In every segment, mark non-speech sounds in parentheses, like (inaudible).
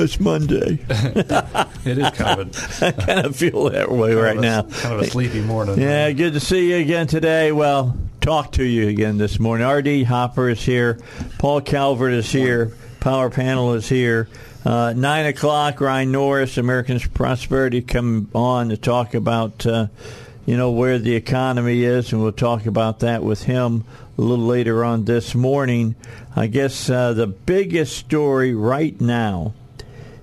It's Monday. (laughs) It is kind of I kind of feel that way right a, now. kind of a sleepy morning. Yeah, good to see you again today. Well, talk to you again this morning. RD Hopper is here. Paul Calvert is here. Power Panel is here. Uh, Nine o'clock, Ryan Norris, Americans Prosperity, come on to talk about, uh, you know, where the economy is, and we'll talk about that with him a little later on this morning. I guess uh, the biggest story right now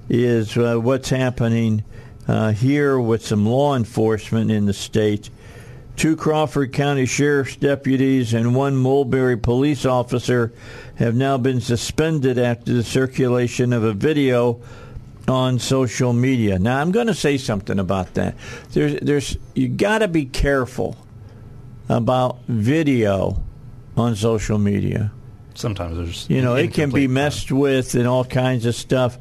is uh, what's happening uh, here with some law enforcement in the state. Two Crawford County Sheriff's deputies and one Mulberry police officer have now been suspended after the circulation of a video on social media. Now, I'm going to say something about that. There's, there's, you got to be careful about video on social media. Sometimes there's You know, it can be messed with and all kinds of stuff.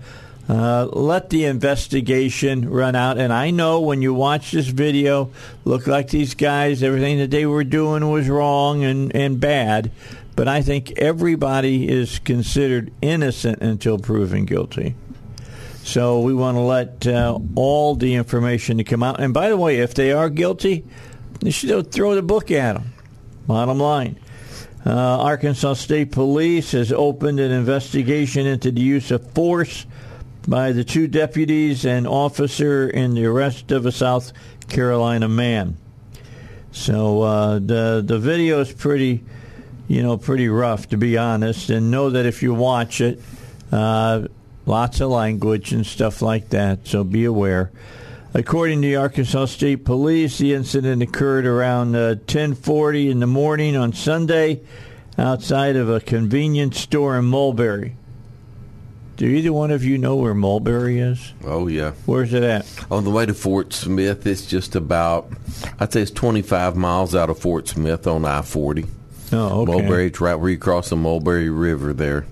Uh, let the investigation run out. And I know when you watch this video, look like these guys, everything that they were doing was wrong and, and bad. But I think everybody is considered innocent until proven guilty. So we want to let uh, all the information to come out. And by the way, if they are guilty, they should throw the book at them. Bottom line. Uh, Arkansas State Police has opened an investigation into the use of force by the two deputies and officer in the arrest of a South Carolina man. So uh, the the video is pretty, you know, pretty rough to be honest. And know that if you watch it, uh, lots of language and stuff like that. So be aware. According to the Arkansas State Police, the incident occurred around uh, 10:40 in the morning on Sunday, outside of a convenience store in Mulberry. Do either one of you know where Mulberry is? Oh yeah. Where's it at? On the way to Fort Smith, it's just about I'd say it's 25 miles out of Fort Smith on I-40. Oh, okay. Mulberry, it's right where you cross the Mulberry River there.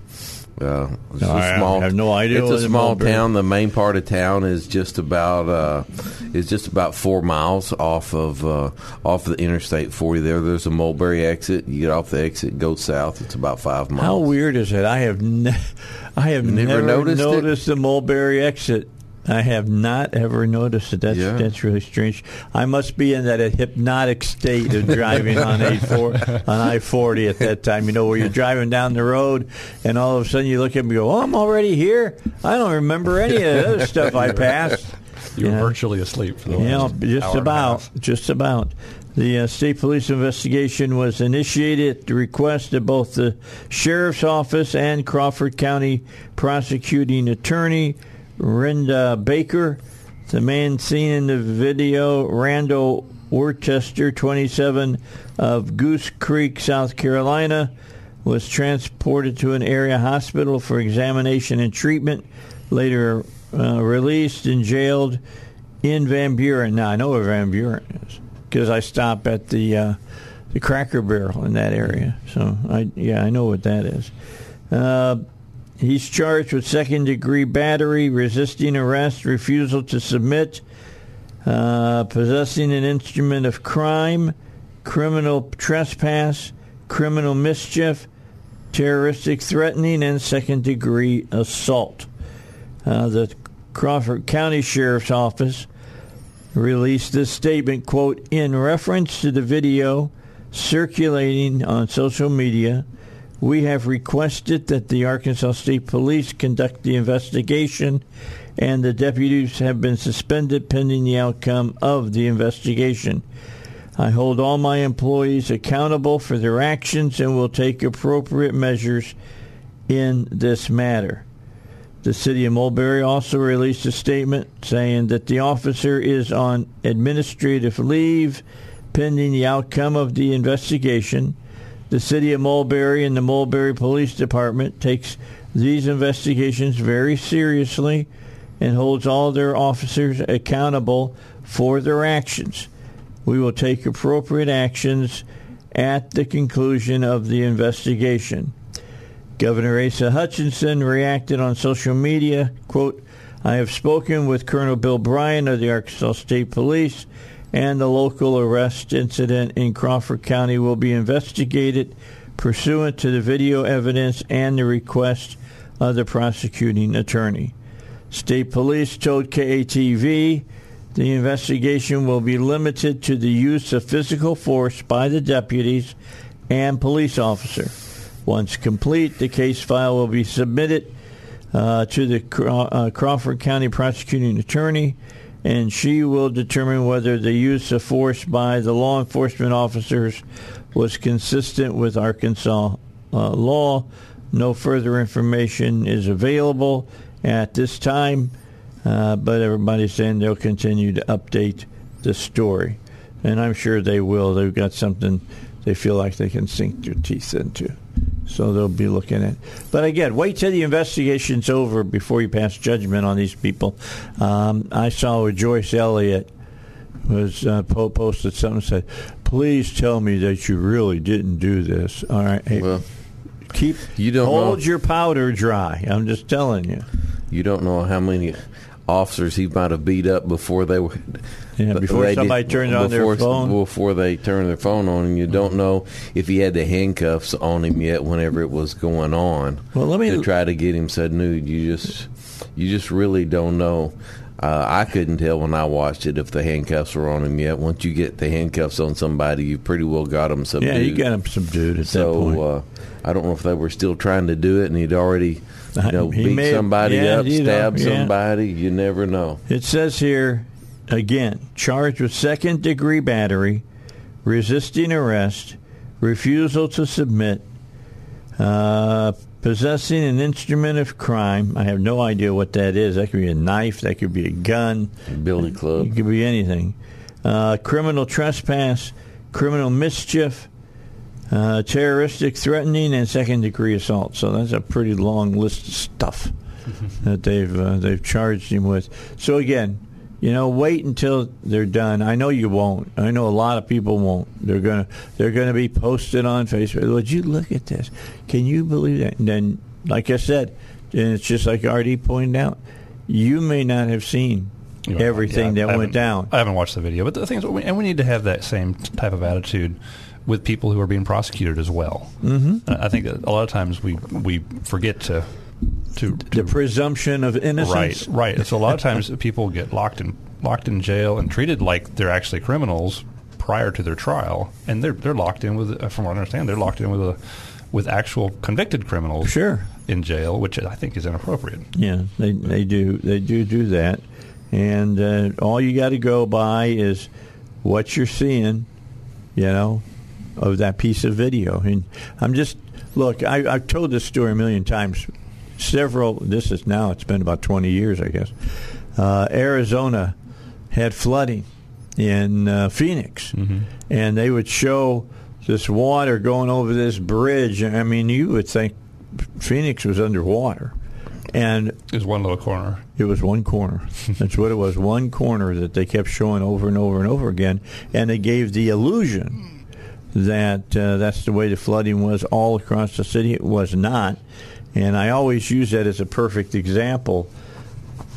Uh, it's No, I- I have no idea It's a small town. The main part of town is just about uh, is just about four miles off of uh, off the Interstate 40. There, there's a Mulberry exit. You get off the exit, go south. It's about five miles. How weird is it? I have ne- (laughs) I have never never, noticed noticed the Mulberry exit. I have not ever noticed it. That's Yeah. that's really strange. I must be in that hypnotic state of driving on (laughs) A four on I forty at that time. You know, where you're driving down the road, and all of a sudden you look at me, and go, "Oh, I'm already here. I don't remember any of the other stuff I (laughs) passed." You were virtually asleep for the Yeah, last just hour and a about, just about. The uh, state police investigation was initiated at the request of both the sheriff's office and Crawford County prosecuting attorney Renda Baker. The man seen in the video, Randall Worcester, 27, of Goose Creek, South Carolina, was transported to an area hospital for examination and treatment. Later uh, released and jailed in Van Buren. Now I know where Van Buren is because I stop at the uh, the Cracker Barrel in that area. So I yeah I know what that is. Uh, he's charged with second degree battery, resisting arrest, refusal to submit, uh, possessing an instrument of crime, criminal trespass, criminal mischief, terroristic threatening, and second degree assault. Uh, the Crawford County Sheriff's Office released this statement, quote, in reference to the video circulating on social media, We have requested that the Arkansas State Police conduct the investigation, and the deputies have been suspended pending the outcome of the investigation. I hold all my employees accountable for their actions and will take appropriate measures in this matter. The city of Mulberry also released a statement saying that the officer is on administrative leave pending the outcome of the investigation. The city of Mulberry and the Mulberry Police Department takes these investigations very seriously and holds all their officers accountable for their actions. We will take appropriate actions at the conclusion of the investigation. Governor Asa Hutchinson reacted on social media, quote, I have spoken with Colonel Bill Bryan of the Arkansas State Police, and the local arrest incident in Crawford County will be investigated pursuant to the video evidence and the request of the prosecuting attorney. State Police told KATV the investigation will be limited to the use of physical force by the deputies and police officer. Once complete, the case file will be submitted uh, to the Craw- uh, Crawford County prosecuting attorney, and she will determine whether the use of force by the law enforcement officers was consistent with Arkansas uh, law. No further information is available at this time, uh, but everybody's saying they'll continue to update the story. And I'm sure they will. They've got something they feel like they can sink their teeth into. So they'll be looking at. But again, wait till the investigation's over before you pass judgment on these people. Um, I saw Joyce Elliott was uh, posted something said, "Please tell me that you really didn't do this." All right, hey, Well, keep you don't hold know. your powder dry. I'm just telling you. You don't know how many officers he might have beat up before they were. Yeah, before they somebody did- turned on their phone. Before they turned their phone on, and you don't know if he had the handcuffs on him yet. Whenever it was going on, Well, let me- to try to get him said nude. You just, you just really don't know. Uh, I couldn't tell when I watched it if the handcuffs were on him yet. Once you get the handcuffs on somebody, you pretty well got them subdued. Yeah, you got him subdued at that point. So uh, I don't know if they were still trying to do it, and he'd already, you know, He beat may somebody yeah, up, stabbed yeah. somebody. You never know. It says here again, charged with second degree battery, resisting arrest, refusal to submit, uh, possessing an instrument of crime. I have no idea what that is. That could be a knife. That could be a gun. Billy Club. It could be anything. Uh, criminal trespass, criminal mischief, uh, terroristic threatening, and second degree assault. So that's a pretty long list of stuff (laughs) that they've uh, they've charged him with. So again, you know, wait until they're done. I know you won't. I know a lot of people won't. They're gonna they're gonna be posted on Facebook. Would you look at this? Can you believe that? And then, like I said, and it's just like RD pointed out, you may not have seen You know, everything yeah, that went down. I haven't watched the video, but the thing is, we- and we need to have that same type of attitude with people who are being prosecuted as well. Mm-hmm. I think a lot of times we we forget to to, to the presumption of innocence. Right, right. So a lot of times (laughs) people get locked in locked in jail and treated like they're actually criminals prior to their trial, and they're they're locked in with, uh, from what I understand, they're locked in with a with actual convicted criminals. Sure. In jail, which I think is inappropriate. Yeah, they they do they do do that, and uh, all you got to go by is what you're seeing, you know, of that piece of video. And I'm just look. I, I've told this story a million times. Several. This is now. It's been about 20 years, I guess. Uh, Arizona had flooding in uh, Phoenix, and they would show this water going over this bridge. I mean, you would think Phoenix was underwater, and it was one little corner. it was one corner. (laughs) That's what it was. One corner that they kept showing over and over and over again, and they gave the illusion that uh, that's the way the flooding was all across the city. It was not, and I always use that as a perfect example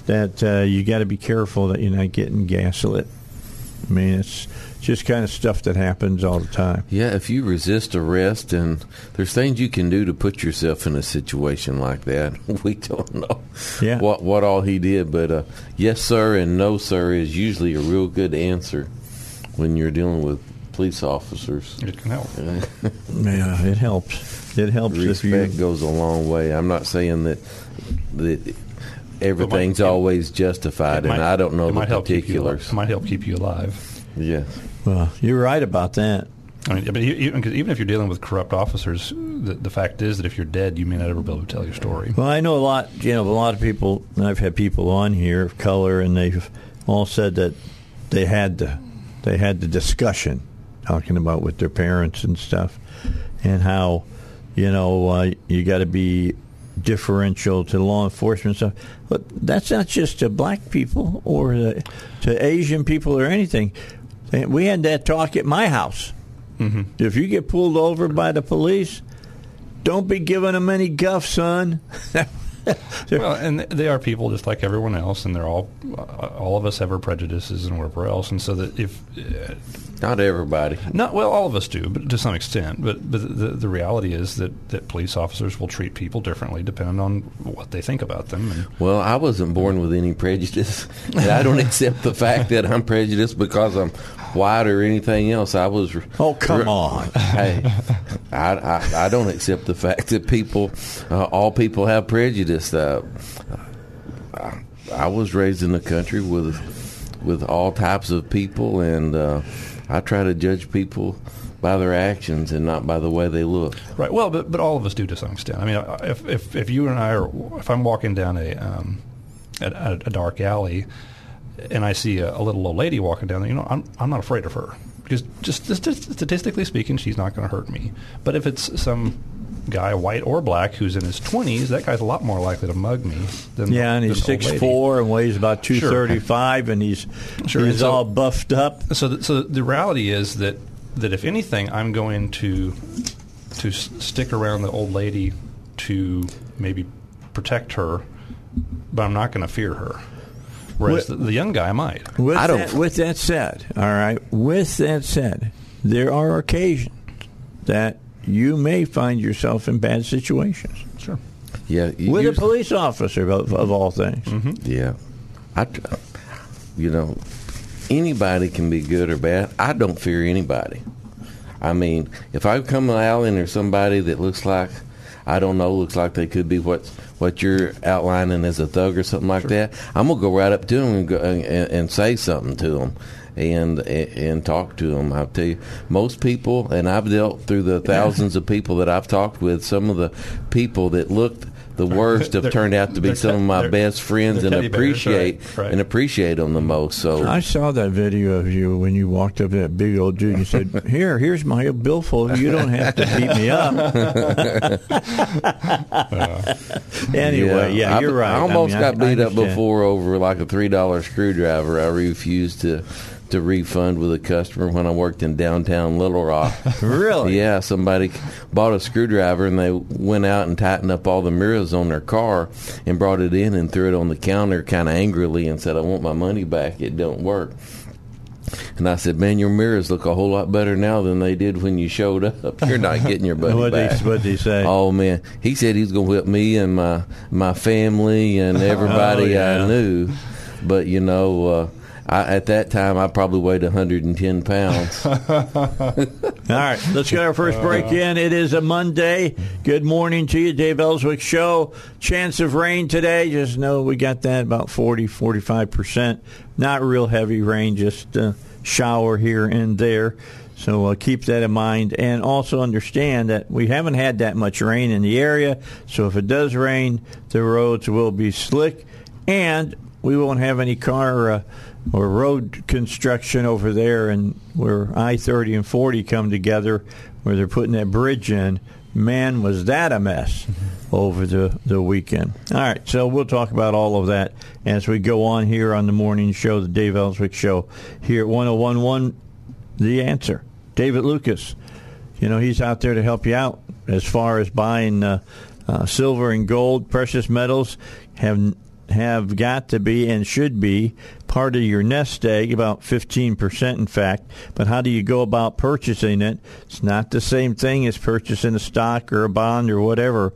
that uh, you got to be careful that you're not getting gaslit. I mean, it's just kind of stuff that happens all the time. Yeah, if you resist arrest, and there's things you can do to put yourself in a situation like that. (laughs) We don't know Yeah. what what all he did, but uh, yes, sir, and no, sir is usually a real good answer when you're dealing with police officers. It can help. (laughs) Yeah, it helps. It helps. Respect goes a long way. I'm not saying that that everything's it- always justified, It and might- I don't know the might help you particulars. It might help keep you alive. Yeah. Well, you're right about that. I mean, but e- even, 'cause even if you're dealing with corrupt officers, the, the fact is that if you're dead, you may not ever be able to tell your story. Well, I know a lot. You know, a lot of people. and I've had people on here of color, and they've all said that they had the they had the discussion talking about with their parents and stuff, and how you know uh, you got to be differential to law enforcement stuff. But that's not just to black people or the, to Asian people or anything. We had that talk at my house. Mm-hmm. If you get pulled over by the police, don't be giving them any guff, son. (laughs) (laughs) Well, and they are people just like everyone else, and they're all uh, all of us have our prejudices and whatever else, and so that if uh, Not everybody. not well, all of us do, but to some extent. But but the the reality is that that police officers will treat people differently depending on what they think about them. And Well, I wasn't born with any prejudice. And I don't (laughs) accept the fact that I'm prejudiced because I'm white or anything else. I was. Oh, come on. (laughs) Hey, I, I, I don't accept the fact that people, uh, all people have prejudice. Uh, I, I was raised in the country with with all types of people, and uh, I try to judge people by their actions and not by the way they look. Right. Well, but but all of us do to some extent. I mean, if if, if you and I are, if I'm walking down a um, a, a, a dark alley, and I see a, a little old lady walking down there, you know, I'm I'm not afraid of her because just, just, just statistically speaking, she's not going to hurt me. But if it's some guy, white or black, who's in his 20s, that guy's a lot more likely to mug me than Yeah, and than he's the six four and weighs about two thirty five, Sure. and he's Sure, he's and so- all buffed up. So, th- so the reality is that that if anything, I'm going to to stick around the old lady to maybe protect her, but I'm not going to fear her. Whereas the, the young guy might. With I don't- that, with that said, all right. With that said, there are occasions that you may find yourself in bad situations Sure. Yeah, you- with a you're- police officer of, of all things. Mm-hmm. Yeah, I, you know, anybody can be good or bad. I don't fear anybody. I mean, if I come out and there's somebody that looks like I don't know, looks like they could be what what you're outlining as a thug or something like that, I'm gonna go right up to them and, go, and, and say something to them. And, and talk to them. I'll tell you, most people, and I've dealt through the thousands of people that I've talked with. Some of the people that looked the (laughs) worst have turned out to be some of my best friends and teddy bears, appreciate right, right. and appreciate them the most. So I saw that video of you when you walked up to that big old dude and you said, (laughs) "Here, here's my billfold. You don't have to beat me up." (laughs) Uh, anyway, yeah, I- you're right. I almost mean, got I beat up before over like a three dollar screwdriver. I refused to to refund with a customer when I worked in downtown Little Rock. (laughs) Really? Yeah, somebody bought a screwdriver and they went out and tightened up all the mirrors on their car and brought it in and threw it on the counter kind of angrily and said, "I want my money back. It don't work." And I said, "Man, your mirrors look a whole lot better now than they did when you showed up. (laughs) You're not getting your money What back." what they say? Oh man, he said he's going to whip me and my my family and (laughs) everybody Oh, yeah. I knew. But you know, uh, I, at that time I probably weighed 110 pounds. (laughs) All right, let's get our first break in. It is a Monday. Good morning to you, Dave Elswick Show. Chance of rain today. Just know we got that about 40, 45%. Not real heavy rain, just a shower here and there. So uh, keep that in mind. And also understand that we haven't had that much rain in the area. So if it does rain, the roads will be slick. And we won't have any car uh, or road construction over there and where I-30 and 40 come together where they're putting that bridge in. Man, was that a mess over the, the weekend. All right, so we'll talk about all of that as we go on here on the morning show, the Dave Elswick Show, here at 1011 The Answer. David Lucas, you know, he's out there to help you out as far as buying uh, uh, silver and gold, precious metals have have got to be and should be part of your nest egg, about 15% in fact. But how do you go about purchasing it? It's not the same thing as purchasing a stock or a bond or whatever.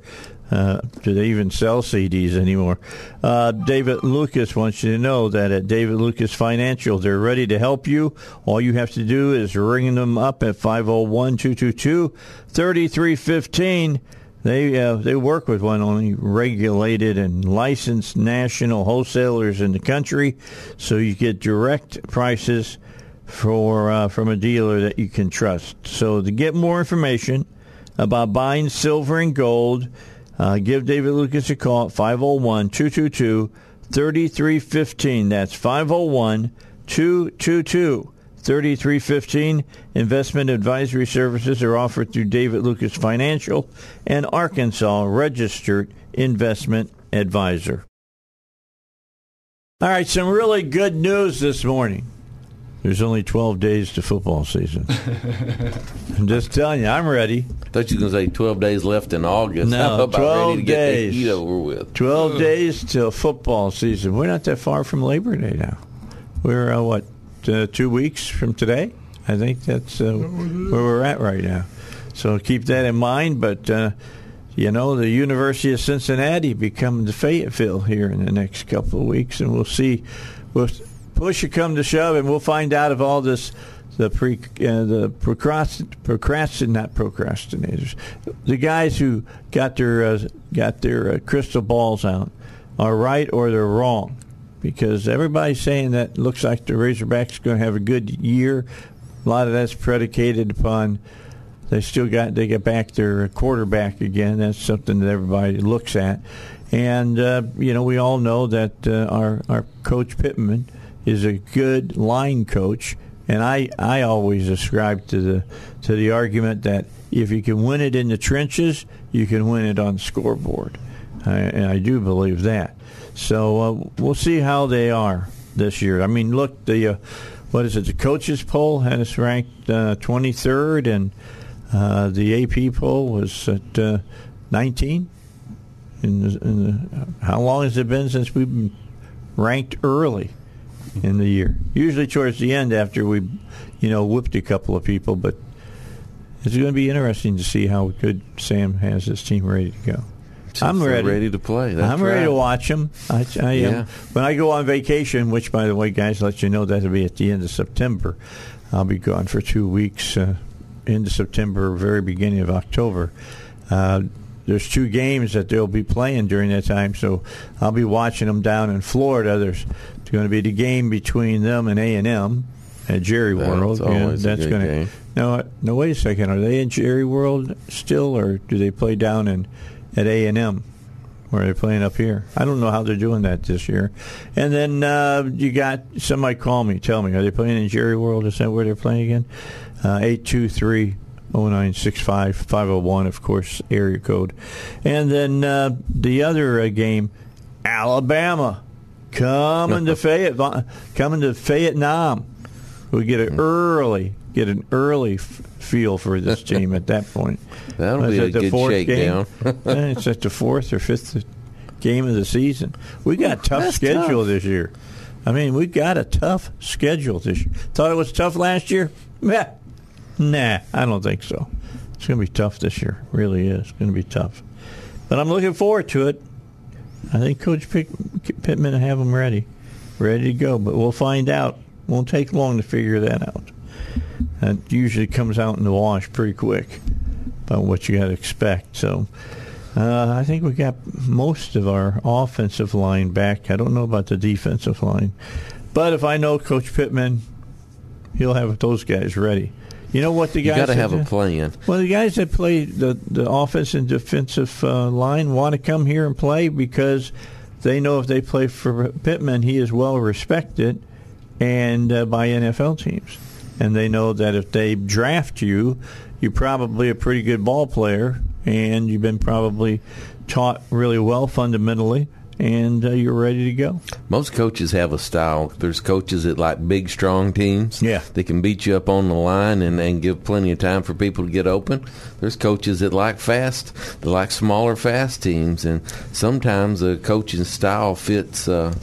Uh, do they even sell CDs anymore? Uh, David Lucas wants you to know that at David Lucas Financial, they're ready to help you. All you have to do is ring them up at 501 222 3315. They uh, they work with one only regulated and licensed national wholesalers in the country, so you get direct prices for uh, from a dealer that you can trust. So to get more information about buying silver and gold, uh, give David Lucas a call at 501 222 3315. That's 501 222 3315. Investment advisory services are offered through David Lucas Financial and Arkansas Registered Investment Advisor. All right, some really good news this morning. There's only 12 days to football season. (laughs) I'm just telling you, I'm ready. thought you were going to say 12 days left in August. No, (laughs) How about 12 ready to get days. the heat over with? 12 days till football season. We're not that far from Labor Day now. We're, uh, what, uh, two weeks from today? I think that's uh, where we're at right now. So keep that in mind. But, uh, you know, the University of Cincinnati the Fayetteville here in the next couple of weeks, and we'll see. We'll push it come to shove, and we'll find out if all this the pre uh, the procrastin procrastin not procrastinators the guys who got their uh, got their uh, crystal balls out are right or they're wrong because everybody's saying that looks like the Razorbacks going to have a good year. A lot of that's predicated upon they still got they get back their quarterback again. That's something that everybody looks at, and uh, you know we all know that uh, our our coach Pittman is a good line coach, and I I always ascribe to the to the argument that if you can win it in the trenches, you can win it on the scoreboard, I, and I do believe that. So uh, we'll see how they are this year. I mean, look the. Uh, what is it? The coaches poll had us ranked uh, 23rd, and uh, the AP poll was at uh, 19. In in how long has it been since we've been ranked early in the year? Usually towards the end after we, you know, whipped a couple of people. But it's going to be interesting to see how good Sam has his team ready to go. I'm ready. ready to play. That's I'm ready to watch them. I, I am. Yeah. When I go on vacation, which, by the way, guys, let you know that'll be at the end of September. I'll be gone for two weeks, uh, end of September, very beginning of October. Uh, there's two games that they'll be playing during that time, so I'll be watching them down in Florida. There's going to be the game between them and A and M at Jerry That's World. that's gonna, game. No, no. Wait a second. Are they in Jerry World still, or do they play down in at A and M? Where they're playing up here, I don't know how they're doing that this year. And then uh, you got somebody call me, tell me, are they playing in Jerry World? Is that where they're playing again? Uh, Eight two three oh nine six five five zero one, of course, area code. And then uh, the other uh, game, Alabama, coming to (laughs) Fayette, coming to Fayettenam. We get Hmm. an early, get an early f- feel for this (laughs) team at that point. That'll Was be a the good fourth shakedown. game? (laughs) It's at the fourth or fifth game of the season. We got a tough That's schedule tough. this year. I mean, we got a tough schedule this year. Thought it was tough last year? Meh. Nah, I don't think so. It's going to be tough this year. Really is. It's going to be tough. But I'm looking forward to it. I think Coach Pick, Pittman will have them ready, ready to go. But we'll find out. Won't take long to figure that out. That usually comes out in the wash pretty quick what you got to expect. So uh, I think we got most of our offensive line back. I don't know about the defensive line, but if I know Coach Pittman, he'll have those guys ready. You know what the You guys got to that have a plan. Well, the guys that play the, the offense and defensive uh, line want to come here and play because they know if they play for Pittman, he is well respected and uh, by NFL teams. And they know that if they draft you, you're probably a pretty good ball player and you've been probably taught really well fundamentally and uh, you're ready to go. Most coaches have a style. There's coaches that like big, strong teams. Yeah. They can beat you up on the line and, and give plenty of time for people to get open. There's coaches that like fast, that like smaller, fast teams. And sometimes a coaching style fits uh,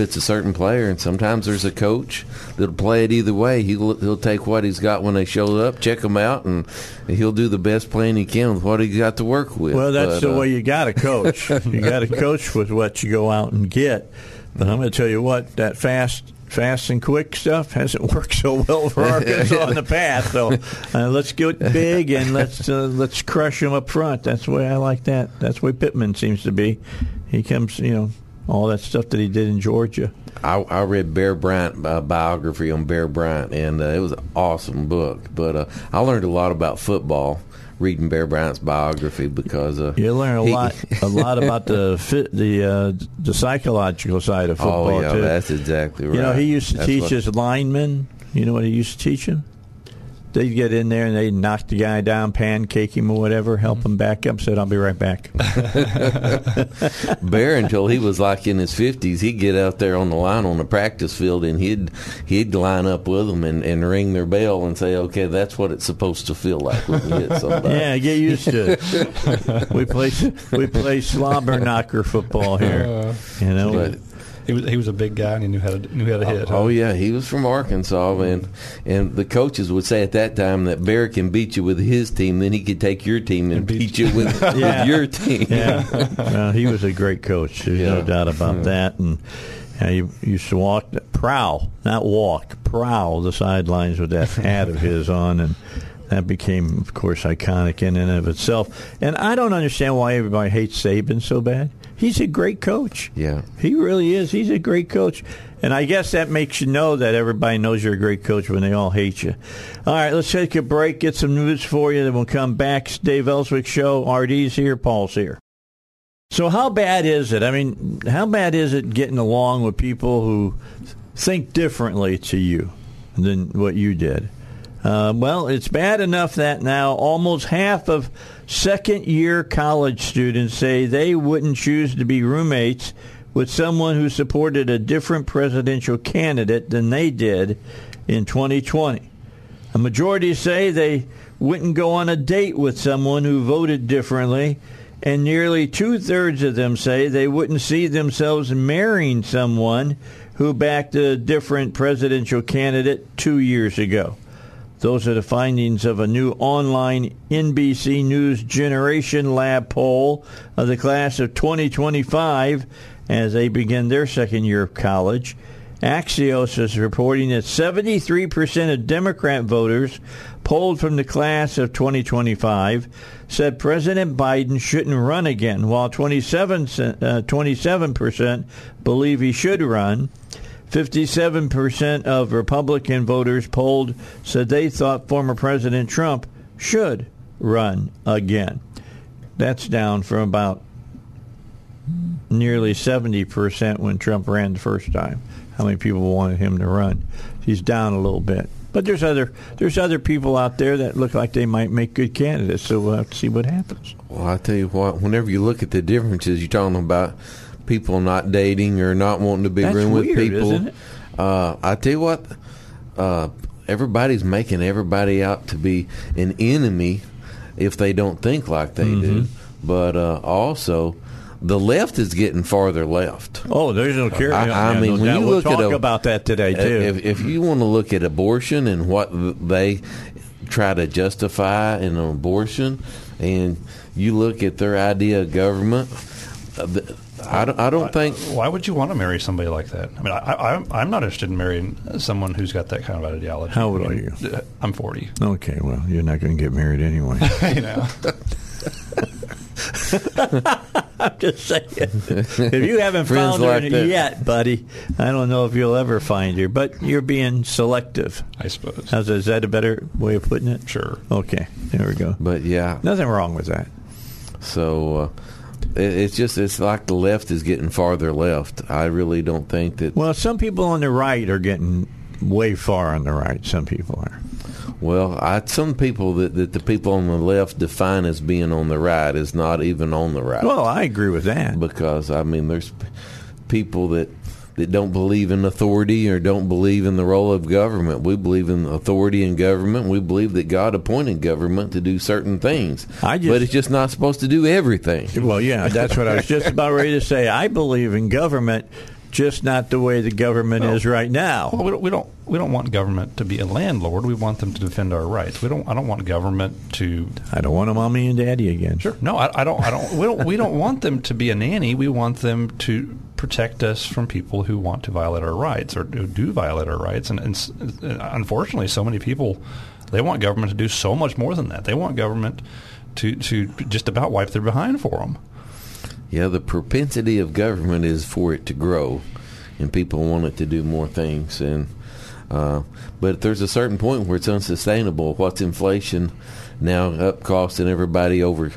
fits it's a certain player, and sometimes there's a coach that'll play it either way. He'll he'll take what he's got when they show up, check them out, and he'll do the best plan he can with what he got to work with. Well, that's But, the uh, way you got to coach. (laughs) you got to coach with what you go out and get. But I'm going to tell you what, that fast, fast and quick stuff hasn't (laughs) worked so well for Arkansas in (laughs) the past. So uh, let's get big and let's uh, let's crush them up front. That's the way I like that. That's the way Pittman seems to be. He comes, you know, all that stuff that he did in Georgia. I, I read Bear Bryant uh, biography on Bear Bryant, and uh, it was an awesome book. But uh, I learned a lot about football reading Bear Bryant's biography because uh, You learn a he- lot, a (laughs) lot about the fit, the uh, the psychological side of football oh yeah, too. that's exactly right. You know, he used to That's teach his linemen. You know what he used to teach them? They'd get in there and they'd knock the guy down, pancake him or whatever, help mm-hmm. him back up. Said, "I'll be right back." (laughs) Bear until he was like in his fifties. He'd get out there on the line on the practice field, and he'd he'd line up with them and, and ring their bell and say, "Okay, that's what it's supposed to feel like when you hit somebody." (laughs) yeah, get used to it. (laughs) we play we play slobber knocker football here. Uh, you know, But- He was he was a big guy and he knew how to knew how to hit. Oh yeah, he was from Arkansas, and and the coaches would say at that time that Bear can beat you with his team, then he could take your team and, And beat beat you (laughs) with, Yeah. with your team. yeah, (laughs) well, he was a great coach. There's no doubt about that. And uh, he used to walk, prowl, not walk, prowl the sidelines with that (laughs) hat of his on, and that became, of course, iconic in and of itself. And I don't understand why everybody hates Saban so bad. He's a great coach. Yeah. He really is. He's a great coach. And I guess that makes you know that everybody knows you're a great coach when they all hate you. All right, let's take a break, get some news for you, then we'll come back. It's Dave Elswick Show. RD's here, Paul's here. So how bad is it? I mean, how bad is it getting along with people who think differently to you than what you did? Uh, well, it's bad enough that now almost half of second year college students say they wouldn't choose to be roommates with someone who supported a different presidential candidate than they did in 2020. A majority say they wouldn't go on a date with someone who voted differently, and nearly two thirds of them say they wouldn't see themselves marrying someone who backed a different presidential candidate two years ago. Those are the findings of a new online NBC News Generation Lab poll of the class of 2025 as they begin their second year of college. Axios is reporting that 73% of Democrat voters polled from the class of 2025 said President Biden shouldn't run again, while 27, uh, 27% believe he should run. 57% of Republican voters polled said they thought former President Trump should run again. That's down from about nearly 70% when Trump ran the first time. How many people wanted him to run? He's down a little bit. But there's other there's other people out there that look like they might make good candidates, so we'll have to see what happens. Well, I tell you what, whenever you look at the differences, you're talking about people not dating or not wanting to be That's room with weird, people. isn't it? Uh, I tell you what, uh, everybody's making everybody out to be an enemy if they don't think like they do. Mm-hmm. But uh, also, the left is getting farther left. Oh, there's no care. I- I mean, when you we'll look at talk a- about that today too. If, if you want to look at abortion and what they try to justify in an abortion, and you look at their idea of government, uh, the- I don't, I don't think. Why would you want to marry somebody like that? I mean, I, I, I'm- I'm not interested in marrying someone who's got that kind of ideology. How old I are mean, you? uh, I'm 40. okay, well, you're not going to get married anyway. (laughs) you know, (laughs) I'm just saying. (laughs) if you haven't Friends found her like that. yet, buddy, I don't know if you'll ever find her. But you're being selective. I suppose. How's that, is that a better way of putting it? Sure. Okay, there we go. But yeah, Nothing wrong with that. so uh, it, it's just it's like the left is getting farther left. I really don't think that. Well, some people on the right are getting way far on the right. Some people are. Well, I, some people that, that the people on the left define as being on the right is not even on the right. Well, I agree with that. because I mean, there's people that that don't believe in authority or don't believe in the role of government. We believe in authority and government. We believe that God appointed government to do certain things, I just- but it's just not supposed to do everything. Well, yeah, that's what I was just about ready to say. I believe in government just not the way the government Well- is right now. Well, we don't, we don't we don't want government to be a landlord. We want them to defend our rights. We don't. I don't want government to. I don't want a mommy and daddy again. Sure. No, I, I don't. I don't. We don't. We don't want them to be a nanny. We want them to protect us from people who want to violate our rights or who do violate our rights. And, and s- unfortunately, so many people they want government to do so much more than that. They want government to to just about wipe their behind for them. Yeah, the propensity of government is for it to grow, and people want it to do more things. And uh, but there's a certain point where it's unsustainable. What's inflation now up costing everybody over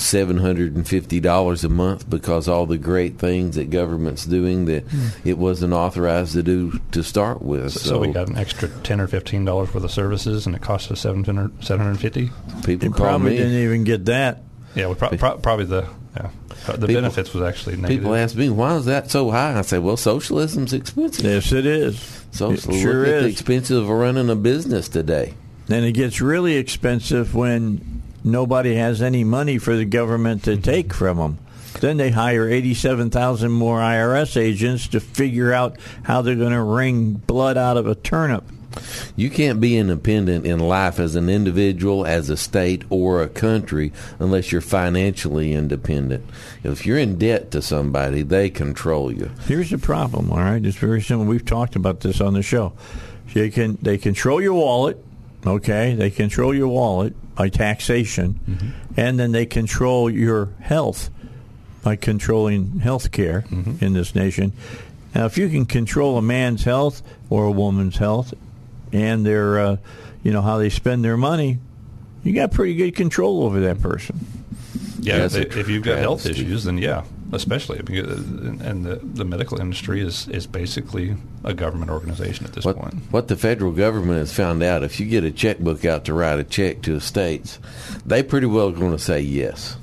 seven hundred and fifty dollars a month because all the great things that government's doing that hmm. it wasn't authorized to do to start with. So, we got an extra ten or fifteen dollars worth of services, and it cost us seven hundred seven hundred fifty. people You call probably me. didn't even get that. Yeah, we pro- pro- probably the yeah, the People- benefits was actually negative. People ask me, why is that so high? I say, well, socialism's expensive. Yes, it is. So, it so sure look at the is. expenses of running a business today. And it gets really expensive when nobody has any money for the government to take mm-hmm. from them. Then they hire 87,000 more IRS agents to figure out how they're going to wring blood out of a turnip. You can't be independent in life as an individual, as a state, or a country unless you're financially independent. If you're in debt to somebody, they control you. Here's the problem, all right? It's very simple. We've talked about this on the show. They can they control your wallet, okay? They control your wallet by taxation, and then they control your health by controlling health care in this nation. Now, if you can control a man's health or a woman's health and their, uh, you know, how they spend their money, you got pretty good control over that person. Yeah, That's if, if you've got health issues, then yeah, especially because, uh, and the the medical industry is is basically a government organization at this What, point. what the federal government has found out, if you get a checkbook out to write a check to the states, they pretty well going to say yes.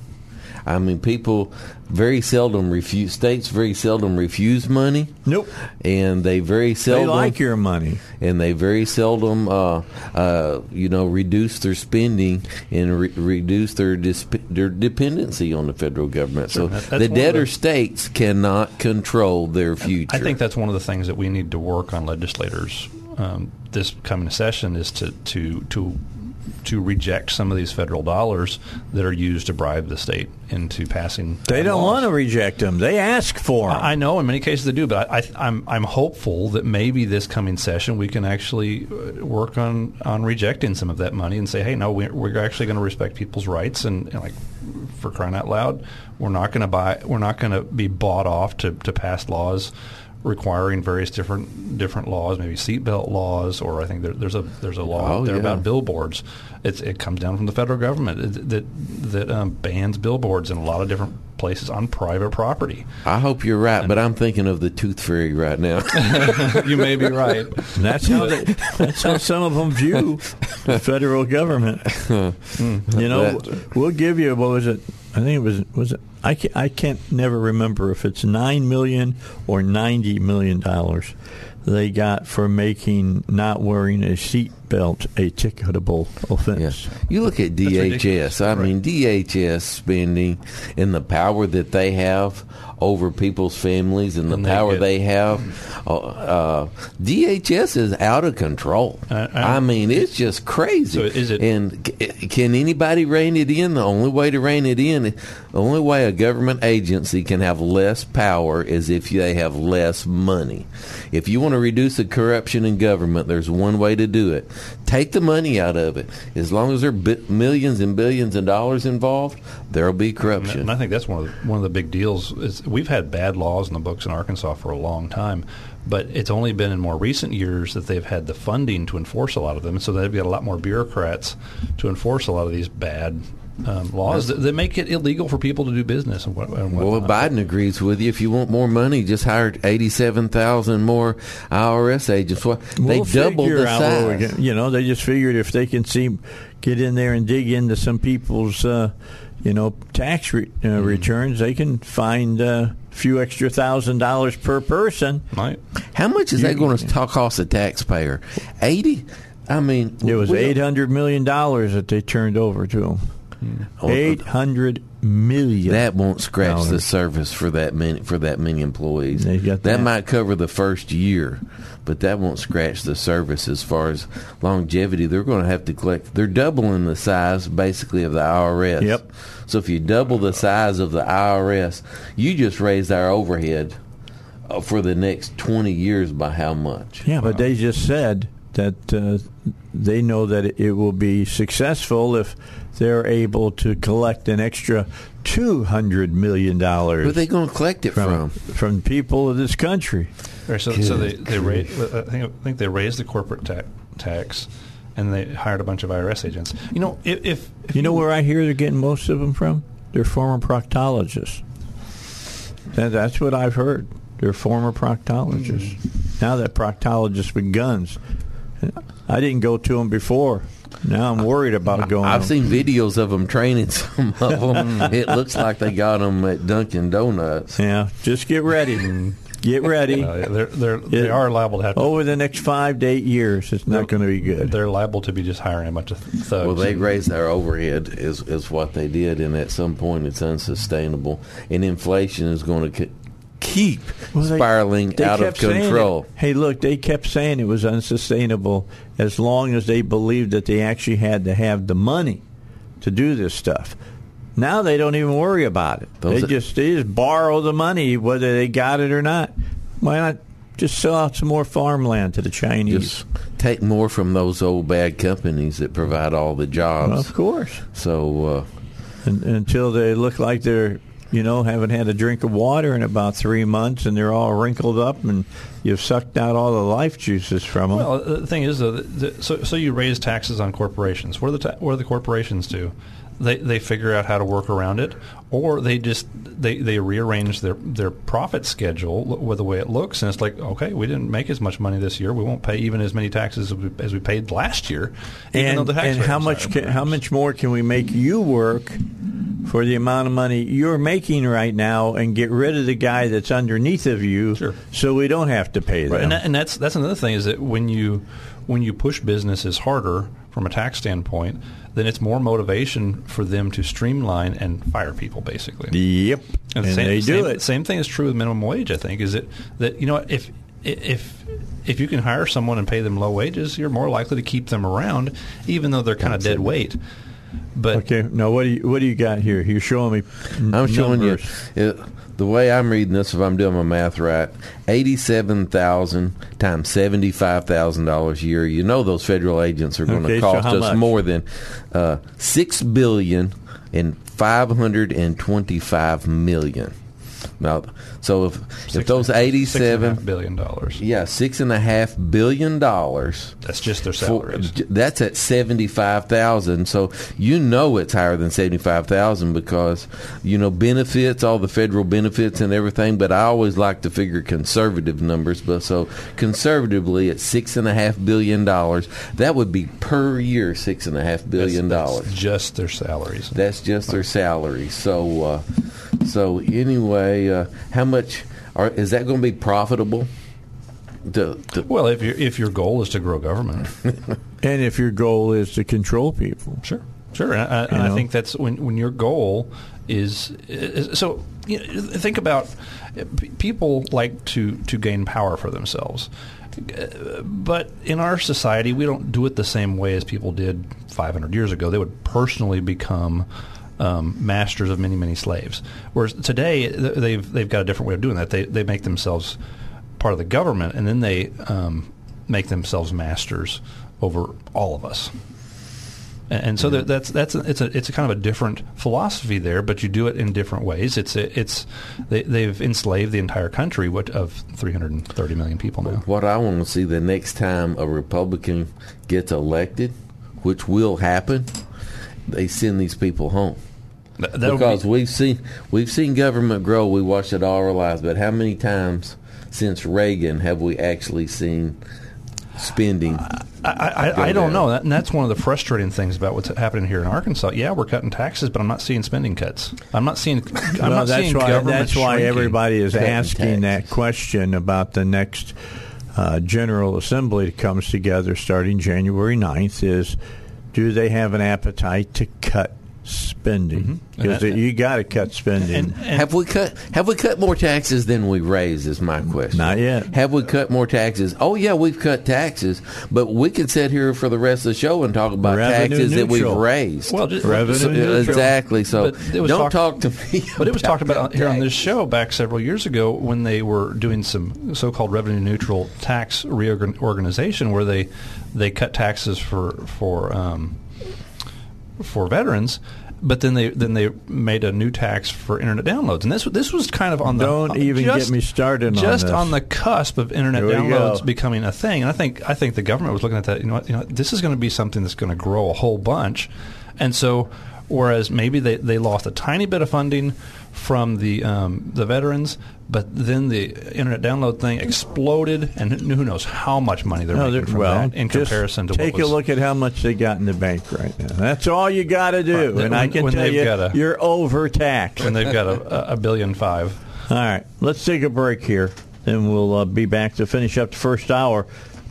I mean, people very seldom refuse. States very seldom refuse money, Nope. and they very They seldom like your money. and they very seldom, uh, uh, you know, reduce their spending and re- reduce their disp- their dependency on the federal government. so that- that's the debtor the- states cannot control their future. I think that's one of the things that we need to work on legislators um, this coming session is to to to to reject some of these federal dollars that are used to bribe the state into passing. They don't want to reject them. They ask for them. I I know in many cases they do, but I, I, I'm I'm hopeful that maybe this coming session we can actually uh, work on on rejecting some of that money and say, hey, no, we're, we're actually going to respect people's rights and, and like for crying out loud, we're not going to buy, we're not going to be bought off to, to pass laws requiring various different different laws, maybe seatbelt laws, or I think there, there's a there's a law Oh, out there yeah. about billboards. It's, it comes down from the federal government that that um, bans billboards in a lot of different places on private property. I hope you're right, but I'm thinking of the tooth fairy right now. (laughs) you may be right. And (laughs) that's how they, that's how some of them view the (laughs) federal government. You know, we'll give you what was it? I think it was was it. I can't, I can't never remember if it's nine million or ninety million dollars they got for making not wearing a seat belt a ticketable offense. Yes. You look at DHS. I mean, DHS spending and the power that they have over people's families and the And they power get- they have. Uh, uh, DHS is out of control. Uh, I- I mean, it's just crazy. So is it- And can anybody rein it in? The only way to rein it in, the only way a government agency can have less power is if they have less money. If you want to reduce the corruption in government, there's one way to do it. Take the money out of it. As long as there are bi- millions and billions of dollars involved, there'll be corruption. And I think that's one of the, one of the big deals. Is we've had bad laws in the books in Arkansas for a long time, but it's only been in more recent years that they've had the funding to enforce a lot of them. So they've got a lot more bureaucrats to enforce a lot of these bad um, laws that, that make it illegal for people to do business and, what, and Well. Biden agrees with you. If you want more money, just hire eighty-seven thousand more IRS agents. Well, they We'll doubled the out where we size. can- you know, they just figured if they can see, get in there and dig into some people's, uh, you know, tax re- uh, Mm-hmm. returns, they can find uh, a few extra thousand dollars per person. Right. How much is that going to cost the taxpayer? Eighty. I mean, It was eight hundred million dollars that they turned over to them. Oh, Eight hundred million. That won't scratch the dollars. surface for that many for that many employees. They got that that. might cover the first year, but that won't scratch the surface as far as longevity. They're going to have to collect. They're doubling the size basically of the IRS. Yep. So if you double the size of the IRS, you just raised our overhead uh, for the next twenty years by how much? Yeah, but they just said that uh, they know that it, it will be successful if they're able to collect an extra two hundred million dollars. Who are dollars they going to collect it from from? from people of this country. Right, so, so they they ra- I think I think they raised the corporate ta- tax, and they hired a bunch of IRS agents. You know, if, if, if You know where I hear they're getting most of them from? They're former proctologists. That, that's what I've heard. They're former proctologists. Mm-hmm. Now that proctologists with guns. I didn't go to them before. Now I'm worried about going. I've seen videos of them training some of them. (laughs) it looks like they got them at Dunkin' Donuts. Yeah, just get ready. Get ready. (laughs) uh, they're they're they are liable to have to, Over the next five to eight years, it's not going to be good. they're liable to be just hiring a bunch of thugs. Well, they and- raised their overhead is is what they did, and at some point it's unsustainable, and inflation is going to keep Well, they- spiraling they out of control. it. Hey, look, they kept saying it was unsustainable as long as they believed that they actually had to have the money to do this stuff. Now they don't even worry about it. Those they are- just they just borrow the money whether they got it or not. Why not just sell out some more farmland to the Chinese? Just take more from those old bad companies that provide all the jobs. Well, of course. so uh, Un until they look like they're you know haven't had a drink of water in about three months and they're all wrinkled up and you've sucked out all the life juices from them. Well, the thing is, though, so so you raise taxes on corporations. What do the ta- what do the corporations do? They they figure out how to work around it, or they just they, they rearrange their their profit schedule with the way it looks, and it's like, okay, we didn't make as much money this year. We won't pay even as many taxes as we, as we paid last year. and and how much can, how much more can we make you work for the amount of money you're making right now and get rid of the guy that's underneath of you Sure. so we don't have to pay them Right, and, that, and that's that's another thing is that when you when you push businesses harder from a tax standpoint, then it's more motivation for them to streamline and fire people, basically. yep and, the same, they do same, it Same thing is true with minimum wage. I think is that that you know if if if you can hire someone and pay them low wages, you're more likely to keep them around, even though they're kind of dead weight. But okay now what do you what do you got here you're showing me n- I'm showing numbers. you uh, the way I'm reading this. If I'm doing my math right, eighty-seven thousand times seventy-five thousand dollars a year. You know those federal agents are going Okay, to so cost how us much? more than uh, six billion and five hundred and twenty-five million. Now, so if if those and a half- eighty-seven, six and a half billion dollars. yeah, six and a half billion dollars. That's just their For, salaries. that's at seventy five thousand. So you know it's higher than seventy five thousand because you know benefits, all the federal benefits and everything. But I always like to figure conservative numbers. But so conservatively, at six and a half billion dollars, that would be per year six and a half billion That's- that's dollars. just their salaries. That's just their salaries. So, uh, so anyway, uh, how much are, is that going to be profitable? To, to, Well, if your if your goal is to grow government, (laughs) and if your goal is to control people Sure, sure, and, I, and I think that's when when your goal is, is so. You know, think about people like to to gain power for themselves, but in our society, we don't do it the same way as people did 500 years ago. They would personally become. Um, masters of many many slaves. Whereas today they've they've got a different way of doing that. They they make themselves part of the government, and then they um, make themselves masters over all of us. And, and so that, that's that's a, it's a it's a kind of a different philosophy there, but you do it in different ways. It's a, it's they, they've enslaved the entire country what, of 330 million people now. What I want to see the next time a Republican gets elected, which will happen, they send these people home. Th- that'll because be- we've seen we've seen government grow. We watched it all our lives, but how many times since Reagan have we actually seen spending? I, I, I don't down. know, and that's one of the frustrating things about what's happening here in Arkansas. Yeah, we're cutting taxes, but I'm not seeing spending cuts. I'm not seeing. I'm well, not that's seeing why government that's why everybody is asking tax. that question about the next uh, General Assembly that comes together starting January 9th is do they have an appetite to cut spending Mm-hmm. you got to cut spending. And, and have we cut Have we cut more taxes than we raise? Is my question. Not yet. Have we cut more taxes? Oh yeah, we've cut taxes, but we can sit here for the rest of the show and talk about Revenue taxes that we've raised. well, just, Revenue So- neutral. exactly. So But it was don't talk- talk to me. But it was talked about on- here on this show back several years ago when they were doing some so-called revenue neutral tax reorganization, where they they cut taxes for for um, for veterans, but then they then they made a new tax for internet downloads, and this this was kind of on the Don't uh, even just- get me started on just this. on the cusp of internet downloads go. becoming a thing. And I think I think the government was looking at that. You know, what, you know, this is going to be something that's going to grow a whole bunch, and so whereas maybe they, they lost a tiny bit of funding from the um, the veterans, but then the internet download thing exploded, and who knows how much money they're No, making from well, that in comparison to take what was, a look at how much they got in the bank right now. That's all you got to do, Right. and I can when tell you, got a- you're overtaxed. And they've got a, a billion five. All right, let's take a break here, then we'll uh, be back to finish up the first hour.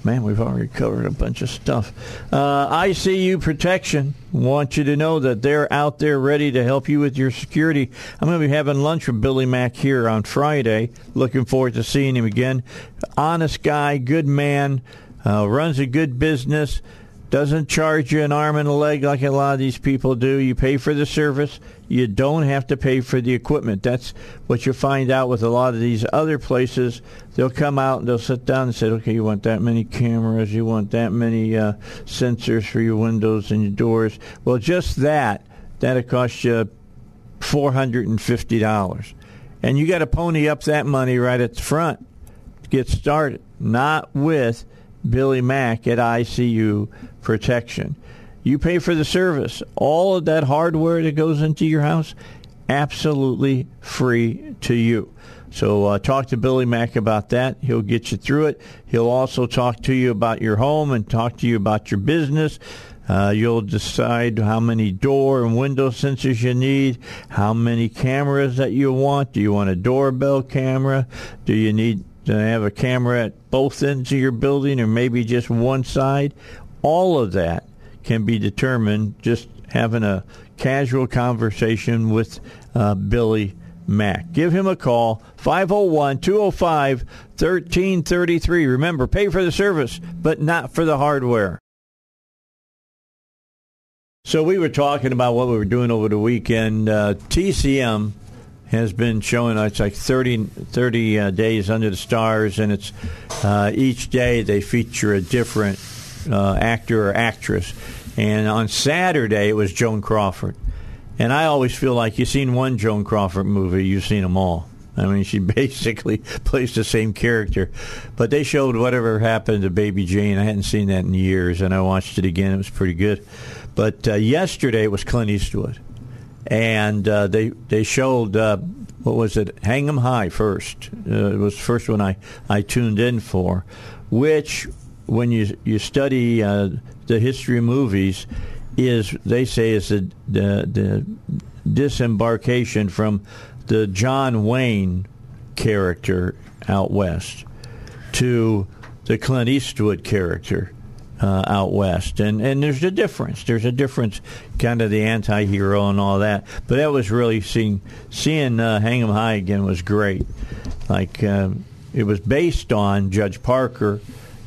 Man, we've already covered a bunch of stuff. Uh, ICU Protection want you to know that they're out there ready to help you with your security. I'm going to be having lunch with Billy Mack here on Friday. Looking forward to seeing him again. Honest guy, good man, uh, runs a good business doesn't charge you an arm and a leg like a lot of these people do. You pay for the service. You don't have to pay for the equipment. That's what you find out with a lot of these other places. They'll come out and they'll sit down and say, okay, you want that many cameras, you want that many uh, sensors for your windows and your doors. Well, just that, that'll cost you $450. And you got to pony up that money right at the front to get started, not with Billy Mack at ICU Protection. You pay for the service. All of that hardware that goes into your house, absolutely free to you. So uh, talk to Billy Mack about that. He'll get you through it. He'll also talk to you about your home and talk to you about your business. Uh, you'll decide how many door and window sensors you need, how many cameras that you want. Do you want a doorbell camera? Do you need to have a camera at both ends of your building or maybe just one side? All of that can be determined just having a casual conversation with uh, Billy Mack. Give him a call, 501 205 1333. Remember, pay for the service, but not for the hardware. So we were talking about what we were doing over the weekend. Uh, TCM has been showing us like 30, 30 uh, days under the stars, and it's uh, each day they feature a different uh, actor or actress. And on Saturday it was Joan Crawford, and I always feel like you've seen one Joan Crawford movie, you've seen them all. I mean, she (laughs) basically plays the same character. But they showed whatever happened to Baby Jane. I hadn't seen that in years, and I watched it again. It was pretty good. But uh, yesterday it was Clint Eastwood, and uh, they they showed uh, what was it? Hang 'em High first. Uh, it was the first one I I tuned in for, which when you you study uh, the history of movies, is they say is the the, the disembarkation from the John Wayne character out west to the Clint Eastwood character uh, out west, and and there's a difference. There's a difference, kind of the anti-hero and all that. But that was really seeing seeing uh, Hang 'Em High again was great. Like um, it was based on Judge Parker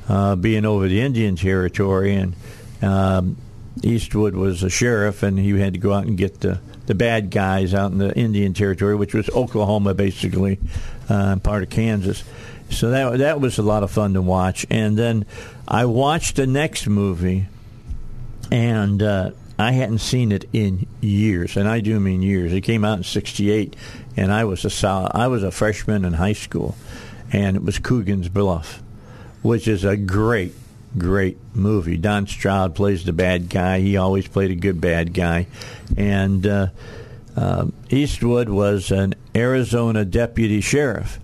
uh, being over the Indian Territory, and um, Eastwood was a sheriff, and he had to go out and get the the bad guys out in the Indian Territory, which was Oklahoma, basically, uh, part of Kansas. So that that was a lot of fun to watch. And then I watched the next movie, and uh, I hadn't seen it in years, and I do mean years. It came out in '68, and I was a sol- I was a freshman in high school, and it was Coogan's Bluff, which is a great, great movie. Don Stroud plays the bad guy. He always played a good bad guy, and uh, uh, Eastwood was an Arizona deputy sheriff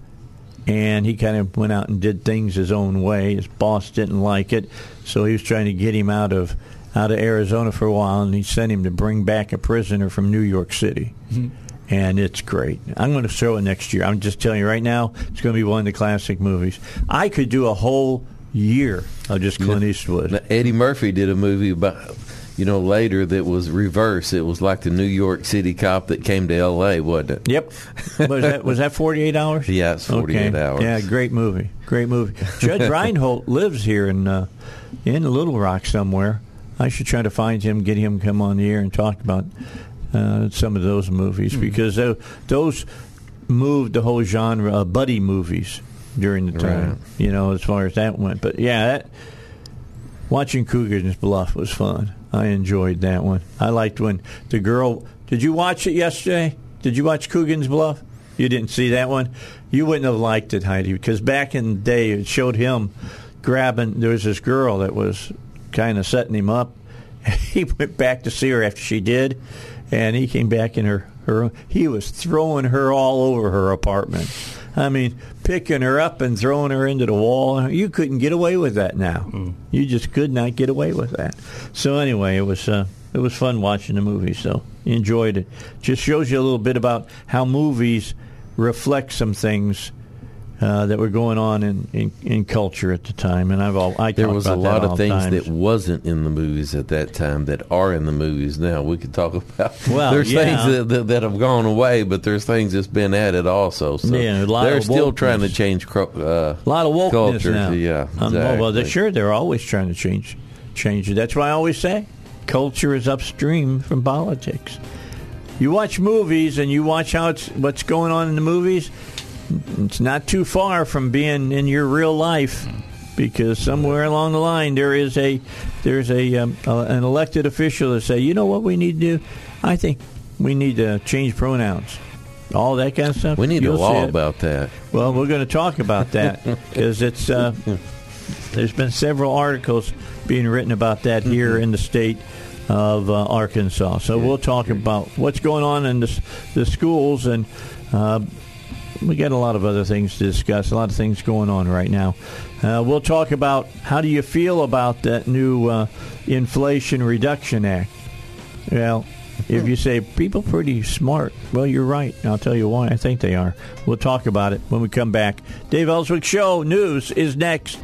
and he kind of went out and did things his own way. His boss didn't like it, so he was trying to get him out of out of Arizona for a while, and he sent him to bring back a prisoner from New York City. Mm-hmm. And it's great. I'm going to show it next year. I'm just telling you right now, it's going to be one of the classic movies. I could do a whole year of just Clint Eastwood. Eddie Murphy did a movie about you know, later that was reverse. It was like the New York City cop that came to L.A., wasn't it? Yep. was that was that forty eight hours? (laughs) Yeah, it's 48 okay. hours. Yeah, great movie. Great movie. Judge (laughs) Reinhold lives here in uh, in Little Rock somewhere. I should try to find him, get him come on the air and talk about uh, some of those movies Hmm. because tho- those moved the whole genre of buddy movies during the time. Right. You know, as far as that went. But yeah, that watching Coogan's Bluff was fun. I enjoyed that one. I liked when the girl. Did you watch it yesterday? Did you watch Coogan's Bluff? You didn't see that one. You wouldn't have liked it, Heidi, because back in the day, it showed him grabbing. There was this girl that was kind of setting him up. (laughs) He went back to see her after she did, and he came back in her. Her he was throwing her all over her apartment. I mean, picking her up and throwing her into the wall. You couldn't get away with that now. You just could not get away with that. So anyway, it was uh, it was fun watching the movie. So enjoyed it. Just shows you a little bit about how movies reflect some things uh, that were going on in, in, in culture at the time. And I've all I There was a lot of things times. that wasn't in the movies at that time that are in the movies now. We could talk (laughs) about. Well, there's yeah. things that, that, that have gone away, but there's things that's been added also. So Yeah, they're still trying to change. Uh, A lot of wokeness culture. now. Yeah, Um, well, well, they, exactly. sure, they're always trying to change change it. That's why I always say culture is upstream from politics. You watch movies and you watch how it's what's going on in the movies. It's not too far from being in your real life, because somewhere along the line there is a there's a um, uh, an elected official that say, you know what we need to do? I think we need to change pronouns. All that kind of stuff. We need You'll a law about that. Well, we're going to talk about that (laughs) because it's uh, there's been several articles being written about that here in the state of uh, Arkansas. So we'll talk about what's going on in the, the schools and. Uh, we got a lot of other things to discuss. A lot of things going on right now. Uh, we'll talk about how do you feel about that new uh, Inflation Reduction Act. Well, if you say people pretty smart, well, you're right. I'll tell you why I think they are. We'll talk about it when we come back. Dave Elswick Show news is next.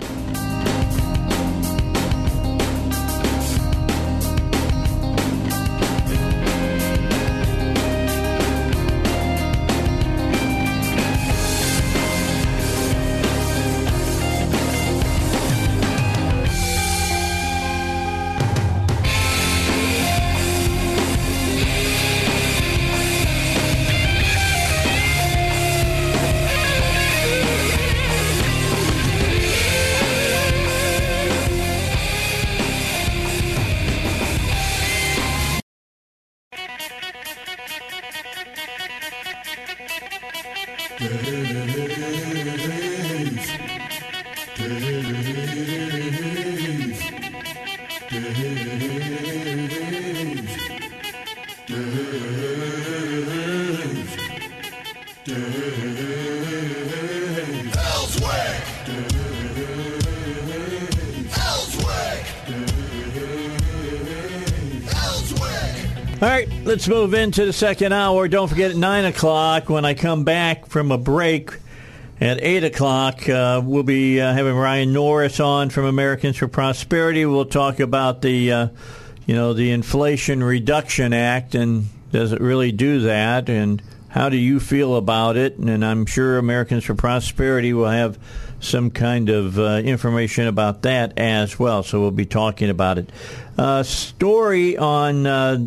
Let's move into the second hour. Don't forget at 9 o'clock when I come back from a break. At 8 o'clock, uh, we'll be uh, having Ryan Norris on from Americans for Prosperity. We'll talk about the, uh, you know, the Inflation Reduction Act and does it really do that? And how do you feel about it? And I'm sure Americans for Prosperity will have some kind of uh, information about that as well. So we'll be talking about it. Uh, story on uh,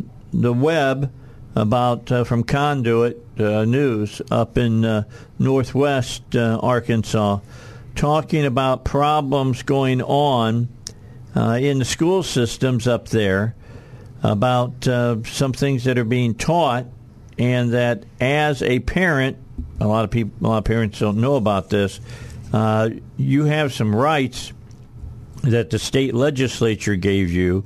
the web about uh, from Conduit uh, News up in uh, northwest uh, Arkansas, talking about problems going on uh, in the school systems up there, about uh, some things that are being taught, and that as a parent, a lot of people, a lot of parents don't know about this. You have some rights that the state legislature gave you.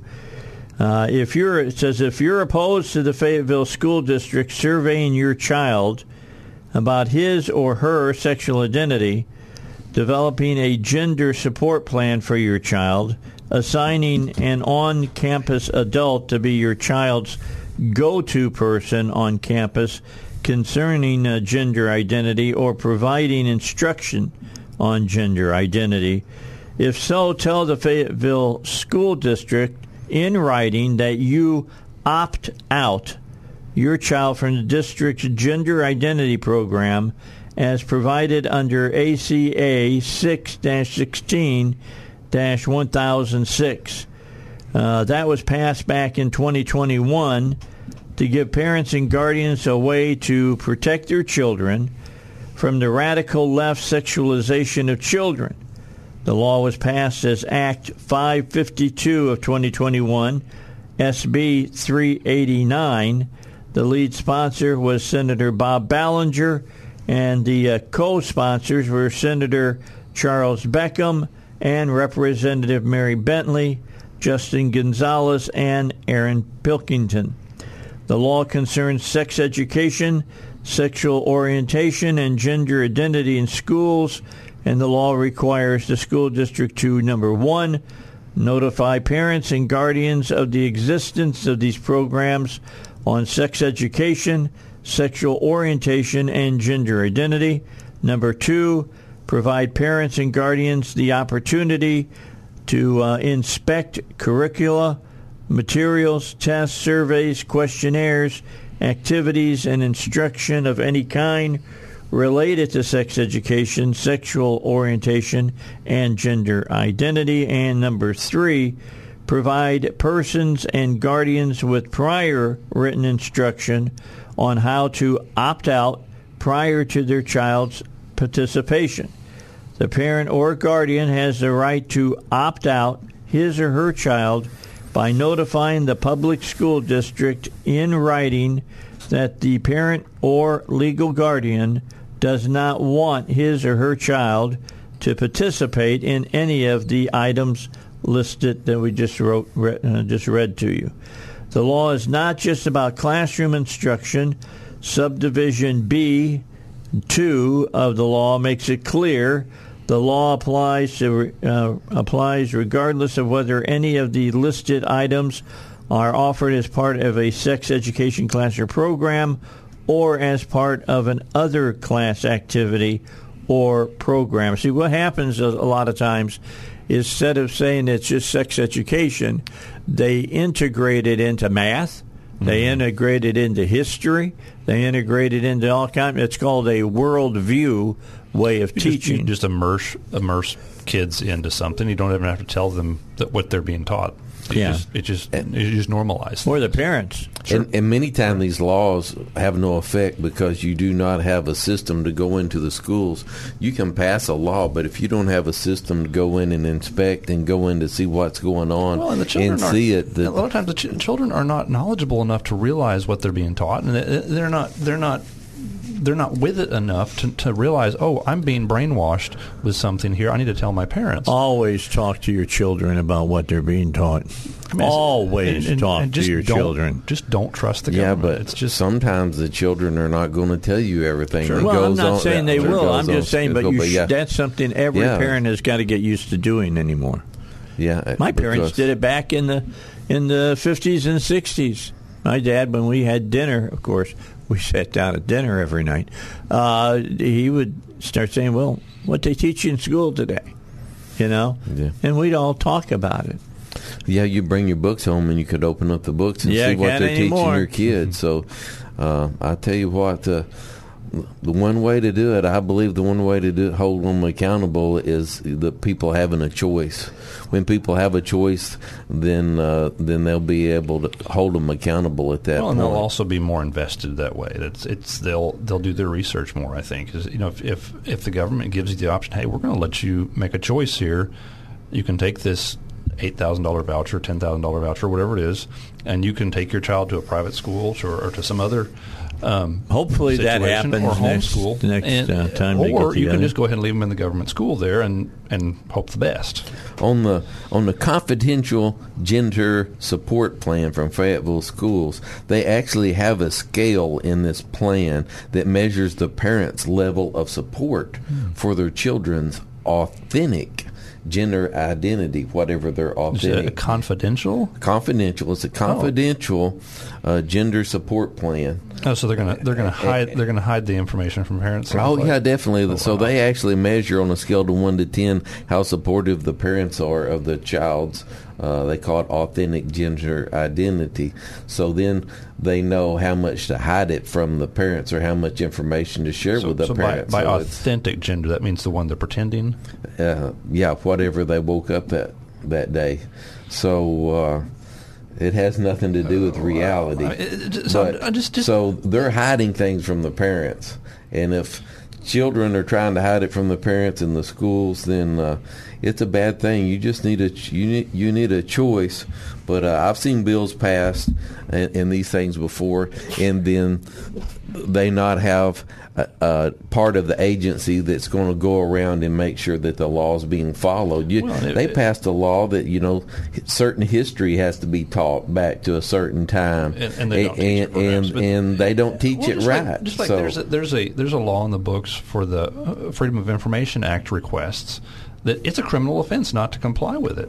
Uh, if you're, it says if you're opposed to the Fayetteville School District surveying your child about his or her sexual identity, developing a gender support plan for your child, assigning an on-campus adult to be your child's go-to person on campus concerning uh, gender identity, or providing instruction on gender identity. If so, tell the Fayetteville School District in writing that you opt out your child from the district's gender identity program as provided under ACA 6 16 1006. Uh, that was passed back in 2021 to give parents and guardians a way to protect their children from the radical left sexualization of children. The law was passed as Act 552 of 2021, SB 389. The lead sponsor was Senator Bob Ballinger, and the uh, co sponsors were Senator Charles Beckham and Representative Mary Bentley, Justin Gonzales, and Aaron Pilkington. The law concerns sex education, sexual orientation, and gender identity in schools, and the law requires the school district to number one, notify parents and guardians of the existence of these programs on sex education, sexual orientation, and gender identity. Number two, provide parents and guardians the opportunity to uh, inspect curricula, materials, tests, surveys, questionnaires, activities, and instruction of any kind related to sex education, sexual orientation, and gender identity. And number three, provide persons and guardians with prior written instruction on how to opt out prior to their child's participation. The parent or guardian has the right to opt out his or her child by notifying the public school district in writing that the parent or legal guardian does not want his or her child to participate in any of the items listed that we just wrote uh, just read to you. The law is not just about classroom instruction. Subdivision B 2 of the law makes it clear the law applies to, uh, applies regardless of whether any of the listed items are offered as part of a sex education class or program or as part of an other class activity or program. See, what happens a lot of times is instead of saying it's just sex education, they integrate it into math. They mm-hmm. integrate it into history. They integrate it into all kinds. It's called a worldview way of you teaching. Just, just immerse immerse kids into something. You don't even have to tell them that what they're being taught. It yeah, just, it just it just normalized. Or the parents. Sure. And, and, many times these laws have no effect because you do not have a system to go into the schools. You can pass a law, but if you don't have a system to go in and inspect and go in to see what's going on well, and, and see it, the, a lot of times the ch- children are not knowledgeable enough to realize what they're being taught, and they're not they're not they're not with it enough to, to realize, oh, I'm being brainwashed with something here. I need to tell my parents. Always talk to your children about what they're being taught. I mean, Always and, and, talk and to your children. Just don't trust the government. yeah, but it's just sometimes the children are not going to tell you everything. Sure. Well, I'm not on, saying they will. I'm just saying, but, you sh- yeah. that's something every yeah. parent has got to get used to doing anymore. Yeah, my parents did it back in the in the 50s and 60s. My dad, when we had dinner, of course, we (laughs) sat down at dinner every night, uh, he would start saying, "Well, what they teach you in school today," you know, yeah. and we'd all talk about it. Yeah, you bring your books home and you could open up the books and yeah, see what they're anymore. teaching your kids. So, uh, I tell you what. Uh, the one way to do it, I believe, the one way to do hold them accountable is the people having a choice. When people have a choice, then uh, then they'll be able to hold them accountable at that. Well, and point. they'll also be more invested that way. That's it's they'll they'll do their research more. I think, you know, if if, if the government gives you the option, hey, we're going to let you make a choice here. You can take this eight thousand dollar voucher, ten thousand dollar voucher, whatever it is, and you can take your child to a private school or, or to some other um, Hopefully that happens or homeschool next, next and, uh, time. Or you can just go ahead and leave them in the government school there and, and hope the best. On the on the confidential gender support plan from Fayetteville Schools, they actually have a scale in this plan that measures the parents' level of support mm. for their children's authentic gender identity, whatever their Is authentic it confidential? confidential. It's a confidential uh, gender support plan. Oh, so they're gonna they're gonna hide they're gonna hide the information from parents. Oh Like- yeah, definitely. so wow. they actually measure on a scale to one to ten how supportive the parents are of the child's. Uh, they call it authentic gender identity. So then they know how much to hide it from the parents or how much information to share So, with the so parents. by So authentic gender, that means the one they're pretending. uh, yeah, whatever they woke up that that day. So uh, it has nothing to do with reality. I- it- it- so But- I just- just- so they're hiding things from the parents, and if children are trying to hide it from the parents in the schools, then uh, it's a bad thing. You just need a you need you need a choice. But uh, I've seen bills passed and, and these things before, and then they not have a, a part of the agency that's going to go around and make sure that the law is being followed. You, Well, it- they passed a law that you know certain history has to be taught back to a certain time, And- and they don't teach and, it programs, and, and they don't teach Well, it right. Like, just like so, there's a, there's a there's a law in the books for the uh, Freedom of Information Act requests that it's a criminal offense not to comply with it.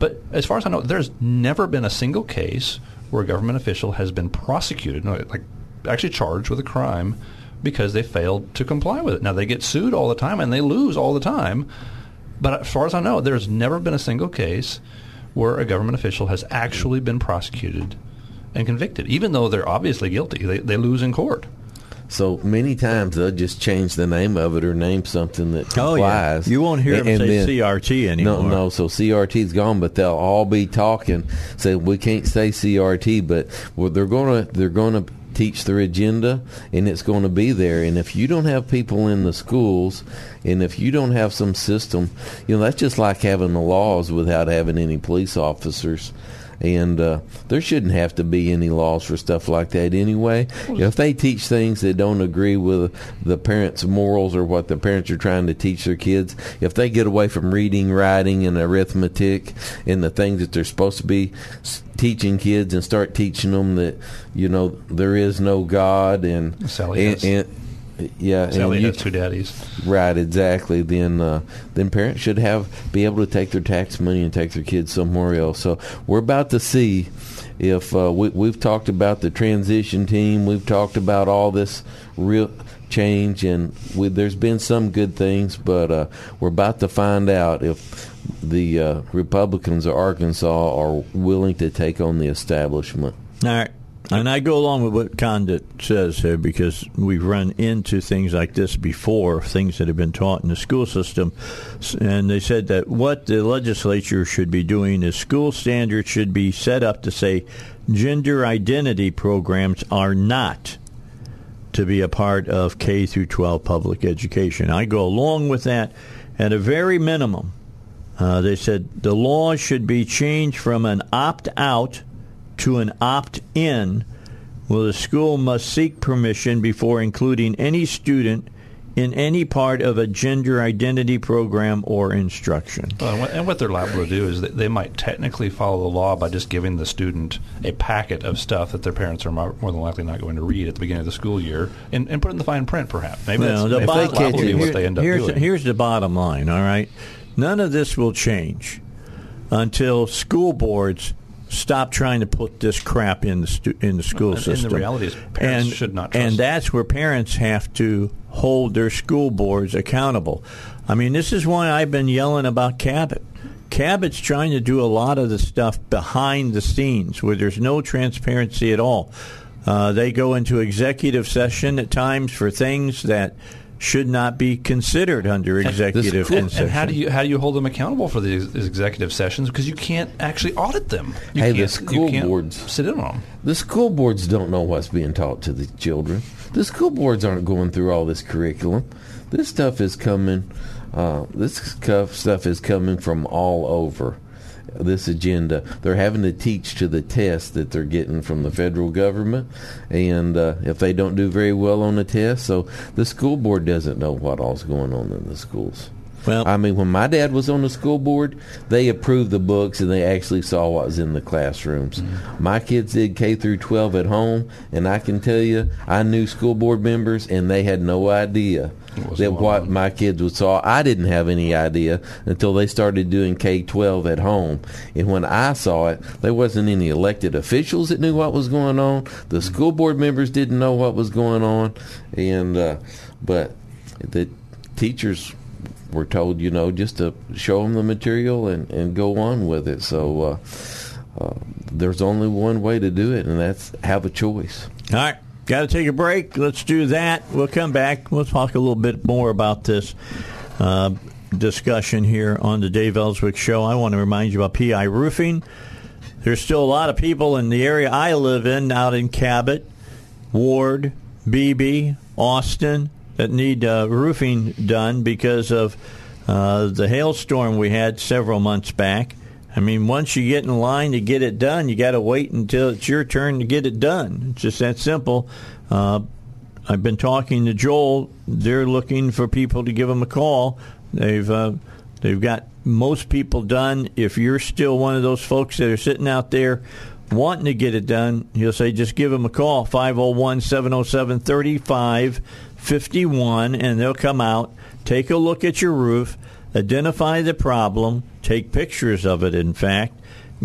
But as far as I know, there's never been a single case where a government official has been prosecuted, like actually charged with a crime because they failed to comply with it. Now they get sued all the time and they lose all the time. But as far as I know, there's never been a single case where a government official has actually been prosecuted and convicted, even though they're obviously guilty. They, they lose in court. So many times they'll just change the name of it or name something that Oh yeah, you won't hear And- them say then- CRT anymore. No, no. So CRT's gone, but they'll all be talking. Say we can't say CRT, but well, they're gonna they're gonna teach their agenda, and it's going to be there. And if you don't have people in the schools, and if you don't have some system, you know that's just like having the laws without having any police officers. And uh, there shouldn't have to be any laws for stuff like that anyway. If they teach things that don't agree with the parents' morals or what the parents are trying to teach their kids, if they get away from reading, writing, and arithmetic and the things that they're supposed to be teaching kids and start teaching them that you know there is no God and and, and yeah, Sally and you, has two daddies. Right, exactly. Then, uh, then parents should have be able to take their tax money and take their kids somewhere else. So we're about to see if uh, we, we've talked about the transition team. We've talked about all this real change, and we, there's been some good things, but uh, we're about to find out if the uh, Republicans of Arkansas are willing to take on the establishment. All right. And I go along with what Conduit says here because we've run into things like this before, things that have been taught in the school system. And they said that what the legislature should be doing is school standards should be set up to say gender identity programs are not to be a part of K through 12 public education. I go along with that at a very minimum. Uh, they said the law should be changed from an opt out to an opt in, well, the school must seek permission before including any student in any part of a gender identity program or instruction. And what- they're liable to do is that they might technically follow the law by just giving the student a packet of stuff that their parents are more than likely not going to read at the beginning of the school year, and, and put it in the fine print, perhaps. Maybe Well, that's, the bottom- that's liable to be here- what they end up here's, doing. here's the bottom line, all right? None of this will change until school boards stop trying to put this crap in the stu- in the school And- and the system. reality is parents and, should not And that's where parents have to hold their school boards accountable. I mean, this is why I've been yelling about Cabot. Cabot's trying to do a lot of the stuff behind the scenes where there's no transparency at all. Uh, they go into executive session at times for things that should not be considered under executive and, session. and how do you how do you hold them accountable for these executive sessions? Because you can't actually audit them. You Hey, the can't, school you can't boards- sit in on them. The school boards don't know what's being taught to the children. The school boards aren't going through all this curriculum. This stuff is coming. Uh, this stuff stuff is coming from all over. This agenda. They're having to teach to the test that they're getting from the federal government, and uh, if they don't do very well on the test, so the school board doesn't know what all's going on in the schools. Well- I mean, when my dad was on the school board, they approved the books and they actually saw what was in the classrooms. Mm-hmm. My kids did K through 12 at home, and I can tell you, I knew school board members, and they had no idea that what on. my kids would saw. I didn't have any idea until they started doing K 12 at home. And when I saw it, there wasn't any elected officials that knew what was going on. The school board members didn't know what was going on, and uh, but the teachers were told, you know, just to show them the material and, and go on with it. So uh, uh, there's only one way to do it, and that's have a choice. All right. Got to take a break. Let's do that. We'll come back. We'll talk a little bit more about this uh, discussion here on the Dave Elswick Show. I want to remind you about PI Roofing. There's still a lot of people in the area I live in, out in Cabot, Ward, Beebe, Austin, that need uh, roofing done because of uh, the hailstorm we had several months back. I mean, once you get in line to get it done, you got to wait until it's your turn to get it done. It's just that simple. Uh, I've been talking to Joel. They're looking for people to give them a call. They've uh, they've got most people done. If you're still one of those folks that are sitting out there wanting to get it done, he'll say just give them a call 501-707-3551 and they'll come out, take a look at your roof, identify the problem, take pictures of it in fact,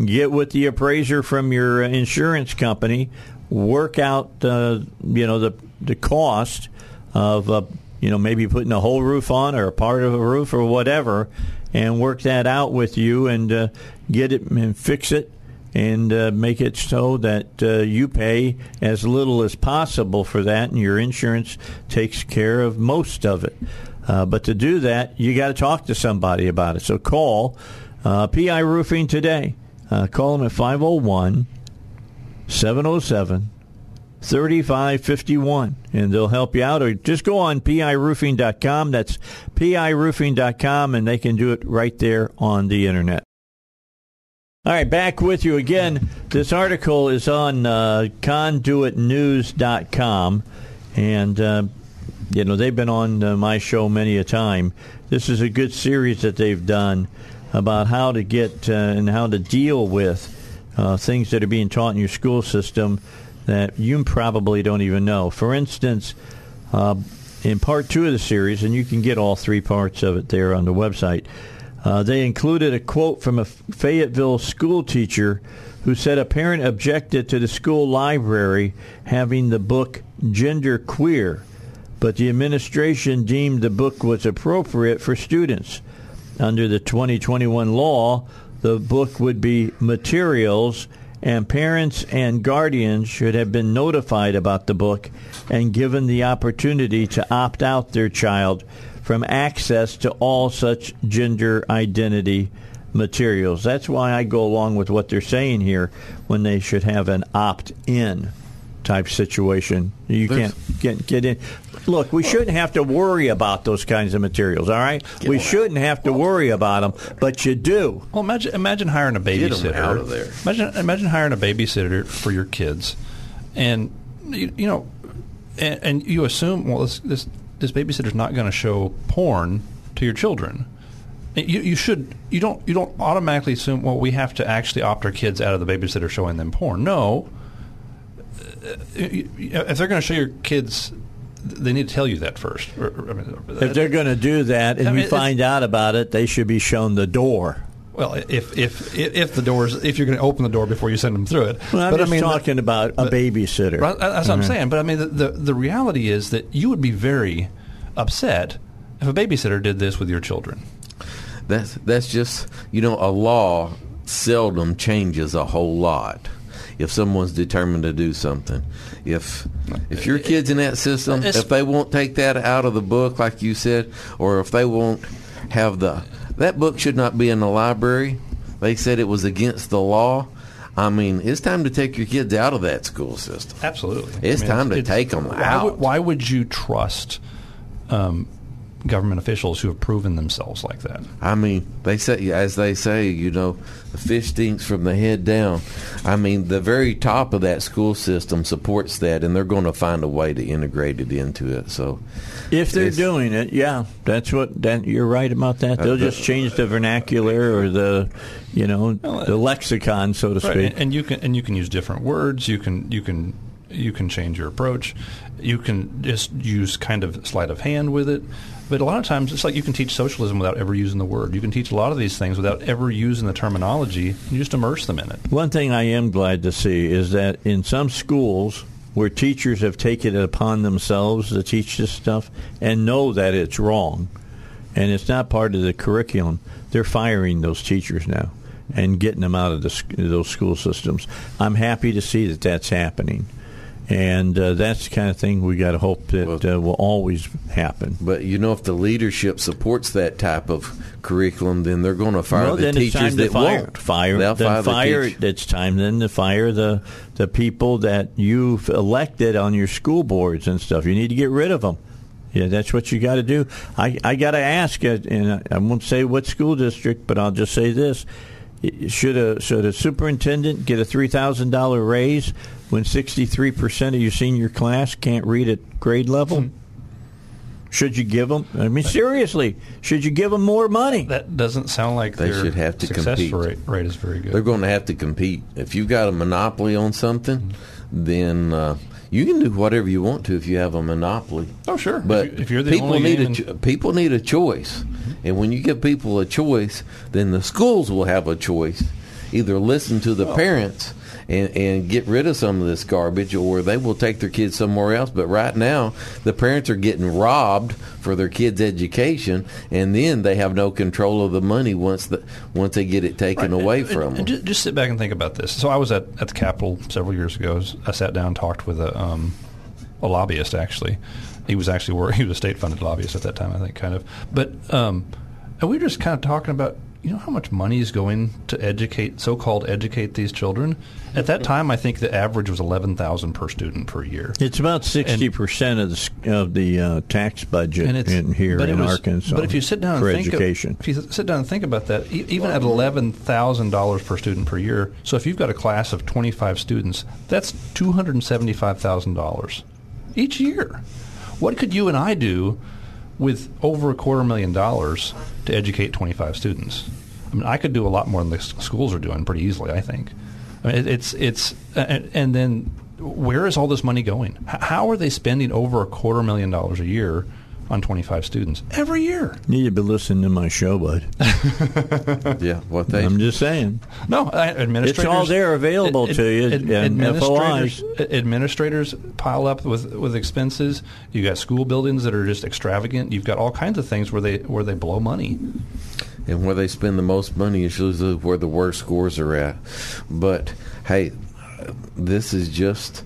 get with the appraiser from your insurance company, work out uh, you know the the cost of uh, you know maybe putting a whole roof on or a part of a roof or whatever, and work that out with you and uh, get it and fix it and uh, make it so that uh, you pay as little as possible for that, and your insurance takes care of most of it. Uh, but to do that, you got to talk to somebody about it. So call uh, PI Roofing today. Uh, call them at 501 707 3551 and they'll help you out or just go on piroofing.com that's piroofing.com and they can do it right there on the internet all right back with you again this article is on uh, conduitnews.com and uh, you know they've been on uh, my show many a time this is a good series that they've done about how to get uh, and how to deal with uh, things that are being taught in your school system that you probably don't even know. For instance, uh, in part two of the series, and you can get all three parts of it there on the website, uh, they included a quote from a Fayetteville school teacher who said a parent objected to the school library having the book Gender Queer, but the administration deemed the book was appropriate for students. Under the 2021 law, the book would be materials and parents and guardians should have been notified about the book and given the opportunity to opt out their child from access to all such gender identity materials. That's why I go along with what they're saying here when they should have an opt in type situation. You There's- can't get get in. Look, we shouldn't have to worry about those kinds of materials, all right? we shouldn't have to worry about them, but you do. Well, imagine imagine hiring a Get 'em babysitter. out of there. Imagine imagine hiring a babysitter for your kids, and you, you know, and, and you assume well this this this babysitter's not going to show porn to your children. You, you should you don't you don't automatically assume well we have to actually opt our kids out of the babysitter showing them porn. No, Uh, if they're going to show your kids, they need to tell you that first. Or- or- I mean, If they're going to do that and I mean, you find out about it, they should be shown the door. Well, if if if the doors, if you're going to open the door before you send them through it, Well, I'm but just I mean, talking about a but- babysitter. Right, that's what I'm mm-hmm. saying. But I mean, the, the the reality is that you would be very upset if a babysitter did this with your children. That's that's just you know a law seldom changes a whole lot. If someone's determined to do something, if if your uh, kids in that system, if they won't take that out of the book, like you said, or if they won't have the that book should not be in the library. They said it was against the law. I mean, it's time to take your kids out of that school system. Absolutely, It's time to take 'em why out. Would, why would you trust um, government officials who have proven themselves like that. I mean, they say, as they say, you know, the fish stinks from the head down. I mean, the very top of that school system supports that, and they're going to find a way to integrate it into it. So, If they're doing it, yeah, that's what that you're right about that. They'll just change the vernacular or the, you know, the lexicon, so to Right, speak. and, and you can and you can use different words. You can you can you can change your approach. You can just use kind of sleight of hand with it. But a lot of times, it's like you can teach socialism without ever using the word. You can teach a lot of these things without ever using the terminology. You just immerse them in it. One thing I am glad to see is that in some schools where teachers have taken it upon themselves to teach this stuff and know that it's wrong and it's not part of the curriculum, they're firing those teachers now and getting them out of the, those school systems. I'm happy to see that that's happening. And uh, that's the kind of thing we got to hope that uh, will always happen. but you know, if the leadership supports that type of curriculum, then they're going to fire well, the teachers that fire. won't. Fire. They'll fire, fire. the It's time then to fire the the people that you've elected on your school boards and stuff. You need to get rid of them. Yeah, that's what you got to do. I I got to ask and I won't say what school district, but I'll just say this: should a should a superintendent get a three thousand dollar raise when sixty three percent of your senior class can't read at grade level? Hmm. Should you give them? I mean, seriously, should you give them more money? That doesn't sound like They their should have to success compete. rate, rate is very good. They're going to have to compete. If you've got a monopoly on something, then uh, you can do whatever you want to if you have a monopoly. oh, sure. But if, you, if you're the people only need a cho- people need a choice, mm-hmm. and when you give people a choice, then the schools will have a choice. Either listen to the parents and, and get rid of some of this garbage, or they will take their kids somewhere else. But right now, the parents are getting robbed for their kids' education, and then they have no control of the money once the once they get it taken Right. away And- from and them. Just, sit back and think about this. So I was at, at the Capitol several years ago. I sat down and talked with a, um, a lobbyist, actually. He was actually (laughs) he was a state funded lobbyist at that time, I think, kind of. But um, and we were just kind of talking about you know how much money is going to educate so called educate these children. At that time, I think the average was eleven thousand per student per year. It's about sixty percent of the of the uh, tax budget and in here in was- Arkansas. But if you sit down for and think education, Of, if you sit down and think about that, e- even at eleven thousand dollars per student per year, so if you've got a class of twenty five students, that's two hundred and seventy five thousand dollars each year. What could you and I do with over a quarter million dollars to educate twenty five students? I mean, I could do a lot more than the schools are doing pretty easily. I think. I mean, it's it's and, and then where is all this money going? How are they spending over a quarter million dollars a year on 25 students every year? you need to be listening to my show, bud. (laughs) yeah, what they I'm just saying. No, uh, administrators. It's all there available to you, and administrators, FOIs. administrators pile up with, with expenses. You got school buildings that are just extravagant. You've got all kinds of things where they where they blow money. and where they spend the most money is usually where the worst scores are at. But hey, this is just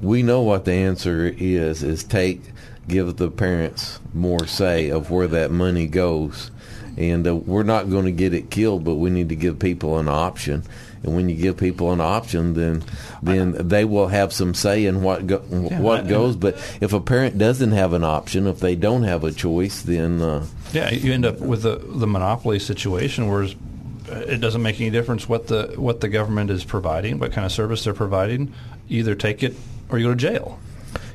we know what the answer is is take give the parents more say of where that money goes. And uh, we're not going to get it killed, but we need to give people an option. And when you give people an option, then then they will have some say in what go, what I- goes. But if a parent doesn't have an option, if they don't have a choice, then uh, Yeah, you end up with the the monopoly situation where it doesn't make any difference what the what the government is providing, what kind of service they're providing. You either take it or you go to jail.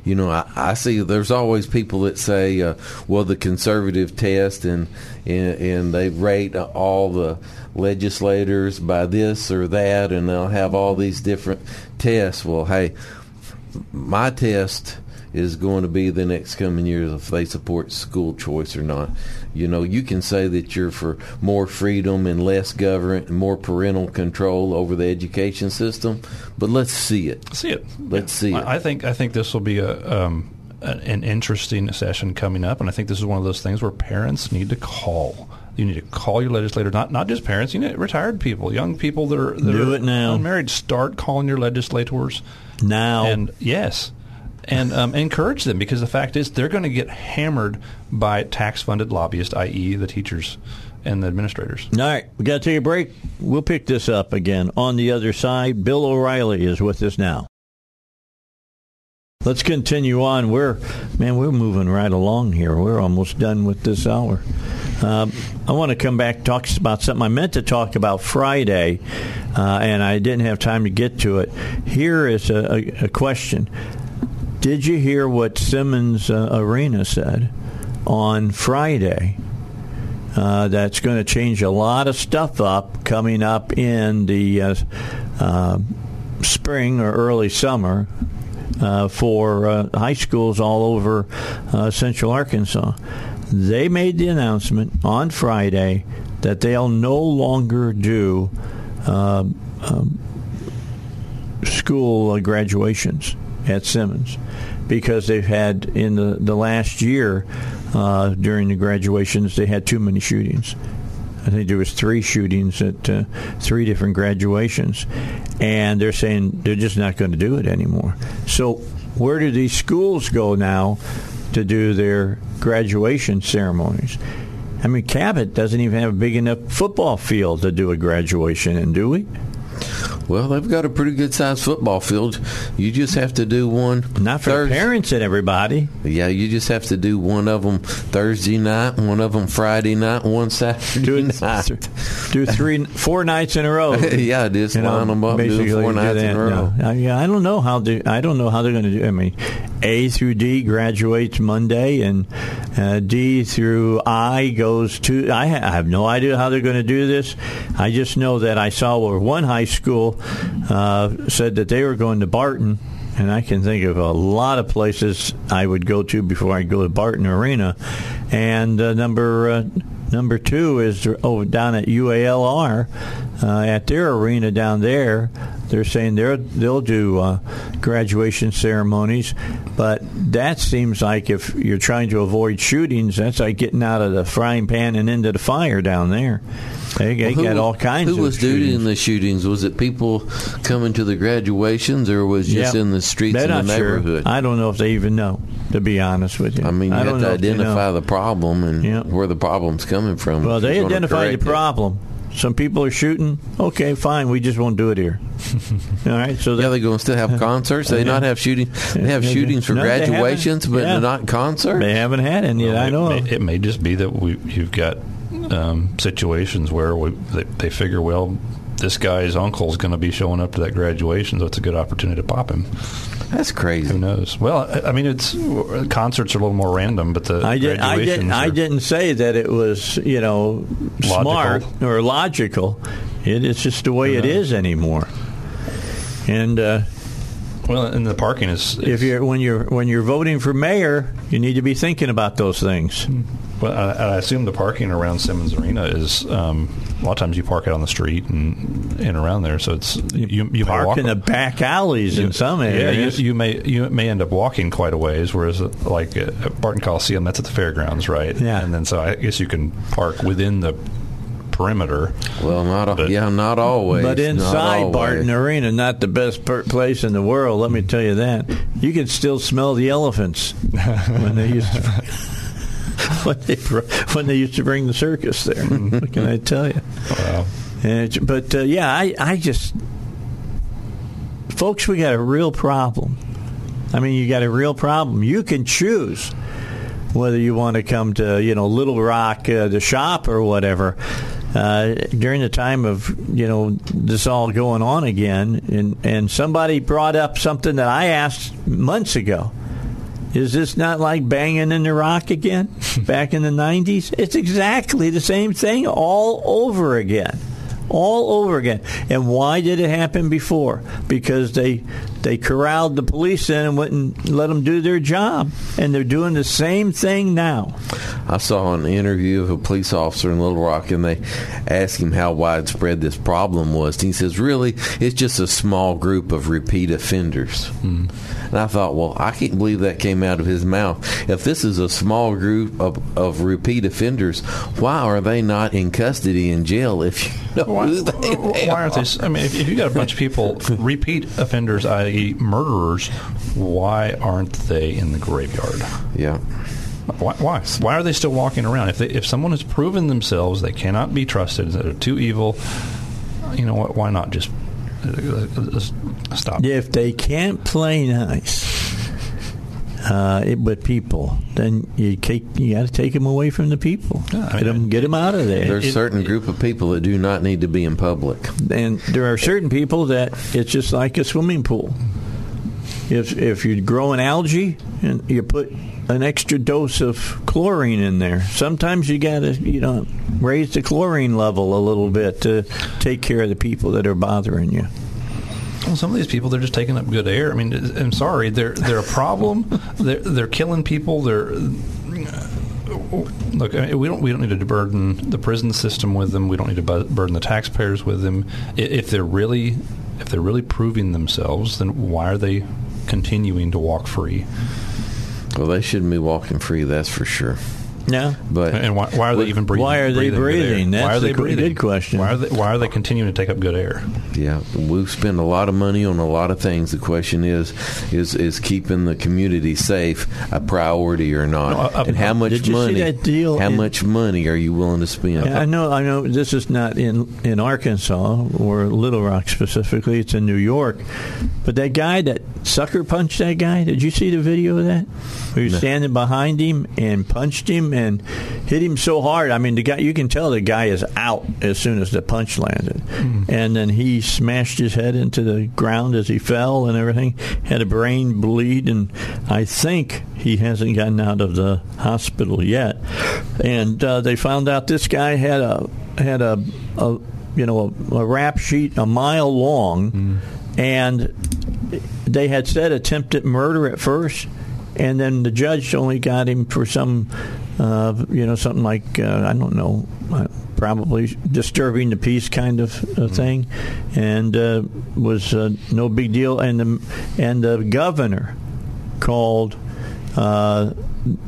You know, I, I see. There's always people that say, uh, "Well, the conservative test," and, and and they rate all the legislators by this or that, and they'll have all these different tests. Well, hey, my test is going to be the next coming years if they support school choice or not. You know, you can say that you're for more freedom and less government and more parental control over the education system, but let's see it. See it. Let's see it. I I think I think this will be a um, an an interesting session coming up, and I think this is one of those things where parents need to call. You need to call your legislator, not not just parents. You need retired people, young people that are that Do are it now. unmarried. Start calling your legislators, now. and yes, and um, encourage them because the fact is they're going to get hammered by tax-funded lobbyists, i.e., the teachers and the administrators. All right, we got to take a break. We'll pick this up again on the other side. Bill O'Reilly is with us now. let's continue on. We're man, we're moving right along here. We're almost done with this hour. Um, I want to come back talk about something I meant to talk about Friday, uh, and I didn't have time to get to it. Here is a, a, a question: Did you hear what Simmons uh, Arena said on Friday? Uh, that's going to change a lot of stuff up coming up in the uh, uh, spring or early summer uh, for uh, high schools all over central Arkansas. They made the announcement on Friday that they'll no longer do um, school graduations at Simmons because they've had in the, the last year uh, during the graduations they had too many shootings. I think there was three shootings at uh, three different graduations, and they're saying they're just not going to do it anymore. So where do these schools go now to do their graduation ceremonies? I mean, Cabot doesn't even have a big enough football field to do a graduation in, do we? Well, they've got a pretty good sized football field. You just have to do one. Not for Thursday. parents and everybody. Yeah, you just have to do one of them Thursday night, one of them Friday night, one Saturday Do night. do three, four nights in a row. (laughs) yeah, just You know, them up, do four nights that, in a row. no. I, yeah, I don't know how they, I don't know how they're going to do. I mean, A through D graduates Monday, and uh, D through I goes to. I, ha- I have no idea how they're going to do this. I just know that I saw where one high school uh, said that they were going to Barton. And I can think of a lot of places I would go to before I go to Barton Arena. And uh, number uh, number two is over down at UALR uh, at their arena down there. They're saying they're, they'll do uh, graduation ceremonies, but that seems like if you're trying to avoid shootings, that's like getting out of the frying pan and into the fire down there. They, they Who- got all kinds Who of was doing shootings. the shootings? Was it people coming to the graduations, or was just Yeah. in the streets They're in the not sure. neighborhood? I don't know if they even know. To be honest with you, I mean, you I have to know if know. identify the problem and Yeah. where the problem's coming from. Well, they identified the correct it. problem. Some people are shooting. Okay, fine. We just won't do it here. (laughs) All right. So Yeah, they're going to still have (laughs) concerts. They Yeah. not have shooting. They have (laughs) shootings for no, they graduations, but Yeah. not concerts. they haven't had any that I it, know may, it may just be that we, you've got um, situations where we, they, they figure, well, this guy's uncle is going to be showing up to that graduation, so it's a good opportunity to pop him. That's crazy. Who knows? Well, I- mean, it's concerts are a little more random, but the I didn't. I didn't. I didn't say that it was you know Logical. smart or logical. It is just the way it is anymore. And uh, Well, and the parking is. if you're when you're when you're voting for mayor, you need to be thinking about those things. Well, I, I assume the parking around Simmons Arena is um, a lot of times you park it on the street and and around there, so it's you you Park walk in the back alleys in some Yeah, areas. you, you may you may end up walking quite a ways, whereas uh, like at Barton Coliseum, that's at the fairgrounds, right? Yeah. and then so I guess you can park within the perimeter. Well, not But- yeah, not always. But inside always. Barton Arena, not the best per- place in the world. Let me tell you that. You can still smell the elephants (laughs) when they used to, (laughs) when they when they used to bring the circus there. what can I tell you? Wow. And it's- but uh, yeah, I I just folks, we got a real problem. I mean, you got a real problem. You can choose whether you want to come to you know Little Rock, uh, the shop, or whatever. Uh, during the time of you know this all going on again, and and somebody brought up something that I asked months ago. Is this not like banging in the rock again (laughs) back in the 90s? It's exactly the same thing all over again. All over again. And why did it happen before? Because they they corralled the police in and wouldn't let them do their job. And they're doing the same thing now. I saw an interview of a police officer in Little Rock, and they asked him how widespread this problem was. And he says, "Really, it's just a small group of repeat offenders." Mm-hmm. And I thought, well, I can't believe that came out of his mouth. If this is a small group of, of repeat offenders, why are they not in custody in jail? If you know Why, who they, they why aren't they? I mean, if, if you got a bunch of people, repeat offenders, i.e., murderers, why aren't they in the graveyard? Yeah. Why, why? Why are they still walking around? If they, if someone has proven themselves they cannot be trusted, they're too evil, you know what? Why not just uh, uh, uh, stop? If they can't play nice, uh, it, but people, then you take you got to take them away from the people. Yeah, get them, get them out of there. There's a certain group of people that do not need to be in public. and there are certain people that it's just like a swimming pool. If if you grow an algae and you put an extra dose of chlorine in there, sometimes you got to you know raise the chlorine level a little bit to take care of the people that are bothering you. Well, some of these people they're just taking up good air. I mean, I'm sorry, they're they're a problem. (laughs) they're they're killing people. They're uh, look. I mean, we don't we don't need to burden the prison system with them. We don't need to burden the taxpayers with them. If they're really if they're really proving themselves, then why are they continuing to walk free? Well, they shouldn't be walking free, that's for sure. Yeah. But And why, why are they even breathing? Why are they good air? breathing? why That's are they qu- breathing? good question. Why are they Why are they continuing to take up good air? Yeah, we spend a lot of money on a lot of things. The question is, is is keeping the community safe a priority or not? No, uh, and how much did you see money? that deal how in- much money are you willing to spend? Yeah, I know. I know. This is not in in Arkansas or Little Rock specifically. It's in New York. But that guy that sucker punched that guy. Did you see the video of that? He was standing behind him and punched him and hit him so hard. I mean, the guy. You can tell the guy is out as soon as the punch landed, and then he smashed his head into the ground as he fell and everything. Had a brain bleed, and I think he hasn't gotten out of the hospital yet. And uh, they found out this guy had a had a, a you know a, a rap sheet a mile long, and they had said attempted murder at first, and then the judge only got him for some, uh, you know, something like uh, I don't know, uh, probably disturbing the peace kind of uh, thing, and uh, was uh, no big deal. And the and the governor called uh,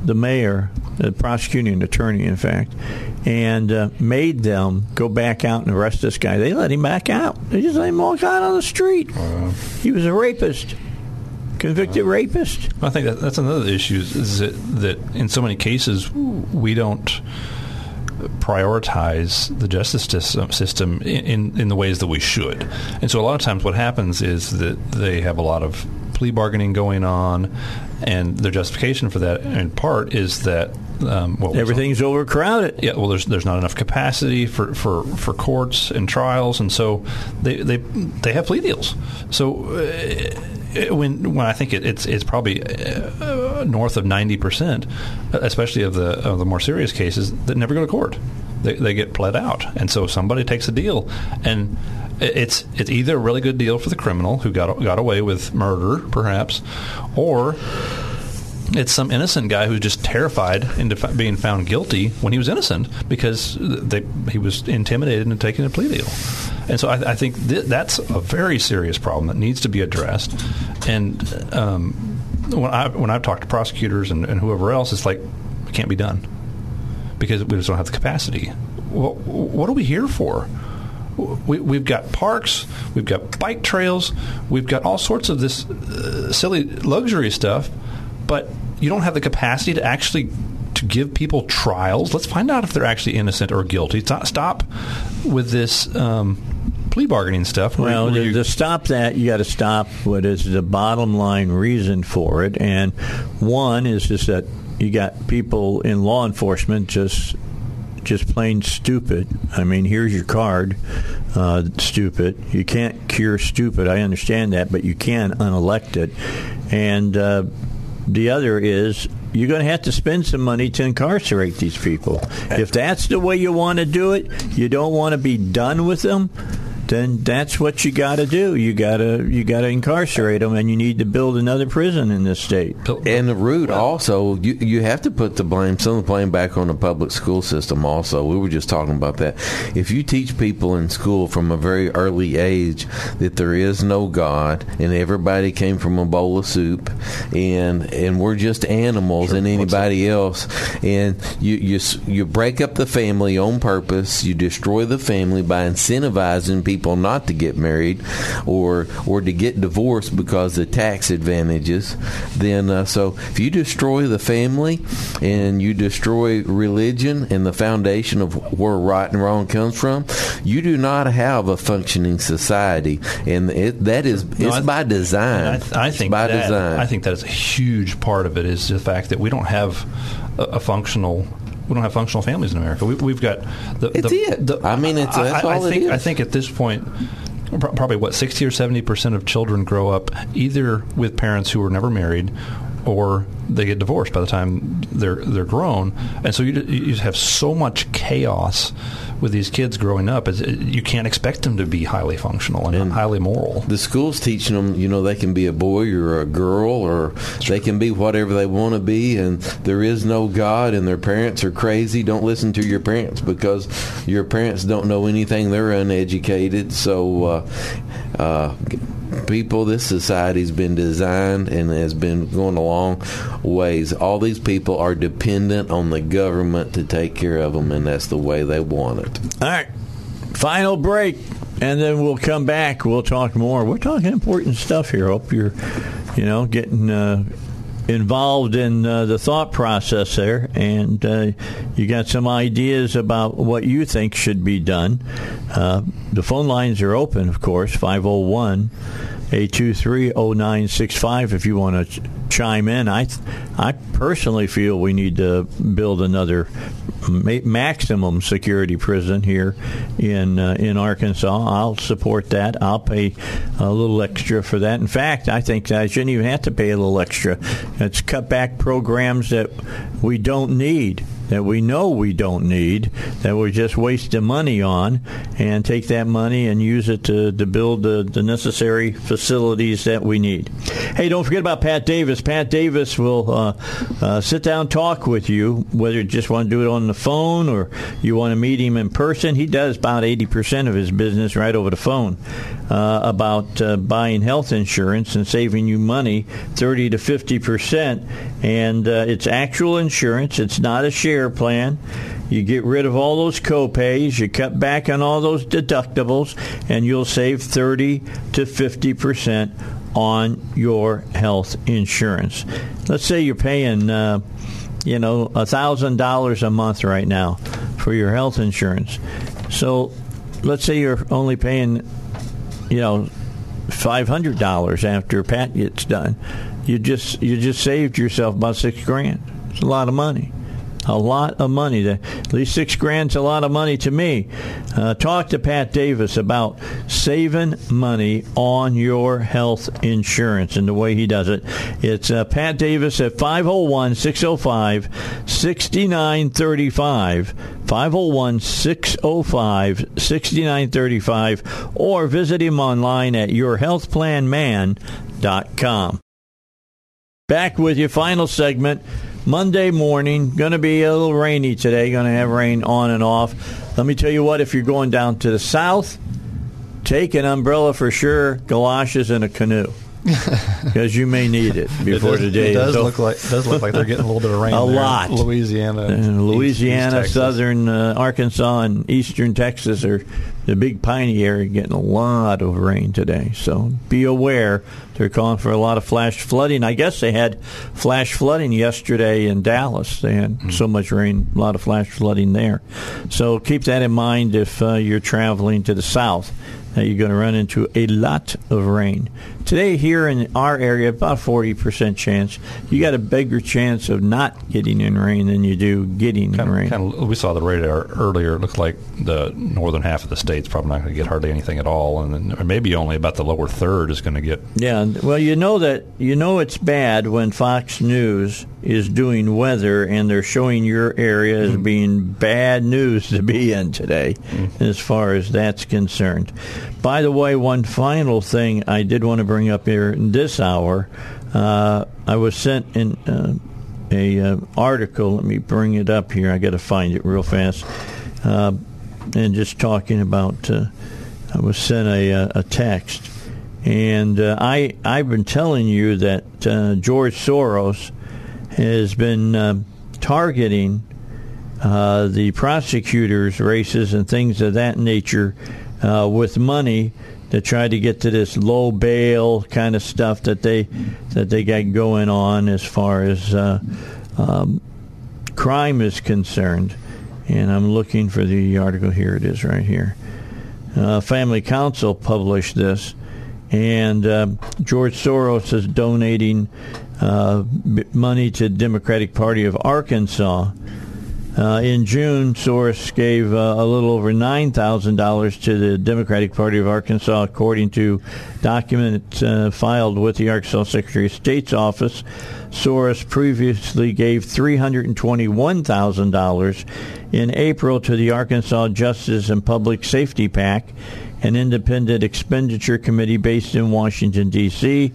the mayor, the prosecuting attorney, in fact, and uh, made them go back out and arrest this guy. They let him back out. They just let him walk out on the street. He was a rapist, convicted rapist. I think that, that's another issue is, that, that in so many cases we don't prioritize the justice system, system in, in, in the ways that we should. And so a lot of times what happens is that they have a lot of plea bargaining going on, and their justification for that, in part, is that um, was Everything's overcrowded. yeah, well, there's there's not enough capacity for, for, for courts and trials, and so they they they have plea deals. So uh, when when I think it, it's it's probably uh, north of ninety percent, especially of the of the more serious cases that never go to court. They, they get pled out, and so somebody takes a deal, and it's it's either a really good deal for the criminal who got got away with murder, perhaps, or it's some innocent guy who's just terrified into being found guilty when he was innocent because they, he was intimidated into taking a plea deal. And so I, I think th- that's a very serious problem that needs to be addressed. And um, when I when I've talked to prosecutors and, and whoever else, it's like it can't be done because we just don't have the capacity. Well, what are we here for? We, we've got parks, we've got bike trails, we've got all sorts of this uh, silly luxury stuff, but you don't have the capacity to actually to give people trials. Let's find out if they're actually innocent or guilty. Stop, stop with this um, plea bargaining stuff. Well, you- to stop that, you got to stop what is the bottom line reason for it. And one is just that you got people in law enforcement just just plain stupid. I mean, here's your card, uh, stupid. You can't cure stupid. I understand that, but you can unelect it. And uh, the other is you're going to have to spend some money to incarcerate these people. If that's the way you want to do it, you don't want to be done with them. Then that's what you got to do. You got to you got to incarcerate them, and you need to build another prison in this state. And the root also, you you have to put the blame, some of the blame back on the public school system. Also, we were just talking about that. If you teach people in school from a very early age that there is no God and everybody came from a bowl of soup, and and we're just animals and anybody else, and you you you break up the family on purpose. You destroy the family by incentivizing people not to get married or or to get divorced because of tax advantages. Then, uh, so if you destroy the family and you destroy religion and the foundation of where right and wrong comes from, you do not have a functioning society, and it, that is it's No, I- by design. I, I think by that, design. I think that is a huge part of it is the fact that we don't have a, a functional. We don't have functional families in America. We, we've got the. It's the, it. the- I mean, it's- that's I, I all it think, is. I think at this point, probably what sixty or seventy percent of children grow up either with parents who were never married, or they get divorced by the time they're they're grown, and so you you have so much chaos with these kids growing up. It's, you can't expect them to be highly functional and, highly moral. the school's teaching them, you know, they can be a boy or a girl or they can be whatever they want to be and there is no God and their parents are crazy. Don't listen to your parents because your parents don't know anything. They're uneducated. So, uh, uh, people, this society's been designed and has been going a long ways. All these people are dependent on the government to take care of them and that's the way they want it. All right. Final break, and then we'll come back. We'll talk more. We're talking important stuff here. Hope you're, you know, getting uh, involved in uh, the thought process there, and uh, you got some ideas about what you think should be done. Uh, the phone lines are open, of course, 501 823 0965 if you want to ch- chime in. I, I personally feel we need to build another ma- maximum security prison here in uh, in Arkansas. I'll support that. I'll pay a little extra for that. In fact, I think I shouldn't even have to pay a little extra. It's cut back programs that we don't need. That we know we don't need, that we're just wasting money on, and take that money and use it to, to build the, the necessary facilities that we need. Hey, don't forget about Pat Davis. Pat Davis will uh, uh, sit down, talk with you, whether you just want to do it on the phone or you want to meet him in person. He does about 80% of his business right over the phone uh, about uh, buying health insurance and saving you money 30 to 50%. And uh, it's actual insurance, it's not a share plan. You get rid of all those copays, you cut back on all those deductibles, and you'll save 30 to 50% on your health insurance. Let's say you're paying, uh, you know, a $1,000 a month right now for your health insurance. So let's say you're only paying, you know, $500 after Pat gets done. You just you just saved yourself about 6 grand. It's a lot of money a lot of money. At least six grand's a lot of money to me. Uh, talk to Pat Davis about saving money on your health insurance and the way he does it. It's uh, Pat Davis at 501 605 6935. 501 605 6935 or visit him online at yourhealthplanman.com. Back with your final segment. Monday morning, going to be a little rainy today. Going to have rain on and off. Let me tell you what, if you're going down to the south, take an umbrella for sure, galoshes, and a canoe. (laughs) Because you may need it before it does, the day it does over. look like it does look like they're getting a little bit of (laughs) rain. A lot. Louisiana, And East- Louisiana, East Texas. southern uh, Arkansas, and eastern Texas are the big piney area getting a lot of rain today. So be aware. They're calling for a lot of flash flooding. I guess they had flash flooding yesterday in Dallas. They had Hmm. so much rain, a lot of flash flooding there. So keep that in mind if uh, you're traveling to the south. That you're going to run into a lot of rain. Today, here in our area, about 40% chance. You got a bigger chance of not getting in rain than you do getting Kind in of, rain. kind of, we saw the radar earlier. It looked like the northern half of the state's probably not going to get hardly anything at all, and then, or maybe only about the lower third is going to get. Yeah, well, you know that you know it's bad when Fox News is doing weather and they're showing your area as being bad news to be in today, as far as that's concerned. By the way, one final thing I did want to bring up here in this hour, uh, I was sent in uh, a uh, article. Let me bring it up here. I got to find it real fast. Uh, and just talking about, uh, I was sent a, uh, a text and uh, I I've been telling you that uh, George Soros has been um targeting uh, the prosecutors' races and things of that nature uh, with money to try to get to this low bail kind of stuff that they that they got going on as far as uh, um, crime is concerned. And I'm looking for the article. Here it is, right here. Uh, Family Council published this, and uh, George Soros is donating uh, money to Democratic Party of Arkansas uh, in June, Soros gave uh, a little over $9,000 to the Democratic Party of Arkansas, according to documents uh, filed with the Arkansas Secretary of State's office. Soros previously gave $321,000 in April to the Arkansas Justice and Public Safety PAC, an independent expenditure committee based in Washington, D.C.,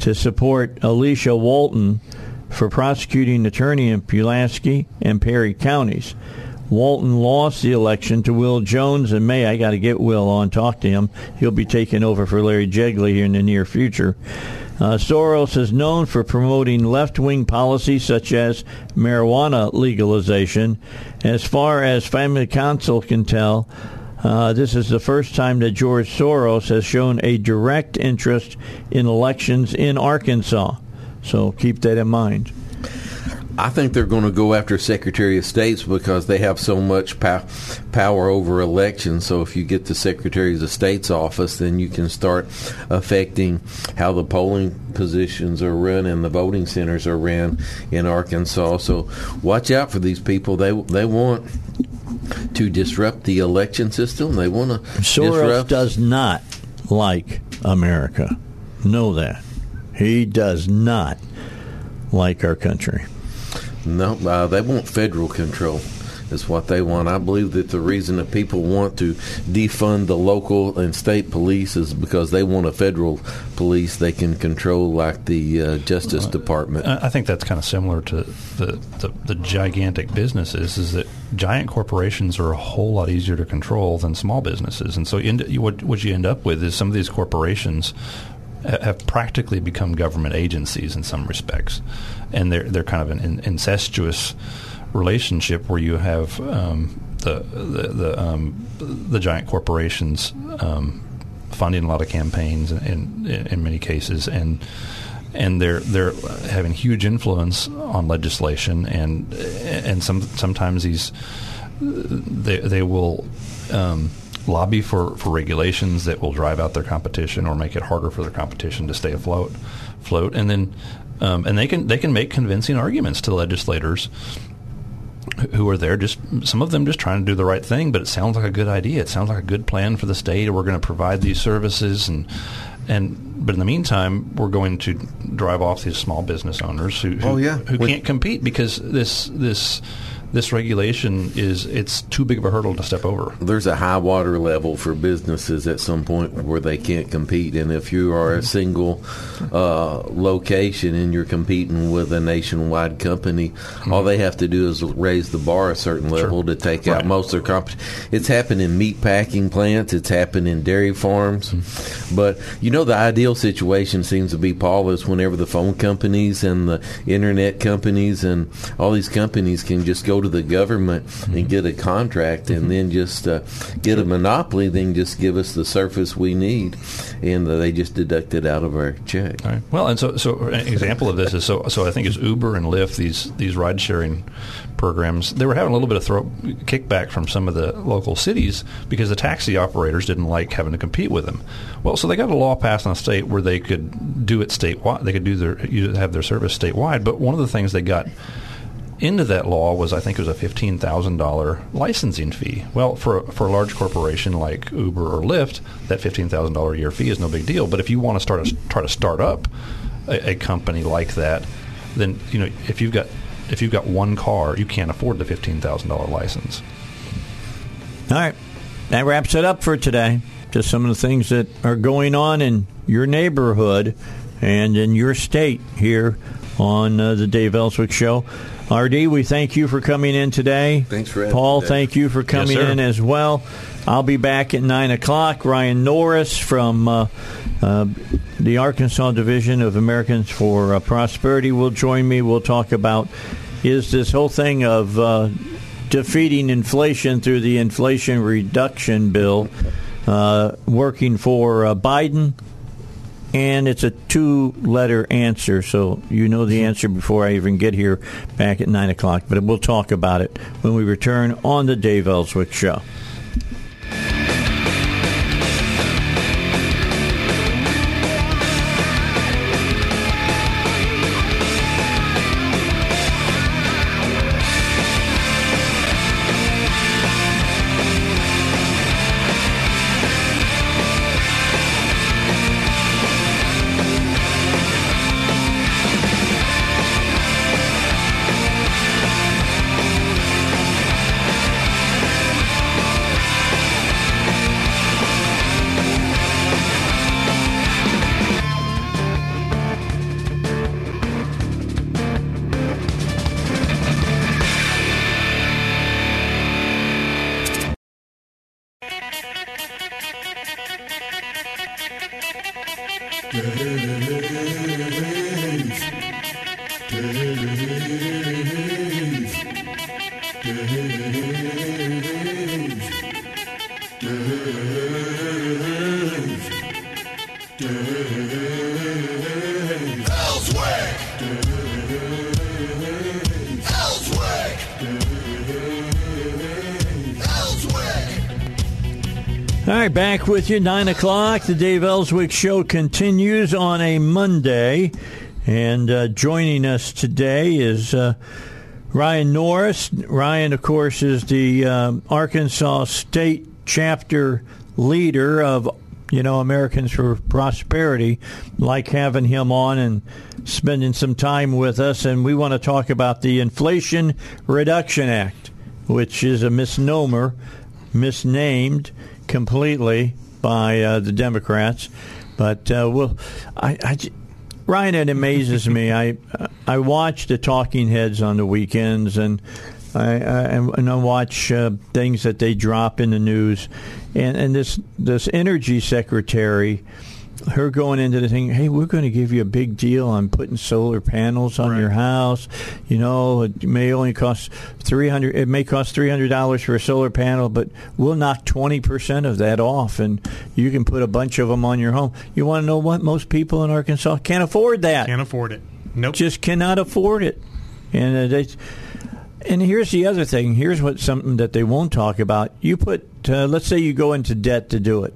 to support Alicia Walton for prosecuting attorney in Pulaski and Perry counties. Walton lost the election to Will Jones in May. I got to get Will on, talk to him. He'll be taking over for Larry Jegley here in the near future. Uh, Soros is known for promoting left wing policies such as marijuana legalization. As far as Family Council can tell, uh, this is the first time that George Soros has shown a direct interest in elections in Arkansas. So keep that in mind. I think they're going to go after Secretary of States because they have so much pow- power over elections. So if you get the Secretary of State's office, then you can start affecting how the polling positions are run and the voting centers are ran in Arkansas. So watch out for these people. They they want to disrupt the election system. They want to. Soros disrupt. does not like America. Know that. He does not like our country. No, uh, they want federal control. Is what they want. I believe that the reason that people want to defund the local and state police is because they want a federal police they can control, like the uh, Justice Department. I think that's kind of similar to the, the, the gigantic businesses. Is that giant corporations are a whole lot easier to control than small businesses, and so you, what what you end up with is some of these corporations have practically become government agencies in some respects, and they're they're kind of an incestuous relationship where you have um, the the the, um, the, giant corporations um, funding a lot of campaigns in, in, in many cases and and they're they're having huge influence on legislation and and some sometimes these they they will um, lobby for, for regulations that will drive out their competition or make it harder for their competition to stay afloat float and then um, and they can they can make convincing arguments to legislators who are there just some of them just trying to do the right thing but it sounds like a good idea it sounds like a good plan for the state we're going to provide these services and and but in the meantime we're going to drive off these small business owners who, who, oh, yeah. who can't compete because this this this regulation is it's too big of a hurdle to step over. There's a high water level for businesses at some point where they can't compete, and if you are a single uh, location and you're competing with a nationwide company, mm-hmm. all they have to do is raise the bar a certain level sure. to take right. out most of their competition. It's happened in meat packing plants, it's happened in dairy farms, mm-hmm. but you know the ideal situation seems to be Paul is whenever the phone companies and the internet companies and all these companies can just go to the government mm-hmm. and get a contract and mm-hmm. then just uh, get a monopoly, then just give us the surface we need, and uh, they just deduct it out of our check. Right. Well, and so so an example of this is so so I think it's Uber and Lyft these these ride sharing programs. They were having a little bit of throw kickback from some of the local cities because the taxi operators didn't like having to compete with them. Well, so they got a law passed in the state where they could do it statewide. They could do their have their service statewide. But one of the things they got into that law was I think it was a fifteen thousand dollar licensing fee. Well, for for a large corporation like Uber or Lyft, that fifteen thousand dollar year fee is no big deal. But if you want to start a, try to start up a, a company like that, then you know if you've got if you've got one car, you can't afford the fifteen thousand dollar license. All right, that wraps it up for today. Just some of the things that are going on in your neighborhood and in your state here on uh, the Dave Elswick Show. RD, we thank you for coming in today. Thanks for Paul, thank you for coming yes, in as well. I'll be back at 9 o'clock. Ryan Norris from uh, uh, the Arkansas Division of Americans for uh, Prosperity will join me. We'll talk about is this whole thing of uh, defeating inflation through the Inflation Reduction Bill, uh, working for uh, Biden. And it's a two letter answer, so you know the answer before I even get here back at 9 o'clock. But we'll talk about it when we return on the Dave Elswick Show. Right, back with you, 9 o'clock. The Dave Elswick Show continues on a Monday. And uh, joining us today is uh, Ryan Norris. Ryan, of course, is the um, Arkansas State chapter leader of, you know, Americans for Prosperity. Like having him on and spending some time with us. And we want to talk about the Inflation Reduction Act, which is a misnomer, misnamed completely by uh, the Democrats. But uh, well, I, I, Ryan, it amazes me. I I watch the talking heads on the weekends, and I, I and I watch uh, things that they drop in the news, and and this this energy secretary her going into the thing, hey, we're going to give you a big deal on putting solar panels on Right. your house. You know, it may only cost three hundred. It may cost three hundred dollars for a solar panel, but we'll knock twenty percent of that off, and you can put a bunch of them on your home. You want to know what? Most people in Arkansas can't afford that Can't afford it. Nope. just cannot afford it. And uh, they, and here's the other thing. Here's what something that they won't talk about. You put, uh, let's say you go into debt to do it.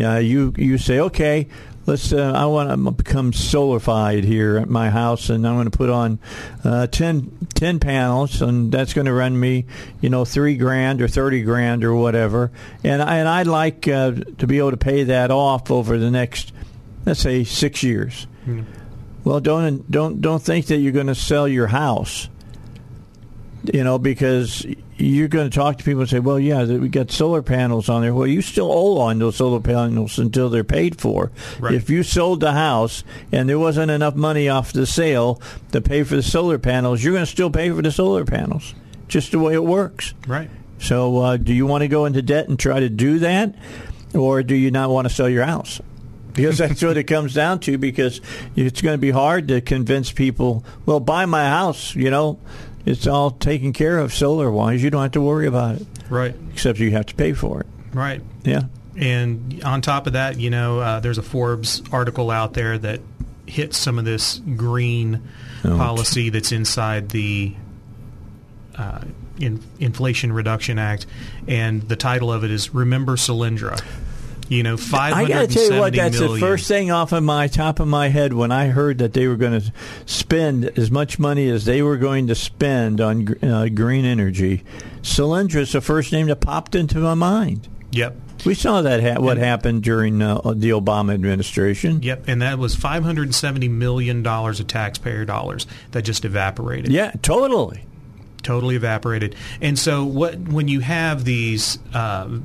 Yeah, you you say, okay, let's. Uh, I want to become solarified here at my house, and I'm going to put on uh, 10, 10 panels, and that's going to run me, you know, three grand or thirty grand or whatever. And I, and I'd like uh, to be able to pay that off over the next, let's say, six years. Well, don't don't don't think that you're going to sell your house. You know, because you're going to talk to people and say, "Well, yeah, we got solar panels on there." Well, you still owe on those solar panels until they're paid for. Right. If you sold the house and there wasn't enough money off the sale to pay for the solar panels, you're going to still pay for the solar panels. Just the way it works. right. So, uh, do you want to go into debt and try to do that, or do you not want to sell your house? Because that's what it comes down to. Because it's going to be hard to convince people. Well, buy my house. You know, it's all taken care of solar wise. You don't have to worry about it, Right. except you have to pay for it. Right. Yeah. And on top of that, you know, uh, there's a Forbes article out there that hits some of this green Oh, policy that's inside the uh, in, Inflation Reduction Act, and the title of it is "Remember Solyndra." You know, five I got to tell you what, that's the first thing off of my top of my head when I heard that they were going to spend as much money as they were going to spend on uh, green energy. Solyndra is the first name that popped into my mind. Yep. We saw that ha- what happened during uh, the Obama administration. Yep, and that was five hundred and seventy million dollars of taxpayer dollars that just evaporated. Yeah, totally. totally evaporated. And so, what when you have these, uh,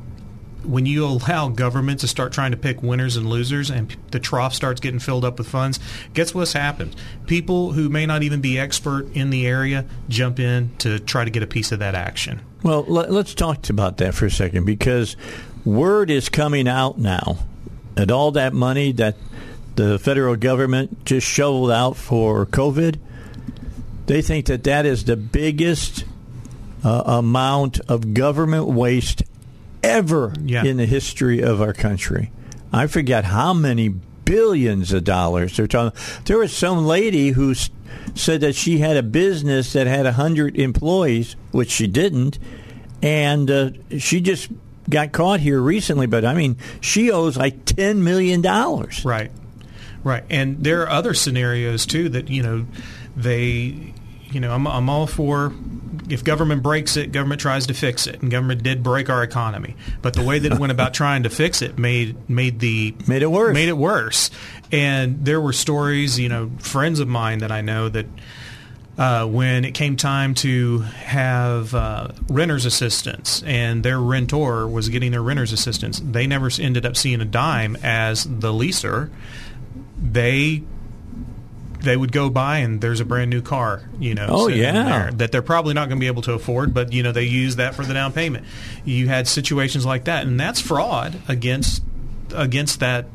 when you allow government to start trying to pick winners and losers, and the trough starts getting filled up with funds, guess what's happened? People who may not even be expert in the area jump in to try to get a piece of that action. Well, let, let's talk about that for a second because word is coming out now that all that money that the federal government just shoveled out for COVID, they think that that is the biggest uh, amount of government waste ever Yeah. in the history of our country. I forget how many billions of dollars they're talking. There was some lady who said that she had a business that had a hundred employees, which she didn't, and uh, she just got caught here recently. But I mean, she owes like ten million dollars. Right. Right. And there are other scenarios too that, you know, they you know, I'm I'm all for if government breaks it, government tries to fix it. And government did break our economy. But the way that it went about (laughs) trying to fix it made made the Made it worse. Made it worse. And there were stories, you know, friends of mine that I know that uh, when it came time to have uh, renter's assistance and their rentor was getting their renter's assistance, they never ended up seeing a dime as the leaser. They they would go by and there's a brand new car, you know, Oh, yeah. there that they're probably not going to be able to afford, but you know they use that for the down payment. You had situations like that, and that's fraud against against that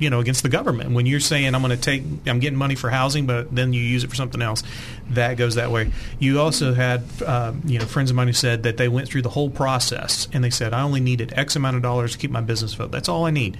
you know against the government when you're saying i'm going to take i'm getting money for housing but then you use it for something else that goes that way you also had uh, you know friends of mine who said that they went through the whole process and they said i only needed x amount of dollars to keep my business afloat that's all i need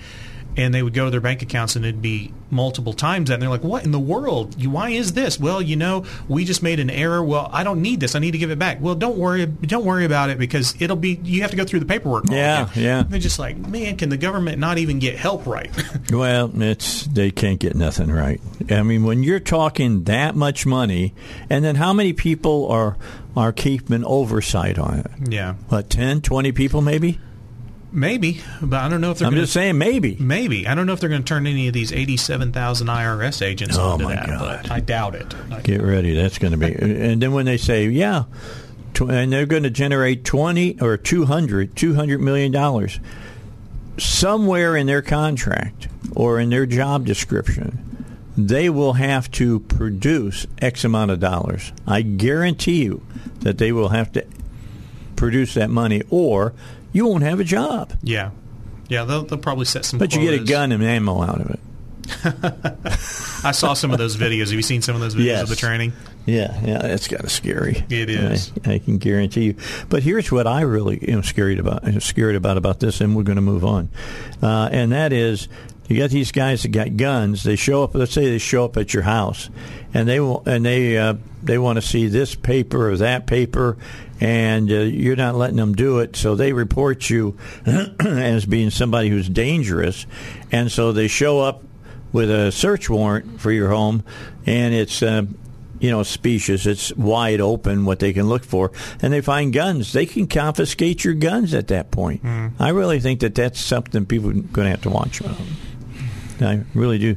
and they would go to their bank accounts and it'd be multiple times that and they're like what in the world? You- why is this? Well you know we just made an error. Well i don't need this. I need to give it back. Well don't worry don't worry about it because it'll be you have to go through the paperwork. Yeah, yeah. they're just like man can the government not even get help right? (laughs) Well, it's they can't get nothing right. I mean, when you're talking that much money, and then how many people are are keeping oversight on it? yeah. What 10, 20 people maybe? Maybe but i don't know if they're I'm gonna, just saying maybe. maybe i don't know if they're going to turn any of these 87000 irs agents Oh, onto my that God. but i doubt it Get ready. That's going to be. And then when they say, yeah, tw- and they're going to generate 20 or 200, 200 million dollars somewhere in their contract or in their job description, they will have to produce X amount of dollars. I guarantee you that they will have to produce that money or you won't have a job. yeah yeah they'll, they'll probably set some But you get a gun and ammo out of it. (laughs) i saw some of those videos have you seen some of those videos Yes. of the training Yeah, yeah, it's kind of scary. It is. I, I can guarantee you. But here's what I really am scared about. I'm scared about about this, and we're going to move on. Uh, and that is, you got these guys that got guns. They show up. Let's say they show up at your house, and they will, and they uh, they want to see this paper or that paper, and uh, you're not letting them do it. So they report you (clears throat) as being somebody who's dangerous, and so they show up with a search warrant for your home, and it's. Uh, you know, specious. It's wide open what they can look for, and they find guns. They can confiscate your guns at that point. I really think that that's something people are going to have to watch about. I really do.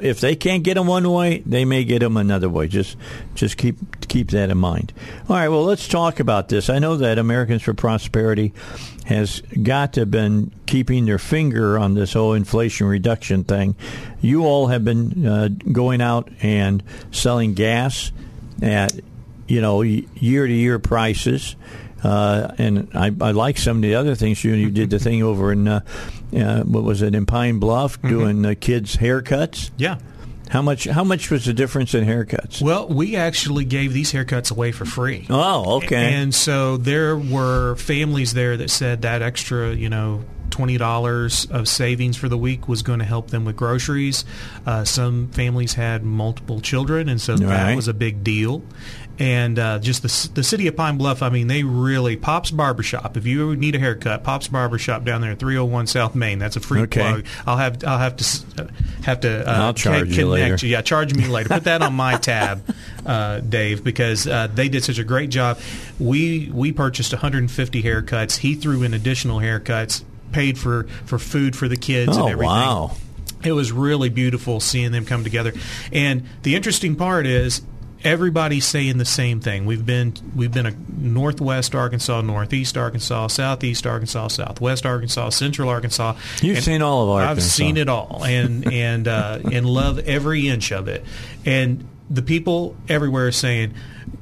If they can't get them one way, they may get them another way. Just, just keep keep that in mind. All right. Well, let's talk about this. I know that Americans for Prosperity has got to have been keeping their finger on this whole inflation reduction thing. You all have been uh, going out and selling gas at you know year to year prices. Uh, and I, I like some of the other things you you did the thing over in uh, uh, what was it in Pine Bluff doing the kids haircuts. yeah How much how much was the difference in haircuts? well we actually gave these haircuts away for free Oh, okay. And so there were families there that said that extra, you know, twenty dollars of savings for the week was going to help them with groceries. Uh, some families had multiple children, and so Right. that was a big deal. And uh, just the the city of Pine Bluff, I mean, they really Pop's Barbershop. If you need a haircut, Pop's Barbershop down there, three hundred one South Main. That's a free Okay. plug. I'll have I'll have to uh, have to. Uh, I'll charge connect you later. Yeah, charge me later. Put that on my (laughs) tab, uh, Dave, because uh, they did such a great job. We we purchased 150 haircuts. He threw in additional haircuts, paid for for food for the kids oh and everything. wow. It was really beautiful seeing them come together. And the interesting part is everybody's saying the same thing. We've been we've been a northwest Arkansas, northeast Arkansas, southeast Arkansas, southwest Arkansas, central Arkansas. You've seen all of Arkansas. I've seen it all and and uh, and love every inch of it. And the people everywhere are saying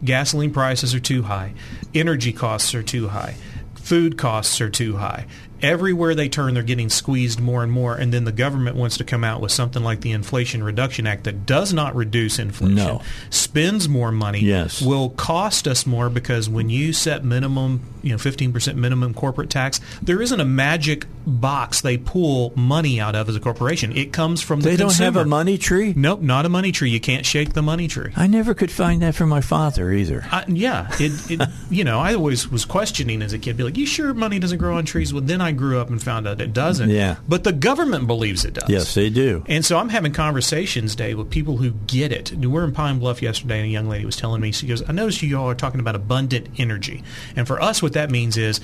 gasoline prices are too high, energy costs are too high, food costs are too high. Everywhere they turn, they're getting squeezed more and more. And then the government wants to come out with something like the Inflation Reduction Act that does not reduce inflation, No. spends more money, Yes. will cost us more because when you set minimum, you know, 15% minimum corporate tax, there isn't a magic box they pull money out of as a corporation. It comes from the They don't have a money tree? Nope, not a money tree. You can't shake the money tree. I never could find that for my father either. I, yeah, it, it you know I always was questioning as a kid, be like, "You sure money doesn't grow on trees?" Well, then I grew up and found out it doesn't. Yeah. but the government believes it does. Yes, they do. And so I'm having conversations, Dave, with people who get it. We were in Pine Bluff yesterday, and a young lady was telling me, she goes, I noticed you all are talking about abundant energy. And for us, what that means is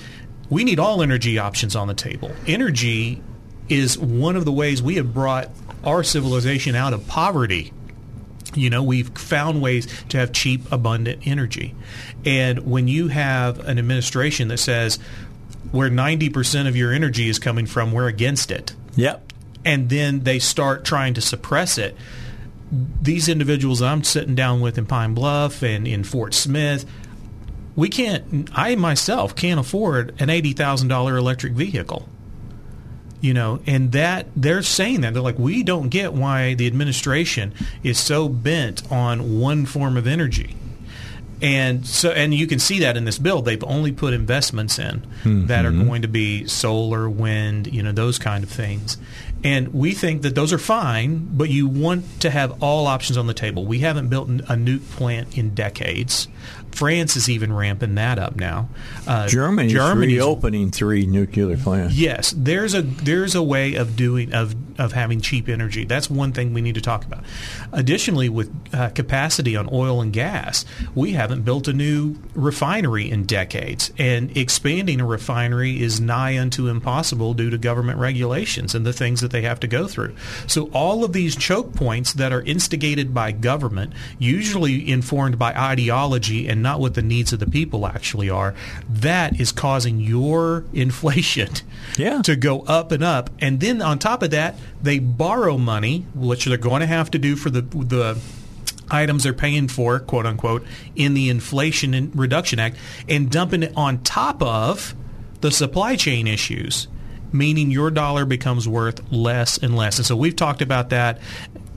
we need all energy options on the table. Energy is one of the ways we have brought our civilization out of poverty. You know, we've found ways to have cheap, abundant energy. And when you have an administration that says, where 90% of your energy is coming from, we're against it Yep. and then they start trying to suppress it. These individuals I'm sitting down with in Pine Bluff and in Fort Smith, we can't. I myself can't afford an eighty thousand dollar electric vehicle. You know, and that they're saying that they're like, we don't get why the administration is so bent on one form of energy. And so, and you can see that in this bill. They've only put investments in that are going to be solar, wind, you know, those kind of things. And we think that those are fine, but you want to have all options on the table. We haven't built a nuke plant in decades. France is even ramping that up now. Uh, Germany's, Germany's reopening three nuclear plants. Yes, there's a there's a way of doing of of having cheap energy. That's one thing we need to talk about. Additionally, with uh, capacity on oil and gas, we haven't built a new refinery in decades, and expanding a refinery is nigh unto impossible due to government regulations and the things that they have to go through. So all of these choke points that are instigated by government, usually informed by ideology and not what the needs of the people actually are, that is causing your (laughs) inflation Yeah. to go up and up. And then on top of that, they borrow money, which they're going to have to do for the the items they're paying for, quote unquote, in the Inflation and Reduction Act, and dumping it on top of the supply chain issues, meaning your dollar becomes worth less and less. And so we've talked about that.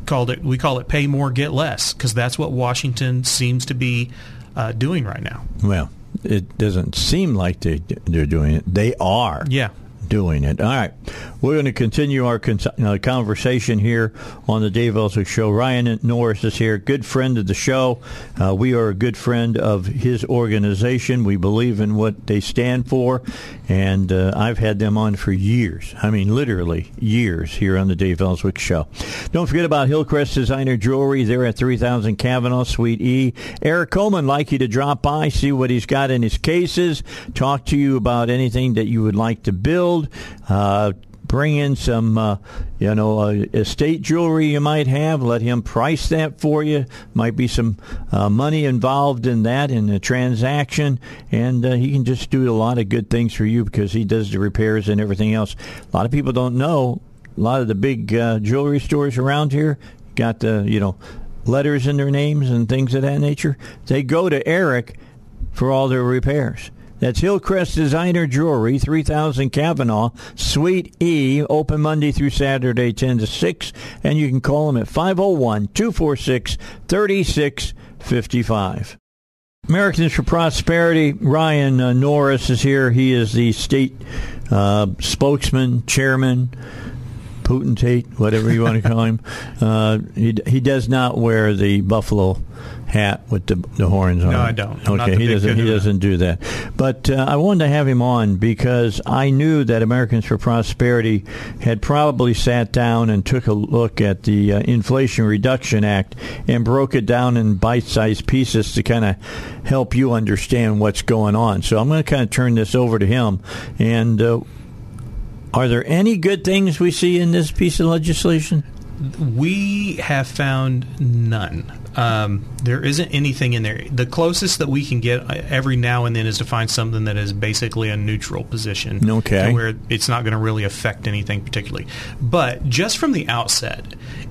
Called it, we call it pay more, get less, because that's what Washington seems to be uh, doing right now. Well, it doesn't seem like they, they're doing it. They are. Yeah. Doing it. All right. We're going to continue our uh, conversation here on the Dave Elswick Show. Ryan Norris is here, good friend of the show. Uh, we are a good friend of his organization. We believe in what they stand for, and uh, I've had them on for years. I mean, literally years here on the Dave Elswick Show. Don't forget about Hillcrest Designer Jewelry. They're at 3000 Kavanaugh, Suite E. Eric Coleman like you to drop by, see what he's got in his cases, talk to you about anything that you would like to build. Uh, bring in some, uh, you know, uh, estate jewelry you might have. Let him price that for you. Might be some uh, money involved in that in the transaction, and uh, he can just do a lot of good things for you because he does the repairs and everything else. A lot of people don't know. A lot of the big uh, jewelry stores around here got the, you know, letters in their names and things of that nature. They go to Eric for all their repairs. That's Hillcrest Designer Jewelry, 3000 Kavanaugh, Suite E, open Monday through Saturday, 10 to 6. And you can call them at 501 246 3655. Americans for Prosperity, Ryan uh, Norris is here. He is the state uh, spokesman, chairman, potentate, whatever you want to call him. (laughs) Uh, he, he does not wear the buffalo hat with the, the horns on. No, it. I don't. I'm okay, he doesn't. He doesn't do that. But uh, I wanted to have him on because I knew that Americans for Prosperity had probably sat down and took a look at the uh, Inflation Reduction Act and broke it down in bite-sized pieces to kind of help you understand what's going on. So I'm going to kind of turn this over to him and. Uh, are there any good things we see in this piece of legislation? We have found none. Um, there isn't anything in there. The closest that we can get uh, every now and then is to find something that is basically a neutral position. Okay. to Where it's not going to really affect anything particularly. But just from the outset,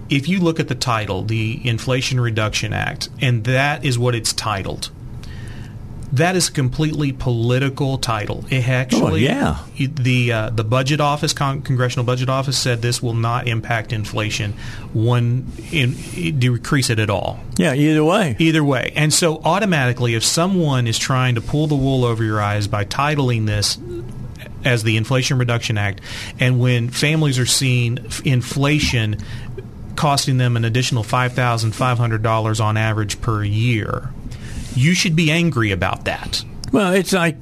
if you look at the title, the Inflation Reduction Act, and that is what it's titled, That is a completely political title. It actually, Oh, yeah. The uh, the budget office, con- congressional budget office, said this will not impact inflation one in, decrease it at all. Yeah, either way. Either way, and so automatically, if someone is trying to pull the wool over your eyes by titling this as the Inflation Reduction Act, and when families are seeing inflation costing them an additional five thousand five hundred dollars on average per year, you should be angry about that. Well, it's like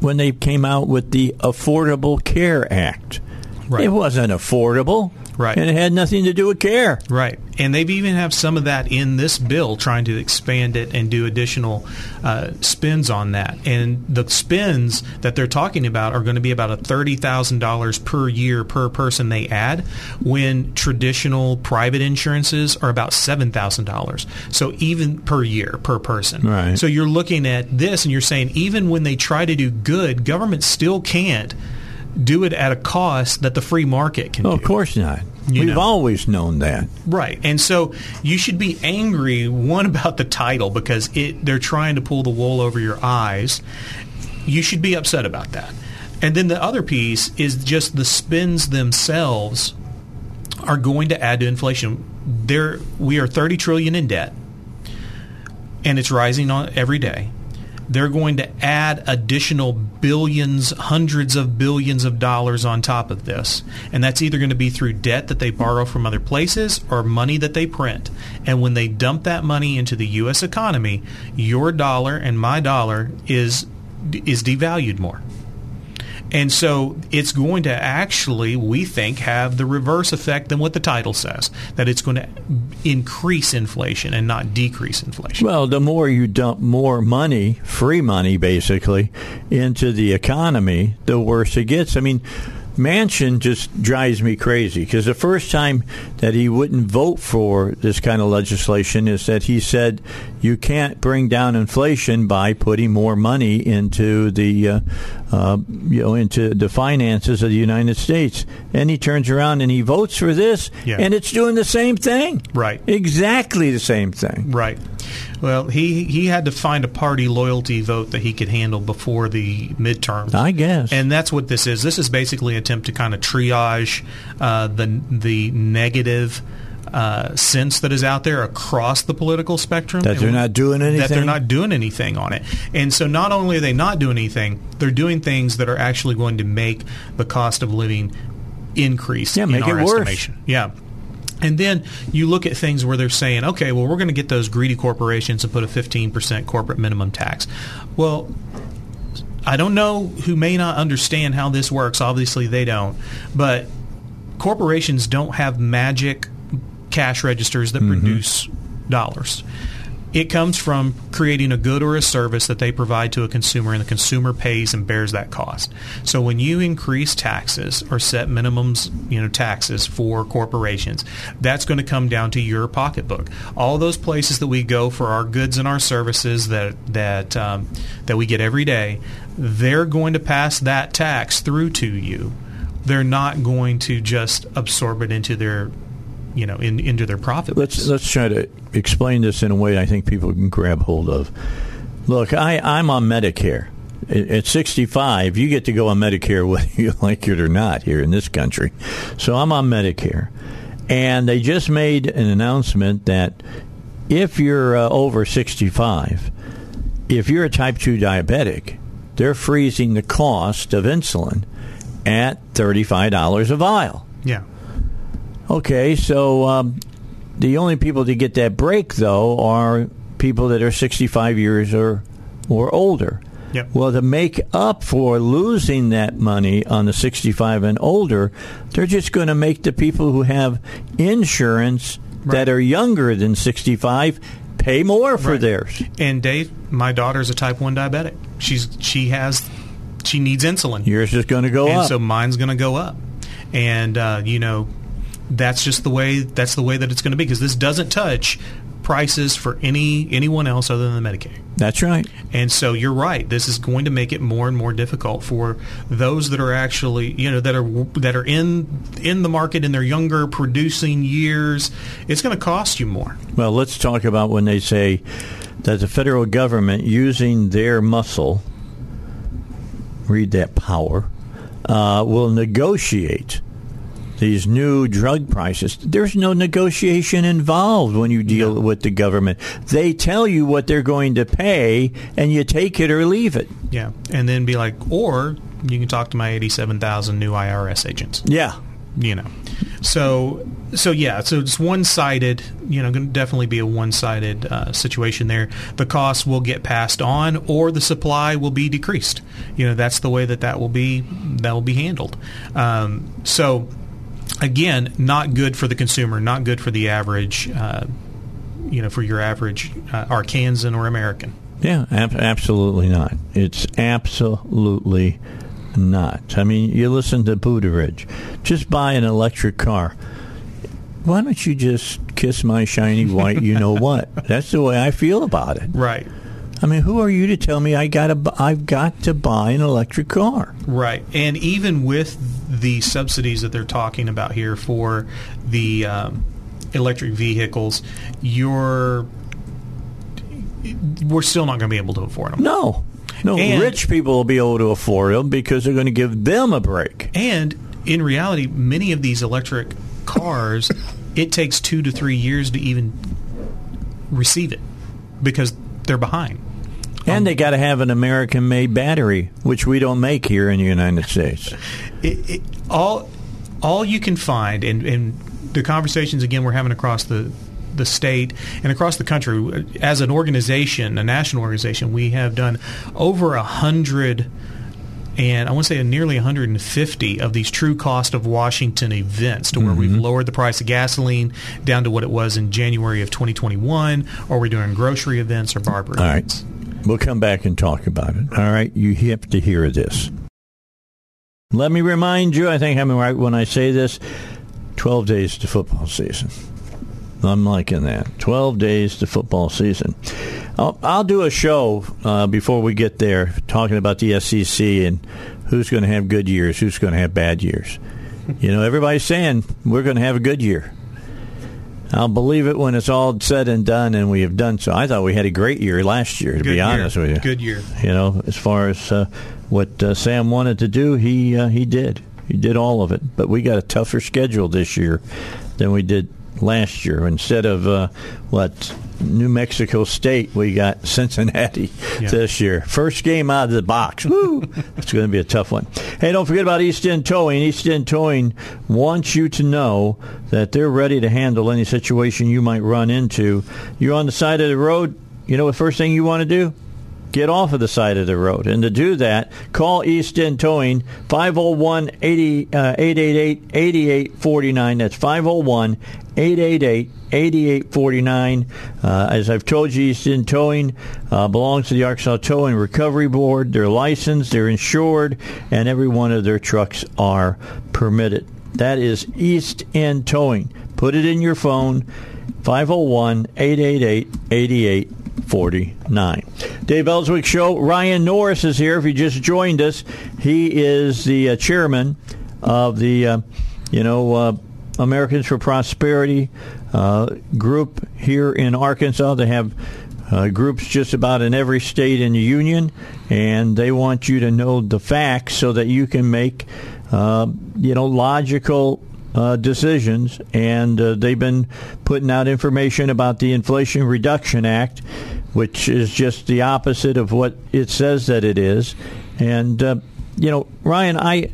when they came out with the Affordable Care Act. Right. It wasn't affordable. Right. And it had nothing to do with care. Right, and they've even have some of that in this bill, trying to expand it and do additional uh, spins on that. And the spins that they're talking about are going to be about a thirty thousand dollars per year per person they add, when traditional private insurances are about seven thousand dollars. So even per year per person. Right. So you're looking at this, and you're saying even when they try to do good, government still can't do it at a cost that the free market can Oh, do. of course not. You We've know. always known that. Right. And so you should be angry one (laughs) about the title because it they're trying to pull the wool over your eyes. You should be upset about that. And then the other piece is just the spins themselves are going to add to inflation. There we are 30 trillion in debt and it's rising on every day. They're going to add additional billions, hundreds of billions of dollars on top of this. And that's either going to be through debt that they borrow from other places or money that they print. And when they dump that money into the US economy, your dollar and my dollar is is devalued more. And so it's going to actually, we think, have the reverse effect than what the title says, that it's going to increase inflation and not decrease inflation. Well, the more you dump more money, free money basically, into the economy, the worse it gets. I mean, Manchin just drives me crazy because the first time that he wouldn't vote for this kind of legislation is that he said you can't bring down inflation by putting more money into the uh, uh, you know into the finances of the United States. And he turns around and he votes for this, Yeah. and it's doing the same thing. Right. Exactly the same thing. Right. Well, he he had to find a party loyalty vote that he could handle before the midterms. I guess. And that's what this is. This is basically an attempt to kind of triage uh, the the negative uh, sense that is out there across the political spectrum. That they're not doing anything. That they're not doing anything on it. And so not only are they not doing anything, they're doing things that are actually going to make the cost of living increase Yeah, in make our it worse. Yeah. And then you look at things where they're saying, okay, well, we're going to get those greedy corporations and put a 15% corporate minimum tax. Well, I don't know who may not understand how this works. Obviously, they don't. But corporations don't have magic cash registers that produce dollars. It comes from creating a good or a service that they provide to a consumer, and the consumer pays and bears that cost. So when you increase taxes or set minimums, you know, taxes for corporations, that's going to come down to your pocketbook. All those places that we go for our goods and our services that that um, that we get every day, they're going to pass that tax through to you. They're not going to just absorb it into their you know in, into their profit. let's base. let's try to explain this in a way I think people can grab hold of. Look, I, I'm on Medicare. At at 65, you get to go on Medicare (laughs) whether you like it or not here in this country. So I'm on Medicare. And they just made an announcement that if you're uh, over 65, if you're a type 2 diabetic, they're freezing the cost of insulin at $35 a vial. yeah. Okay, so um, the only people to get that break, though, are people that are 65 years or or older. Yep. Well, to make up for losing that money on the 65 and older, they're just going to make the people who have insurance that are younger than 65 pay more for Right. theirs. And Dave, my daughter's a type one diabetic. She's she has she needs insulin. Yours is going to go and up. so mine's going to go up. And uh, you know, that's just the way that's the way that it's going to be because this doesn't touch prices for any anyone else other than the Medicaid. That's right. And so you're right. This is going to make it more and more difficult for those that are actually, you know, that are that are in in the market in their younger producing years. It's going to cost you more. Well, let's talk about when they say that the federal government, using their muscle, read that power, uh, will negotiate these new drug prices. There's no negotiation involved when you deal no. with the government. They tell you what they're going to pay, and you take it or leave it. Yeah, and then be like, or you can talk to my 87,000 new IRS agents. Yeah. You know. So so yeah, so it's one sided. You know, going to definitely be a one sided uh, situation there. The costs will get passed on, or the supply will be decreased. You know, that's the way that that will be that will be handled. Um, so again, not good for the consumer, not good for the average. Uh, you know, for your average uh, Arkansan or American. Yeah, ab- absolutely not. It's absolutely not. I mean, you listen to Buttigieg. Just buy an electric car. Why don't you just kiss my shiny white you know what? (laughs) That's the way I feel about it. Right. I mean, who are you to tell me I got to I've got to buy an electric car? Right. And even with the subsidies that they're talking about here for the um, electric vehicles, you're we're still not going to be able to afford them. No. No, and, rich people will be able to afford them because they're going to give them a break. And in reality, many of these electric cars, it takes two to three years to even receive it because they're behind. And um, they got to have an American-made battery, which we don't make here in the United States. (laughs) It, it, all, all you can find, and, and the conversations again we're having across the the state and across the country. As an organization, a national organization, we have done over a hundred and I want to say nearly 150 of these true cost of Washington events to where mm-hmm. we've lowered the price of gasoline down to what it was in January of 2021, or we're doing grocery events or barber All events. Right. We'll come back and talk about it. All right, you have to hear this. Let me remind you, I think I'm right when I say this 12 days to football season. I'm liking that. 12 days to football season. I'll, I'll do a show uh, before we get there talking about the SEC and who's going to have good years, who's going to have bad years. You know, everybody's saying we're going to have a good year. I'll believe it when it's all said and done, and we have done so. I thought we had a great year last year, to good be honest year. with you. Good year. You know, as far as uh, what uh, Sam wanted to do, he uh, he did. He did all of it. But we got a tougher schedule this year than we did last year. Instead of uh, what New Mexico State, we got (laughs) Cincinnati yeah. this year. First game out of the box. Woo! it's going to be a tough one. Hey, don't forget about East End Towing. East End Towing wants you to know that they're ready to handle any situation you might run into. You're on the side of the road. You know the first thing you want to do? Get off of the side of the road. And to do that, call East End Towing 501 888 8849. That's 501 888 8849. Uh, as I've told you, East End Towing uh, belongs to the Arkansas Towing Recovery Board. They're licensed, they're insured, and every one of their trucks are permitted. That is East End Towing. Put it in your phone 501 888 8849. 49. Dave Elswick Show. Ryan Norris is here. If you just joined us, he is the uh, chairman of the, uh, you know, uh, Americans for Prosperity uh, group here in Arkansas. They have uh, groups just about in every state in the union, and they want you to know the facts so that you can make, uh, you know, logical uh, decisions, and uh, they've been putting out information about the Inflation Reduction Act, which is just the opposite of what it says that it is. And uh, you know, Ryan, I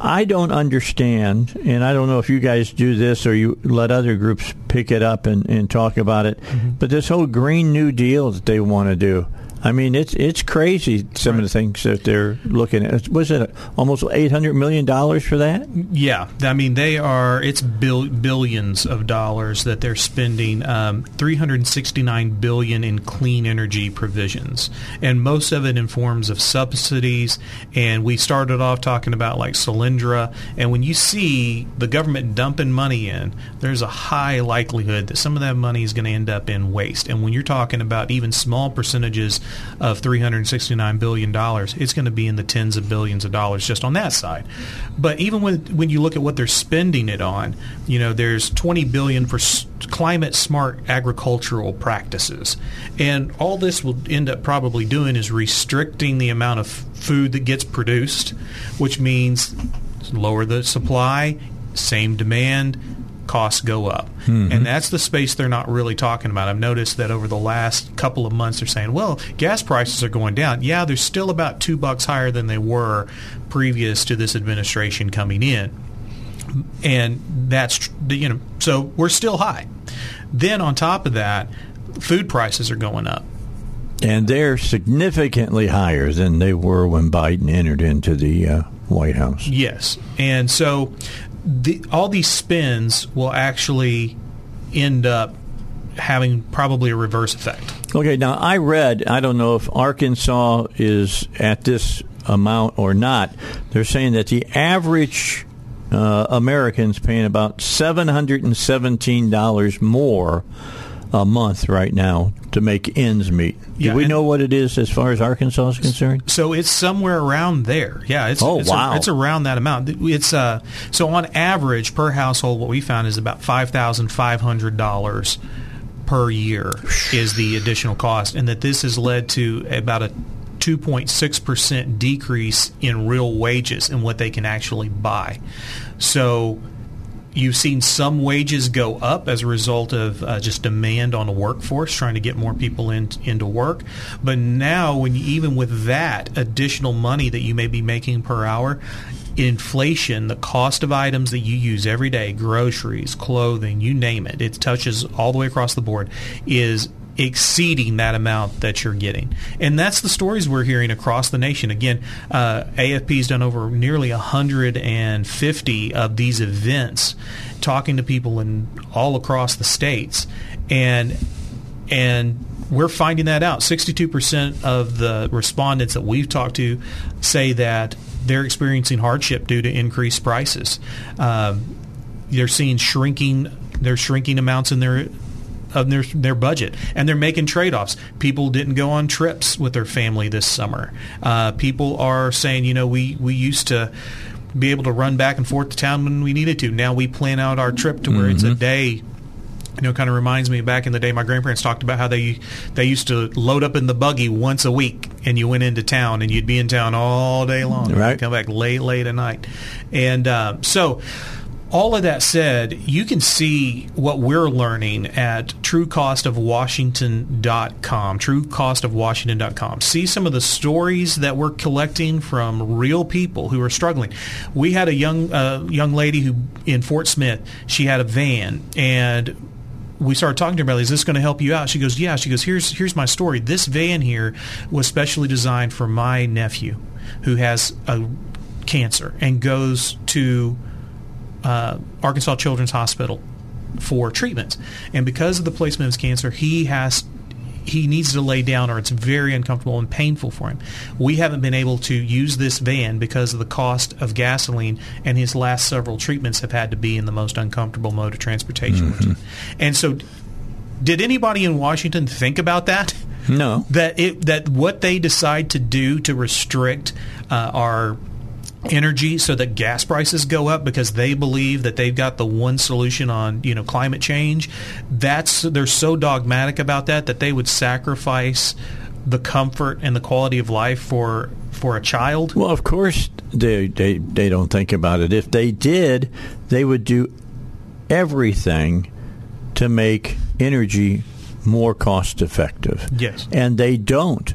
I don't understand, and I don't know if you guys do this or you let other groups pick it up and, and talk about it, mm-hmm. but this whole Green New Deal that they want to do. I mean, it's it's crazy some right. of the things that they're looking at. Was it almost eight hundred million dollars for that? Yeah, I mean they are. It's bill, billions of dollars that they're spending. Um, Three hundred sixty nine billion in clean energy provisions, and most of it in forms of subsidies. And we started off talking about like Solyndra, and when you see the government dumping money in, there's a high likelihood that some of that money is going to end up in waste. And when you're talking about even small percentages of $369 billion, it's going to be in the tens of billions of dollars just on that side. But even when, when you look at what they're spending it on, you know, there's 20 billion for s- climate smart agricultural practices. And all this will end up probably doing is restricting the amount of food that gets produced, which means lower the supply, same demand, costs go up. And that's the space they're not really talking about. I've noticed that over the last couple of months they're saying, well, gas prices are going down. Yeah, they're still about 2 bucks higher than they were previous to this administration coming in. And that's you know, so we're still high. Then on top of that, food prices are going up. And they're significantly higher than they were when Biden entered into the uh, White House. Yes, and so the, all these spins will actually end up having probably a reverse effect. Okay, now I read, I don't know if Arkansas is at this amount or not. They're saying that the average uh, American's paying about $717 more a month right now to make ends meet. Yeah, Do we know what it is as far as Arkansas is concerned? So it's somewhere around there. Yeah, it's Oh, it's, wow. it's around that amount. It's uh so on average per household what we found is about $5,500 per year is the additional cost and that this has led to about a 2.6% decrease in real wages and what they can actually buy. So You've seen some wages go up as a result of uh, just demand on the workforce, trying to get more people in, into work. But now, when you, even with that additional money that you may be making per hour, inflation, the cost of items that you use every day, groceries, clothing, you name it, it touches all the way across the board, is exceeding that amount that you're getting. And that's the stories we're hearing across the nation. Again, uh, AFP's done over nearly 150 of these events, talking to people in all across the states, and and we're finding that out. 62% of the respondents that we've talked to say that they're experiencing hardship due to increased prices. Um, they're seeing shrinking. They're shrinking amounts in their of their their budget, and they're making trade offs. People didn't go on trips with their family this summer. Uh, people are saying, you know, we we used to be able to run back and forth to town when we needed to. Now we plan out our trip to where it's a day you know, kind of reminds me back in the day. My grandparents talked about how they they used to load up in the buggy once a week, and you went into town, and you'd be in town all day long, Right. come back late, late at night, and uh, so. All of that said, you can see what we're learning at truecostofwashington.com, truecostofwashington.com. See some of the stories that we're collecting from real people who are struggling. We had a young uh, young lady who in Fort Smith, she had a van and we started talking to her about, is this going to help you out? She goes, yeah. She goes, here's here's my story. This van here was specially designed for my nephew who has a cancer and goes to uh, Arkansas Children's Hospital for treatment. And because of the placement of his cancer, he has he needs to lay down or it's very uncomfortable and painful for him. We haven't been able to use this van because of the cost of gasoline and his last several treatments have had to be in the most uncomfortable mode of transportation. And so did anybody in Washington think about that? No. that it that what they decide to do to restrict uh, our energy so that gas prices go up because they believe that they've got the one solution on you know climate change that's they're so dogmatic about that that they would sacrifice the comfort and the quality of life for for a child Well, of course they, they they don't think about it. If they did, they would do everything to make energy more cost effective. Yes. And they don't.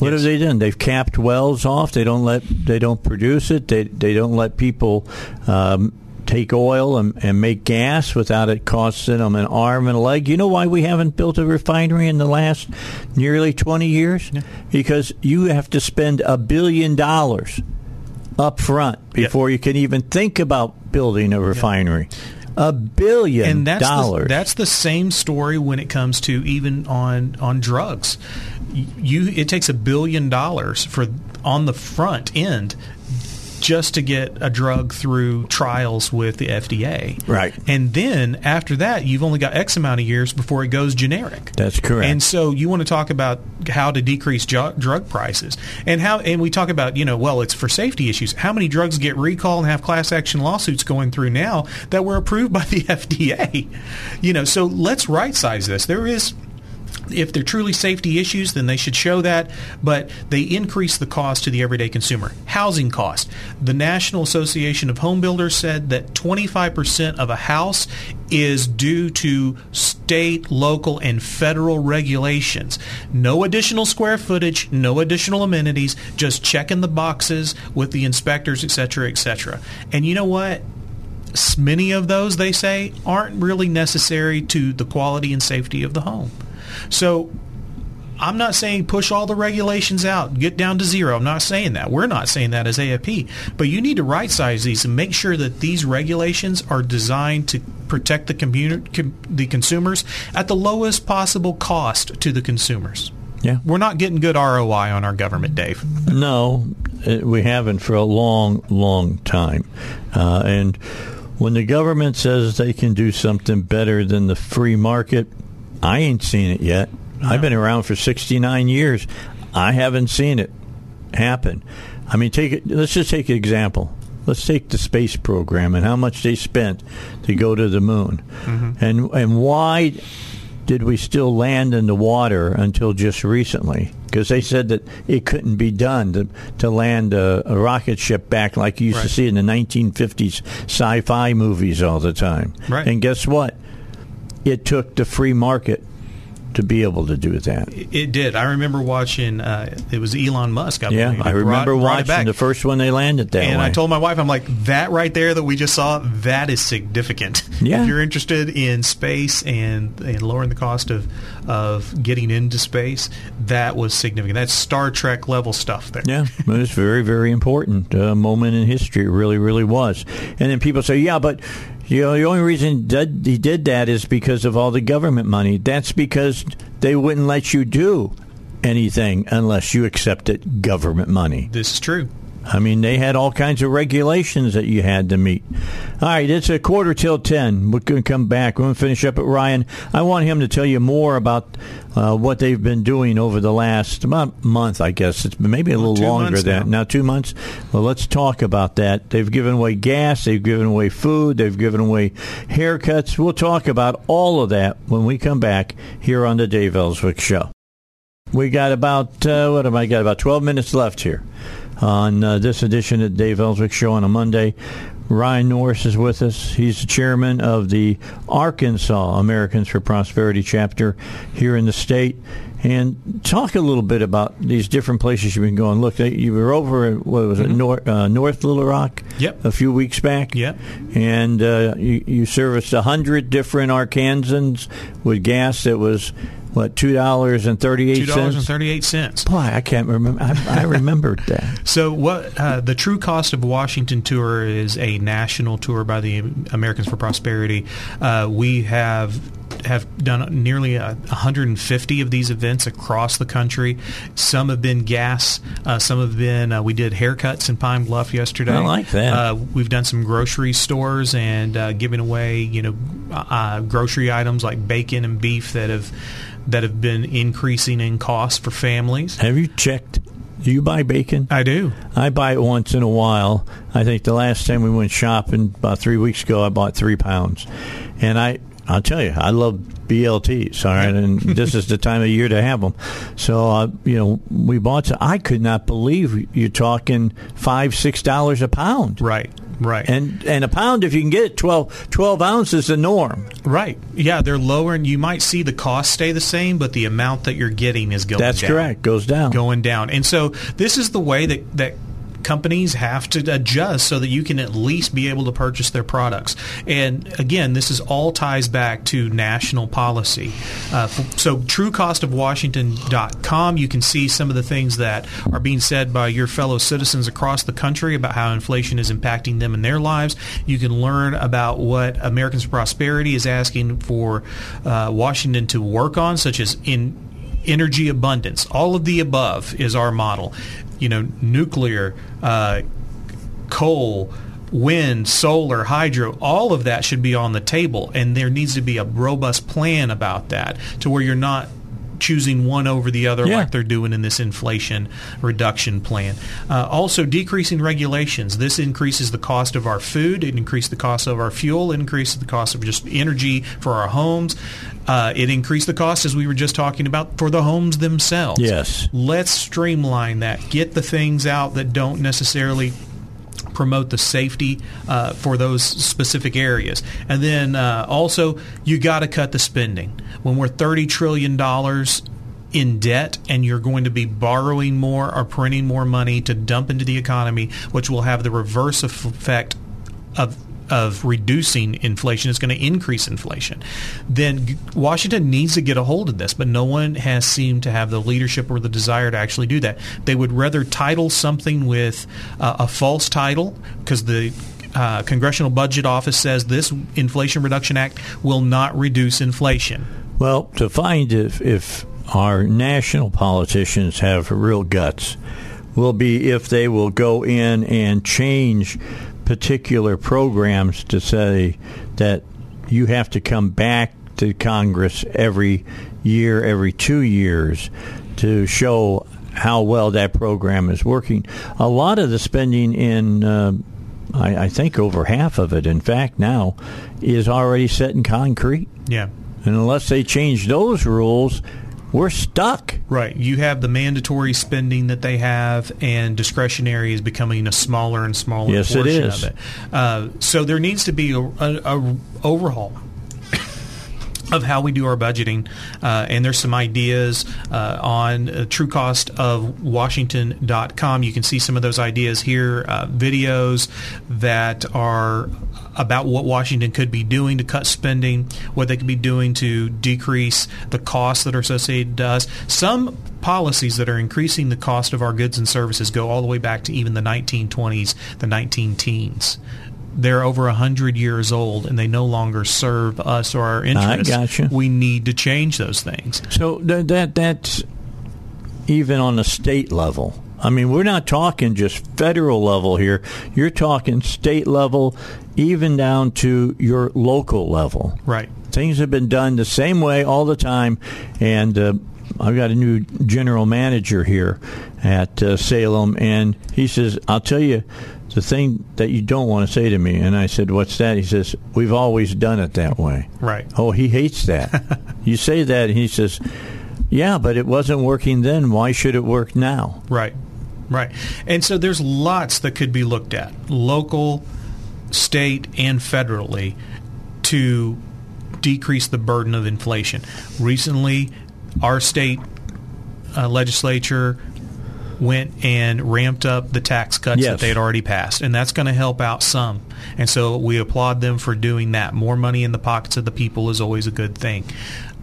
What Yes. have they done? They've capped wells off. They don't let they don't produce it. They they don't let people um, take oil and, and make gas without it costing them an arm and a leg. You know why we haven't built a refinery in the last nearly twenty years? Because you have to spend a billion dollars up front before you can even think about building a refinery. A billion and that's dollars. The, that's the same story when it comes to even on on drugs. You it takes a billion dollars for on the front end just to get a drug through trials with the FDA. Right. And then after that, you've only got X amount of years before it goes generic. That's correct. And so you want to talk about how to decrease ju- drug prices and how and we talk about, you know, well, it's for safety issues. How many drugs get recalled and have class action lawsuits going through now that were approved by the (laughs) FDA? You know, so let's right size this. There is if they're truly safety issues, then they should show that, but they increase the cost to the everyday consumer. Housing cost. The National Association of Home Builders said that 25% of a house is due to state, local, and federal regulations. No additional square footage, no additional amenities, just checking the boxes with the inspectors, etc., etc. And you know what? Many of those, they say, aren't really necessary to the quality and safety of the home. So I'm not saying push all the regulations out, get down to zero. I'm not saying that. We're not saying that as AFP. But you need to right size these and make sure that these regulations are designed to protect the community, com- the consumers at the lowest possible cost to the consumers. Yeah. We're not getting good ROI on our government, Dave. No, uh, we haven't for a long, long time. Uh, and when the government says they can do something better than the free market, I ain't seen it yet. I've been around for 69 years. I haven't seen it happen. I mean, take it. Let's just take an example. Let's take the space program and how much they spent to go to the moon, mm-hmm. and and why did we still land in the water until just recently? Because they said that it couldn't be done to, to land a, a rocket ship back like you used to see in the 1950s sci-fi movies all the time. Right. And guess what? It took the free market to be able to do that. It did. I remember watching. Uh, it was Elon Musk. I Yeah, believe, I remember brought- brought watching the first one they landed that and way. I told my wife, I'm like, that right there that we just saw, that is significant. (laughs) Yeah. If you're interested in space and, and lowering the cost of of getting into space, that was significant. That's Star Trek level stuff there. Yeah, it was very, very important uh, moment in history. It really, really was. And then people say, "Yeah, but you know, the only reason he did that is because of all the government money." That's because they wouldn't let you do anything unless you accepted government money. This is true. I mean, they had all kinds of regulations that you had to meet. All right, it's a quarter till 10. We're going to come back. We're going to finish up at Ryan. I want him to tell you more about uh, what they've been doing over the last about month, I guess. It's maybe a little longer than now. now. Two months? Well, let's talk about that. They've given away gas. They've given away food. They've given away haircuts. We'll talk about all of that when we come back here on the Dave Elswick Show. We got about uh, what have I got? About twelve minutes left here on uh, this edition of Dave Elswick Show on a Monday. Ryan Norris is with us. He's the chairman of the Arkansas Americans for Prosperity chapter here in the state. And talk a little bit about these different places you've been going. Look, you were over what was it, North, uh, North Little Rock Yep. a few weeks back. Yep. And uh, you, you serviced a hundred different Arkansans with gas that was what two dollars and thirty Two eight dollars and cents. thirty eight cents. Boy, I can't remember. I, I remembered that. (laughs) So, what uh, the True Cost of Washington tour is a national tour by the Americans for Prosperity. Uh, we have have done nearly uh, 150 of these events across the country. Some have been gas. Uh, some have been. Uh, we did haircuts in Pine Bluff yesterday. I like that. Uh, we've done some grocery stores and uh, giving away, you know, uh, grocery items like bacon and beef that have that have been increasing in cost for families. Have you checked? Do you buy bacon? I do. I buy it once in a while. I think the last time we went shopping about three weeks ago, I bought three pounds, and I I'll tell you, I love BLTs. All right, and (laughs) this is the time of year to have them. So uh, you know, we bought. Some, I could not believe you're talking five six dollars a pound. Right. Right. And and a pound, if you can get it, 12, 12 ounces is the norm. Right. Yeah, they're lower, and you might see the cost stay the same, but the amount that you're getting is going down. That's down. correct. Goes down. Going down. And so this is the way that, that companies have to adjust so that you can at least be able to purchase their products. And again, this is all ties back to national policy. Uh, so truecostofwashington.com, you can see some of the things that are being said by your fellow citizens across the country about how inflation is impacting them in their lives. You can learn about what Americans for Prosperity is asking for uh, Washington to work on, such as in energy abundance. All of the above is our model. You know, nuclear, uh, coal, wind, solar, hydro, all of that should be on the table, and there needs to be a robust plan about that to where you're not choosing one over the other Yeah. like they're doing in this inflation reduction plan. Uh, also, decreasing regulations. This increases the cost of our food. It increases the cost of our fuel. It increases the cost of just energy for our homes. Uh, it increased the cost, as we were just talking about, for the homes themselves. Yes. Let's streamline that. Get the things out that don't necessarily promote the safety uh, for those specific areas. And then uh, also, you got to cut the spending. When we're $30 trillion in debt and you're going to be borrowing more or printing more money to dump into the economy, which will have the reverse effect of of reducing inflation, it's going to increase inflation. Then Washington needs to get a hold of this, but no one has seemed to have the leadership or the desire to actually do that. They would rather title something with uh, a false title because the uh, Congressional Budget Office says this Inflation Reduction Act will not reduce inflation. Well, to find if, if our national politicians have real guts will be if they will go in and change particular programs to say that you have to come back to Congress every year, every two years to show how well that program is working. A lot of the spending in uh, I, I think over half of it, in fact, now is already set in concrete. Yeah. And unless they change those rules, we're stuck. Right. You have the mandatory spending that they have, and discretionary is becoming a smaller and smaller Yes, it portion is. of it. Uh, so there needs to be a, a, a overhaul of how we do our budgeting, uh, and there's some ideas uh, on uh, truecostofwashington.com. You can see some of those ideas here, uh, videos that are about what Washington could be doing to cut spending, what they could be doing to decrease the costs that are associated to us. Some policies that are increasing the cost of our goods and services go all the way back to even the 1920s, the 19 teens. They're over 100 years old and they no longer serve us or our interests. I gotcha. We need to change those things. So th- that that's even on the state level. I mean, we're not talking just federal level here. You're talking state level, even down to your local level. Right. Things have been done the same way all the time, and uh, I've got a new general manager here at uh, Salem, and he says, "I'll tell you." The thing that you don't want to say to me, and I said, "What's that?" He says, "We've always done it that way." Right. Oh, he hates that. (laughs) you say that, and he says, "Yeah, but it wasn't working then. Why should it work now?" Right. Right. And so there's lots that could be looked at, local, state, and federally, to decrease the burden of inflation. Recently, our state uh, legislature went and ramped up the tax cuts Yes. that they had already passed, and that's going to help out some. And so we applaud them for doing that. More money in the pockets of the people is always a good thing.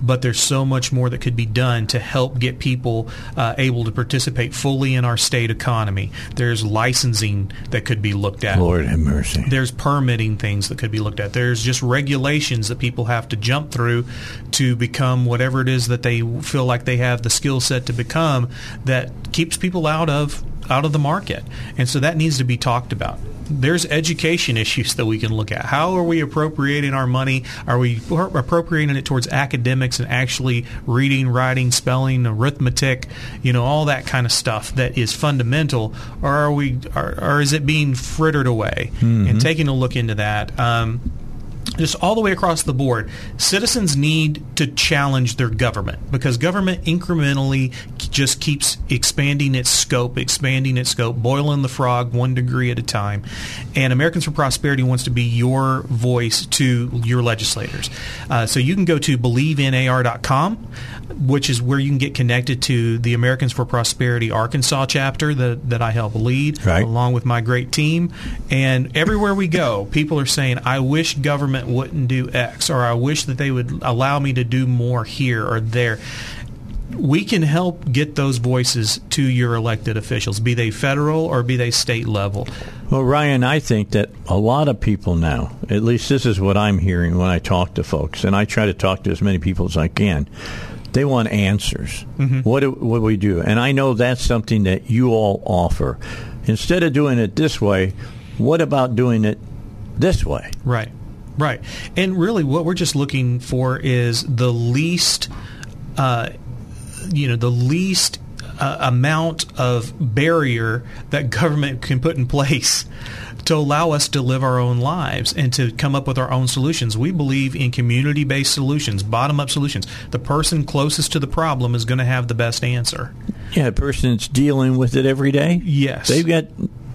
But there's so much more that could be done to help get people uh, able to participate fully in our state economy. There's licensing that could be looked at. Lord have mercy. There's permitting things that could be looked at. There's just regulations that people have to jump through to become whatever it is that they feel like they have the skill set to become that keeps people out of out of the market. And so that needs to be talked about. There's education issues that we can look at. How are we appropriating our money? Are we appropriating it towards academics and actually reading, writing, spelling, arithmetic, you know, all that kind of stuff that is fundamental, or are we, or, or is it being frittered away? And taking a look into that. Um, just all the way across the board, citizens need to challenge their government because government incrementally just keeps expanding its scope, expanding its scope, boiling the frog one degree at a time. And Americans for Prosperity wants to be your voice to your legislators. Uh, so you can go to believeinar.com, which is where you can get connected to the Americans for Prosperity Arkansas chapter that, that I help lead, Right. along with my great team. And everywhere we go, people are saying, I wish government wouldn't do X, or I wish that they would allow me to do more here or there. We can help get those voices to your elected officials, be they federal or be they state level. Well, Ryan, I think that a lot of people now, at least this is what I'm hearing when I talk to folks, and I try to talk to as many people as I can. They want answers. What do, what do we do? And I know that's something that you all offer. Instead of doing it this way, What about doing it this way? Right. Right. And really, what we're just looking for is the least, uh, you know, the least uh, amount of barrier that government can put in place to allow us to live our own lives and to come up with our own solutions. We believe in community based solutions, bottom up solutions. The person closest to the problem is going to have the best answer. Yeah, a person that's dealing with it every day. Yes. They've got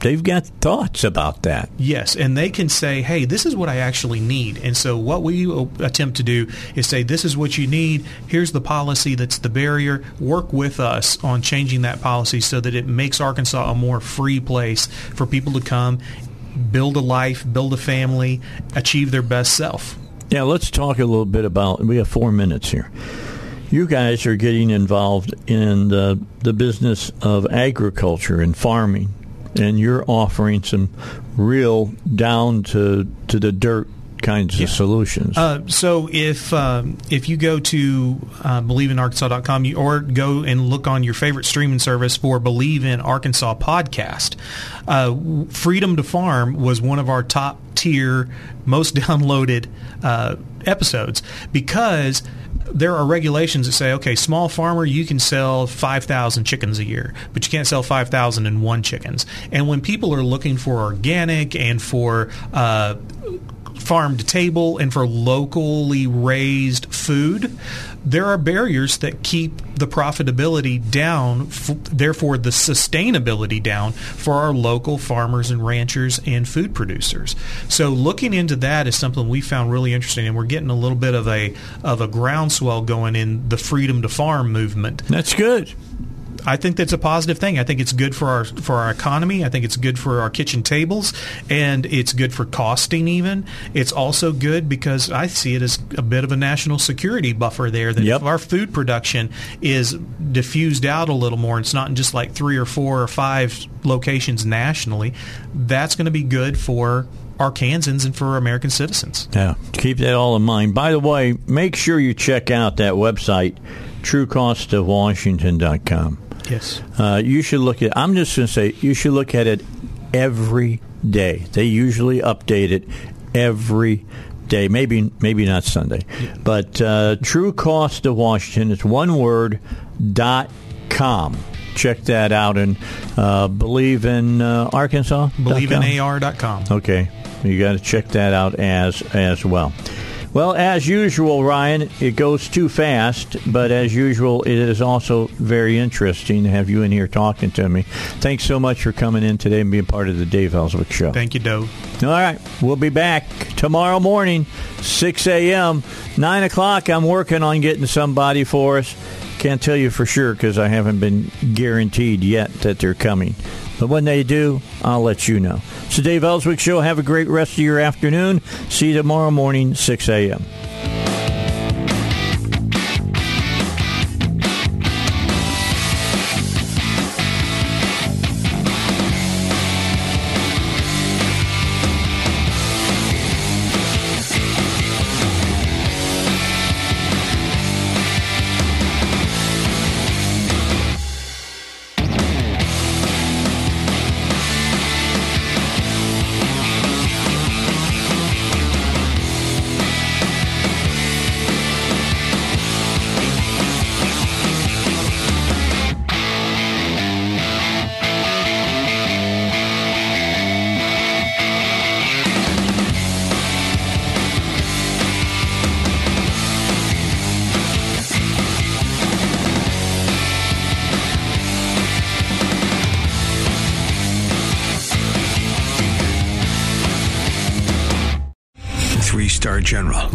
they've got thoughts about that. Yes, and they can say, "Hey, this is what I actually need." And so, what we attempt to do is say, "This is what you need. Here's the policy that's the barrier. Work with us on changing that policy so that it makes Arkansas a more free place for people to come, build a life, build a family, achieve their best self." Yeah, let's talk a little bit about. We have four minutes here. You guys are getting involved in the, the business of agriculture and farming and you're offering some real down to to the dirt kinds yeah. of solutions. Uh, so if um, if you go to uh, believeinarkansas.com you, or go and look on your favorite streaming service for Believe in Arkansas podcast, uh, Freedom to Farm was one of our top tier, most (laughs) downloaded uh, episodes because there are regulations that say, okay, small farmer, you can sell 5,000 chickens a year, but you can't sell 5,001 chickens. And when people are looking for organic and for uh, farm to table and for locally raised food, there are barriers that keep the profitability down, f- therefore the sustainability down for our local farmers and ranchers and food producers. So looking into that is something we found really interesting, and we're getting a little bit of a of a groundswell going in the freedom to farm movement. That's good. I think that's a positive thing. I think it's good for our for our economy. I think it's good for our kitchen tables, and it's good for costing. Even it's also good because I see it as a bit of a national security buffer there. That yep. if our food production is diffused out a little more, it's not just like three or four or five locations nationally. That's going to be good for Arkansans and for American citizens. Yeah, keep that all in mind. By the way, make sure you check out that website, truecostofwashington.com. Yes. Uh, you should look at. I'm just going to say you should look at it every day. They usually update it every day. Maybe maybe not Sunday, but uh, True Cost of Washington. It's one word. dot com. Check that out and uh, believe in uh, Arkansas. Believe in AR.com. Okay, you got to check that out as as well. Well, as usual, Ryan, it goes too fast, but as usual, it is also very interesting to have you in here talking to me. Thanks so much for coming in today and being part of the Dave Elswick Show. Thank you, Doe. All right, we'll be back tomorrow morning, 6 a.m., 9 o'clock. I'm working on getting somebody for us. Can't tell you for sure because I haven't been guaranteed yet that they're coming. But when they do, I'll let you know. So, Dave Elswick Show, have a great rest of your afternoon. See you tomorrow morning, 6 a.m.